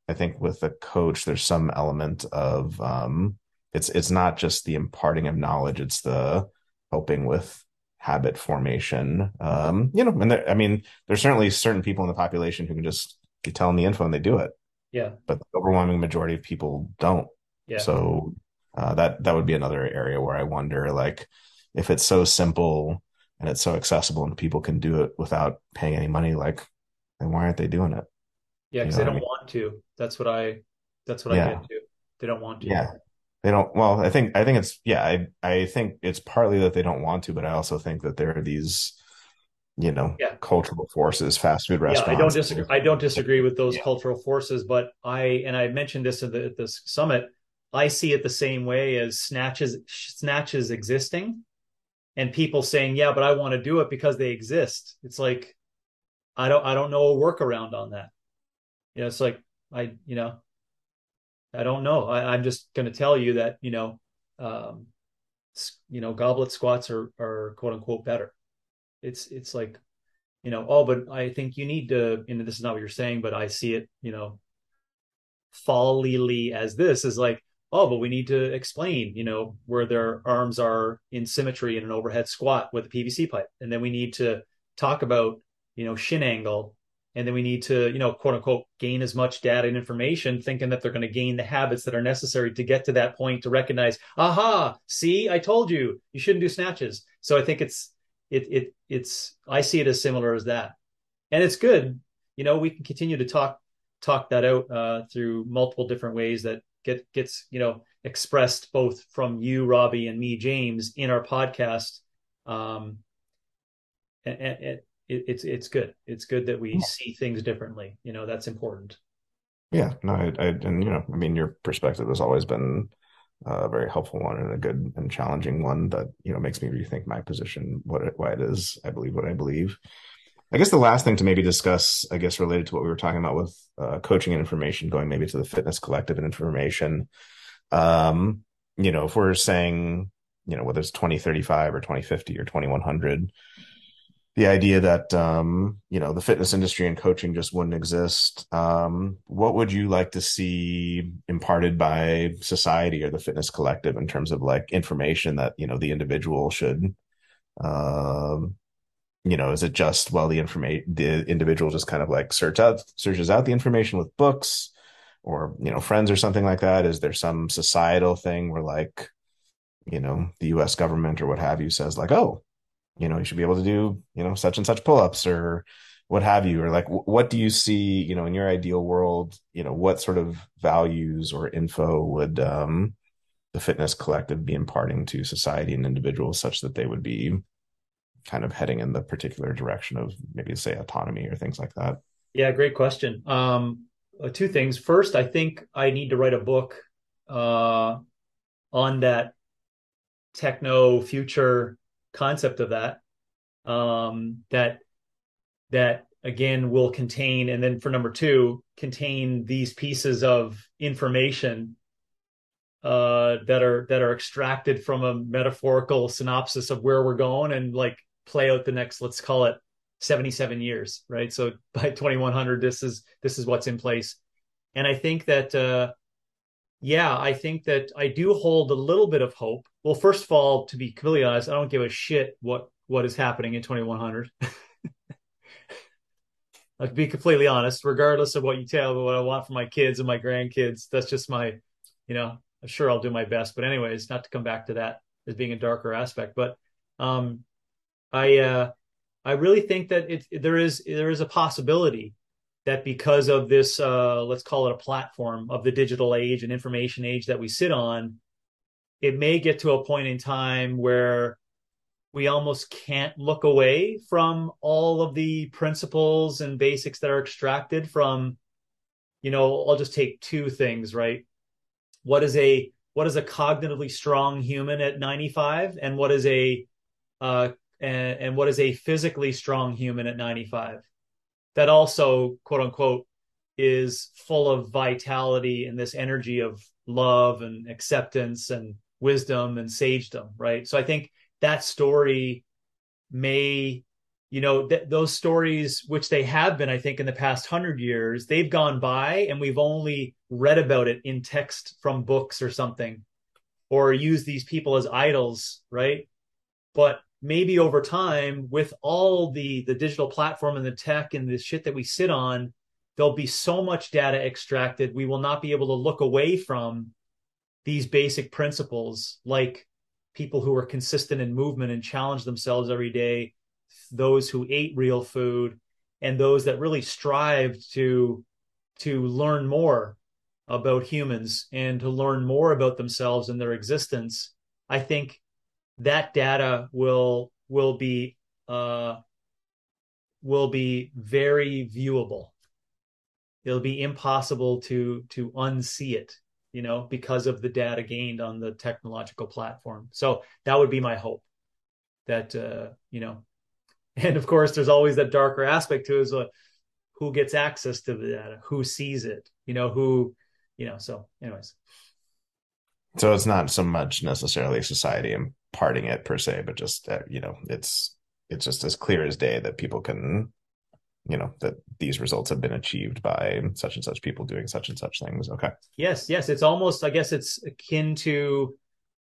I think with a coach there's some element of um, it's it's not just the imparting of knowledge; it's the helping with habit formation. Um, you know, and there, I mean, there's certainly certain people in the population who can just you tell them the info and they do it. Yeah, but the overwhelming majority of people don't. Yeah. So uh, that that would be another area where I wonder, like, if it's so simple and it's so accessible and people can do it without paying any money like then why aren't they doing it yeah because they don't I mean? want to that's what i that's what yeah. i get to they don't want to yeah they don't well i think i think it's yeah i i think it's partly that they don't want to but i also think that there are these you know yeah. cultural forces fast food restaurants yeah, i don't disagree i don't disagree with those yeah. cultural forces but i and i mentioned this at, the, at this summit i see it the same way as snatches snatches existing and people saying, "Yeah, but I want to do it because they exist." It's like I don't I don't know a workaround on that. You know, it's like I you know I don't know. I, am just going to tell you that you know um, you know goblet squats are are quote unquote better. It's it's like you know oh, but I think you need to. Know, this is not what you're saying, but I see it. You know, fallily as this is like oh, but we need to explain, you know, where their arms are in symmetry in an overhead squat with a PVC pipe. And then we need to talk about, you know, shin angle. And then we need to you know quote unquote gain as much data and information thinking that they're going to gain the habits that are necessary to get to that point to recognize aha! See i told you you shouldn't do snatches. So i think it's it it it's i see it as similar as that. And it's good. You know we can continue to talk talk that out uh, through multiple different ways that get gets you know expressed both from you robby and me james in our podcast. Um and, and, it, it's it's good. It's good that we yeah. see things differently. You know, that's important. Yeah, no, I, I, and you know, I mean, your perspective has always been a very helpful one and a good and challenging one that you know makes me rethink my position, what it, why it is I believe what I believe. I guess the last thing to maybe discuss, I guess, related to what we were talking about with uh, coaching and information, going maybe to the fitness collective and information. Um, you know, if we're saying, you know, whether it's 2035 or 2050 or 2100, the idea that um, you know the fitness industry and coaching just wouldn't exist. Um, what would you like to see imparted by society or the fitness collective in terms of like information that you know the individual should? Um, you know, is it just well the information the individual just kind of like search out searches out the information with books or you know friends or something like that? Is there some societal thing where like you know the U.S. government or what have you says like oh you know you should be able to do you know such and such pull-ups or what have you or like what do you see you know in your ideal world you know what sort of values or info would um the fitness collective be imparting to society and individuals such that they would be kind of heading in the particular direction of maybe say autonomy or things like that? Yeah great question. Um uh, two things. First i think i need to write a book uh on that techno future concept of that um, that that again will contain and then for number two contain these pieces of information uh, that are that are extracted from a metaphorical synopsis of where we're going and like play out the next let's call it 77 years right? So by 2100 this is this is what's in place. And i think that uh yeah, I think that I do hold a little bit of hope. Well, first of all, to be completely honest, I don't give a shit what what is happening in 2100. I'll be completely honest, regardless of what you tell me, what I want for my kids and my grandkids. That's just my, you know, I'm sure I'll do my best. But anyways, not to come back to that as being a darker aspect, but um, I uh, I really think that it there is there is a possibility that because of this, uh, let's call it a platform of the digital age and information age that we sit on, it may get to a point in time where we almost can't look away from all of the principles and basics that are extracted from you know i'll just take two things right? What is a what is a cognitively strong human at 95 and what is a uh and, and what is a physically strong human at 95 that also quote unquote is full of vitality and this energy of love and acceptance and wisdom and sagedom right? So i think that story may you know th- those stories which they have been i think in the past 100 years they've gone by and we've only read about it in text from books or something or use these people as idols right? But maybe over time with all the the digital platform and the tech and the shit that we sit on there'll be so much data extracted we will not be able to look away from these basic principles like people who are consistent in movement and challenge themselves every day those who ate real food and those that really strived to to learn more about humans and to learn more about themselves and their existence. I think that data will will be uh, will be very viewable. It'll be impossible to to unsee it, you know, because of the data gained on the technological platform. So that would be my hope. That uh, you know, and of course, there's always that darker aspect to is uh, who gets access to the data, who sees it, you know, who, you know. So, anyways. So it's not so much necessarily society imparting it per se, but just uh, you know, it's it's just as clear as day that people can, you know, that these results have been achieved by such and such people doing such and such things. Okay. Yes, yes, it's almost I guess it's akin to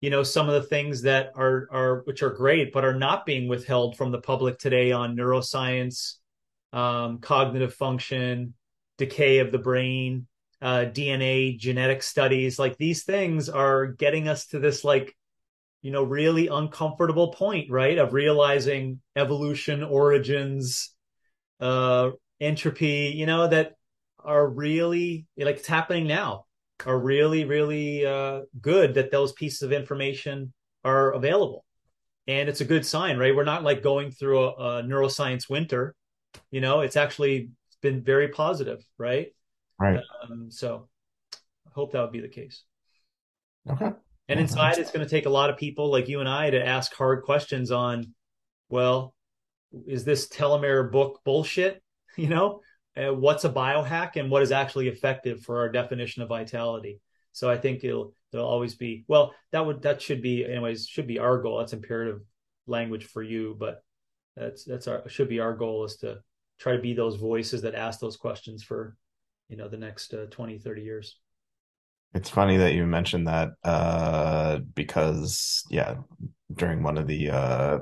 you know some of the things that are are which are great but are not being withheld from the public today on neuroscience um, cognitive function, decay of the brain, uh, DNA, genetic studies. Like these things are getting us to this like you know really uncomfortable point, right? Of realizing evolution, origins, uh, entropy. You know that are really like it's happening now are really really uh, good that those pieces of information are available. And it's a good sign right? We're not like going through a, a neuroscience winter you know? It's actually been very positive right? Right. Um, so i hope that would be the case. Okay and inside it's going to take a lot of people like you and i to ask hard questions on well is this telomere book bullshit you know uh, what's a biohack and what is actually effective for our definition of vitality. So I think it'll there'll always be well that would that should be anyways should be our goal. That's imperative language for you, but that's that's our should be our goal is to try to be those voices that ask those questions for you know the next uh, 20 30 years it's funny that you mentioned that uh, because yeah during one of the uh,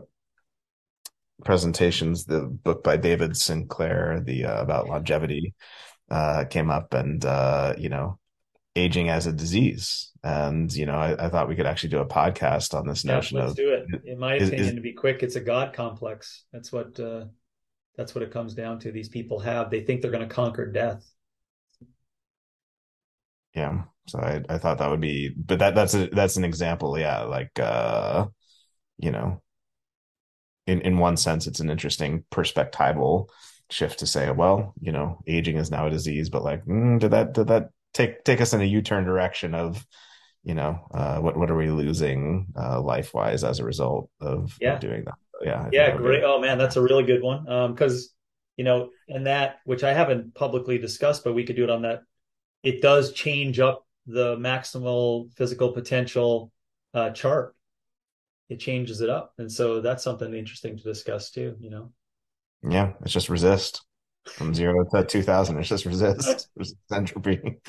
presentations, the book by David Sinclair, the uh, about longevity, uh, came up, and uh, you know, aging as a disease. And you know, I, I, thought we could actually do a podcast on this yeah, notion let's of. do it. In my is, opinion, is, to be quick, it's a god complex. That's what uh, that's what it comes down to. These people have. They think they're going to conquer death. Yeah. So I, I thought that would be, but that that's a that's an example. Yeah, like uh, you know, in in one sense, it's an interesting perspectival shift to say, well, you know, aging is now a disease, but like, mm, did that did that take take us in a U turn direction of, you know, uh, what what are we losing uh, life wise as a result of, yeah. of doing that? Yeah, yeah, great. Be... Oh man, that's a really good one. Um, because you know, and that which I haven't publicly discussed, but we could do it on that. It does change up the maximal physical potential uh, chart it changes it up. And so that's something interesting to discuss too, you know? Yeah. It's just resist from zero to 2000. It's just resist, resist entropy.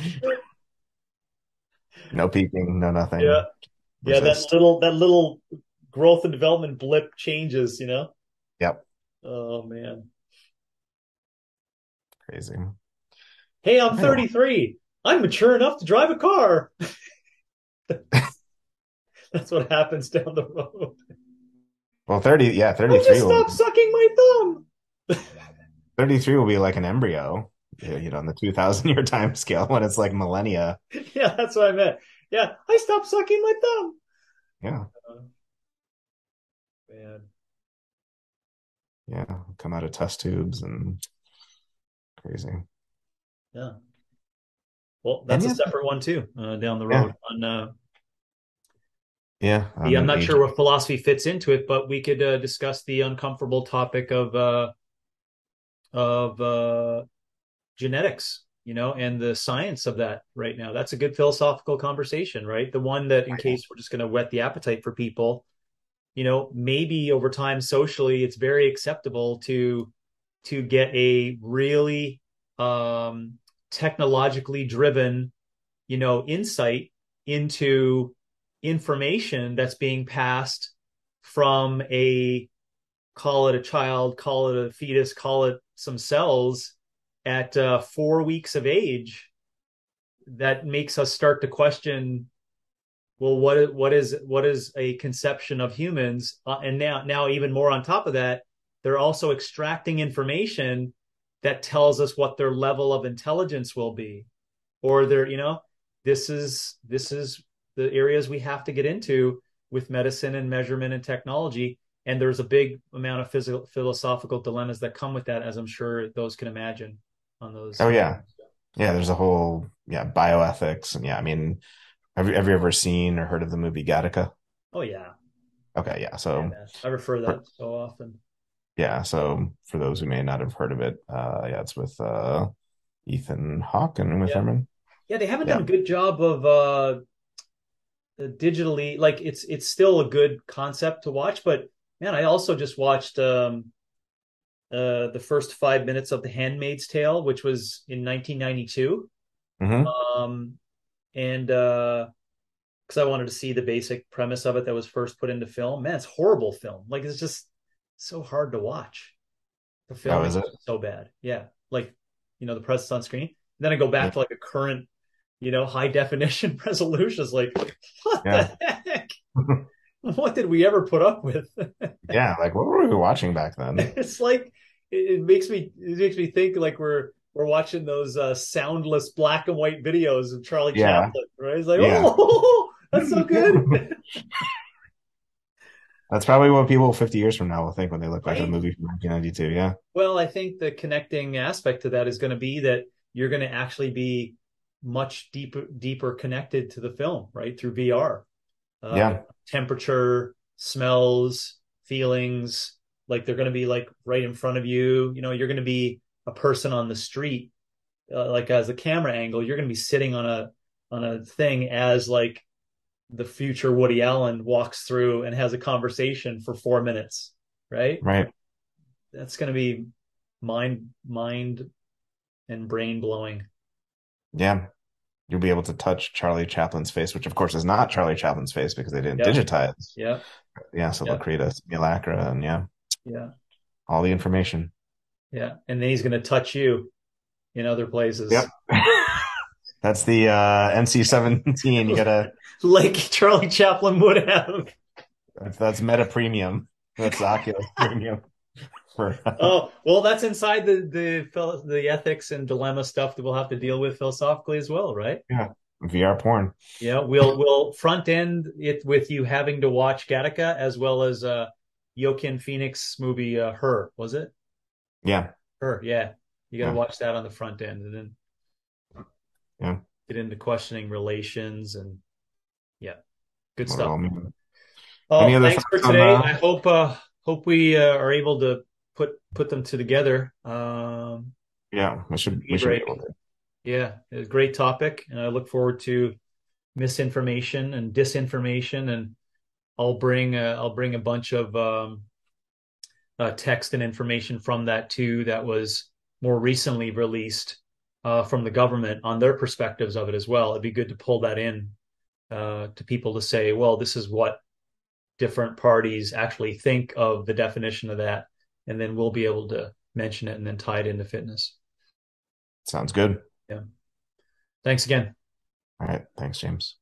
no peaking, no nothing. Yeah. Resist. Yeah. That little, that little growth and development blip changes, you know? Yep. Oh man. Crazy. Hey, I'm 33. I'm mature enough to drive a car. That's what happens down the road. Well, 30, yeah, 33. I just stop sucking my thumb. 33 will be like an embryo, you know, on the 2000 year time scale when it's like millennia. Yeah, that's what I meant. Yeah, I stopped sucking my thumb. Yeah. Uh, man. Yeah, come out of test tubes and crazy. Yeah. Well, that's a separate one too, uh, down the road yeah. on uh, yeah, I'm, I'm not sure what philosophy fits into it, but we could uh, discuss the uncomfortable topic of uh, of uh, genetics, you know, and the science of that right now. That's a good philosophical conversation, right? The one that, in case we're just going to whet the appetite for people, you know, maybe over time socially, it's very acceptable to to get a really um, technologically driven, you know, insight into information that's being passed from a call it a child, call it a fetus, call it some cells at uh, four weeks of age that makes us start to question well what what is what is a conception of humans? Uh, and now now even more on top of that they're also extracting information that tells us what their level of intelligence will be or they're you know this is this is the areas we have to get into with medicine and measurement and technology. And there's a big amount of physical, philosophical dilemmas that come with that, as I'm sure those can imagine on those. Oh yeah, yeah. There's a whole yeah bioethics and yeah. I mean, have you, have you ever seen or heard of the movie Gattaca? Oh yeah. Okay, yeah. So yeah, I refer that so often. Yeah. So for those who may not have heard of it, uh, yeah, it's with uh, Ethan Hawke and Uma yeah. Thurman. Yeah, they haven't yeah. done a good job of uh, digitally like it's it's still a good concept to watch but man i also just watched um uh the first five minutes of the handmaid's tale which was in 1992 mm-hmm. um and uh because i wanted to see the basic premise of it that was first put into film man it's horrible film like it's just so hard to watch The Oh, is so bad. Yeah, like you know the presence on screen. Then I go back Yeah. to like a current, you know, high definition resolution. It's like, what Yeah. the heck? What did we ever put up with? Yeah, like what were we watching back then? it's like it, it makes me it makes me think like we're we're watching those uh, soundless black and white videos of Charlie Yeah. Chaplin, right? It's like, Yeah. oh, that's so good. That's probably what people 50 years from now will think when they look back at a movie from 1992. Yeah. well, I think the connecting aspect to that is going to be that you're going to actually be much deeper deeper connected to the film, right? Through VR. Uh, Yeah. Temperature, smells, feelings, like they're going to be like right in front of you. You know, you're going to be a person on the street, uh, like as a camera angle, you're going to be sitting on a on a thing as like the future Woody Allen walks through and has a conversation for four minutes, right? Right. That's going to be mind mind and brain blowing. Yeah. You'll be able to touch Charlie Chaplin's face, which of course is not Charlie Chaplin's face because they didn't Yeah. digitize. Yeah, Yeah. So Yeah. they'll create a simulacra and yeah, yeah, all the information. yeah. And then he's going to touch you in other places. Yep. That's the uh, NC-17. You gotta. like Charlie Chaplin would have. That's, that's Meta Premium. That's Oculus Premium. For Oh, well, that's inside the the the ethics and dilemma stuff that we'll have to deal with philosophically as well, right? Yeah, VR porn. Yeah, we'll we'll front end it with you having to watch Gattaca as well as uh Joaquin Phoenix movie uh, Her, was it? Yeah. Her, yeah. You got to Yeah. watch that on the front end and then Yeah. get into questioning relations and yeah. Good stuff. Oh, thanks for today. uh, I hope uh hope we uh, are able to put put them together. Um Yeah. We should. We should be Break. able to. Yeah, a great topic, and I look forward to misinformation and disinformation, and I'll bring uh, I'll bring a bunch of um, uh, text and information from that too. That was more recently released uh, from the government on their perspectives of it as well. It'd be good to pull that in uh, to people to say, well, this is what different parties actually think of the definition of that, and then we'll be able to mention it and then tie it into fitness. Sounds good. Yeah. Thanks again. All right. Thanks, James.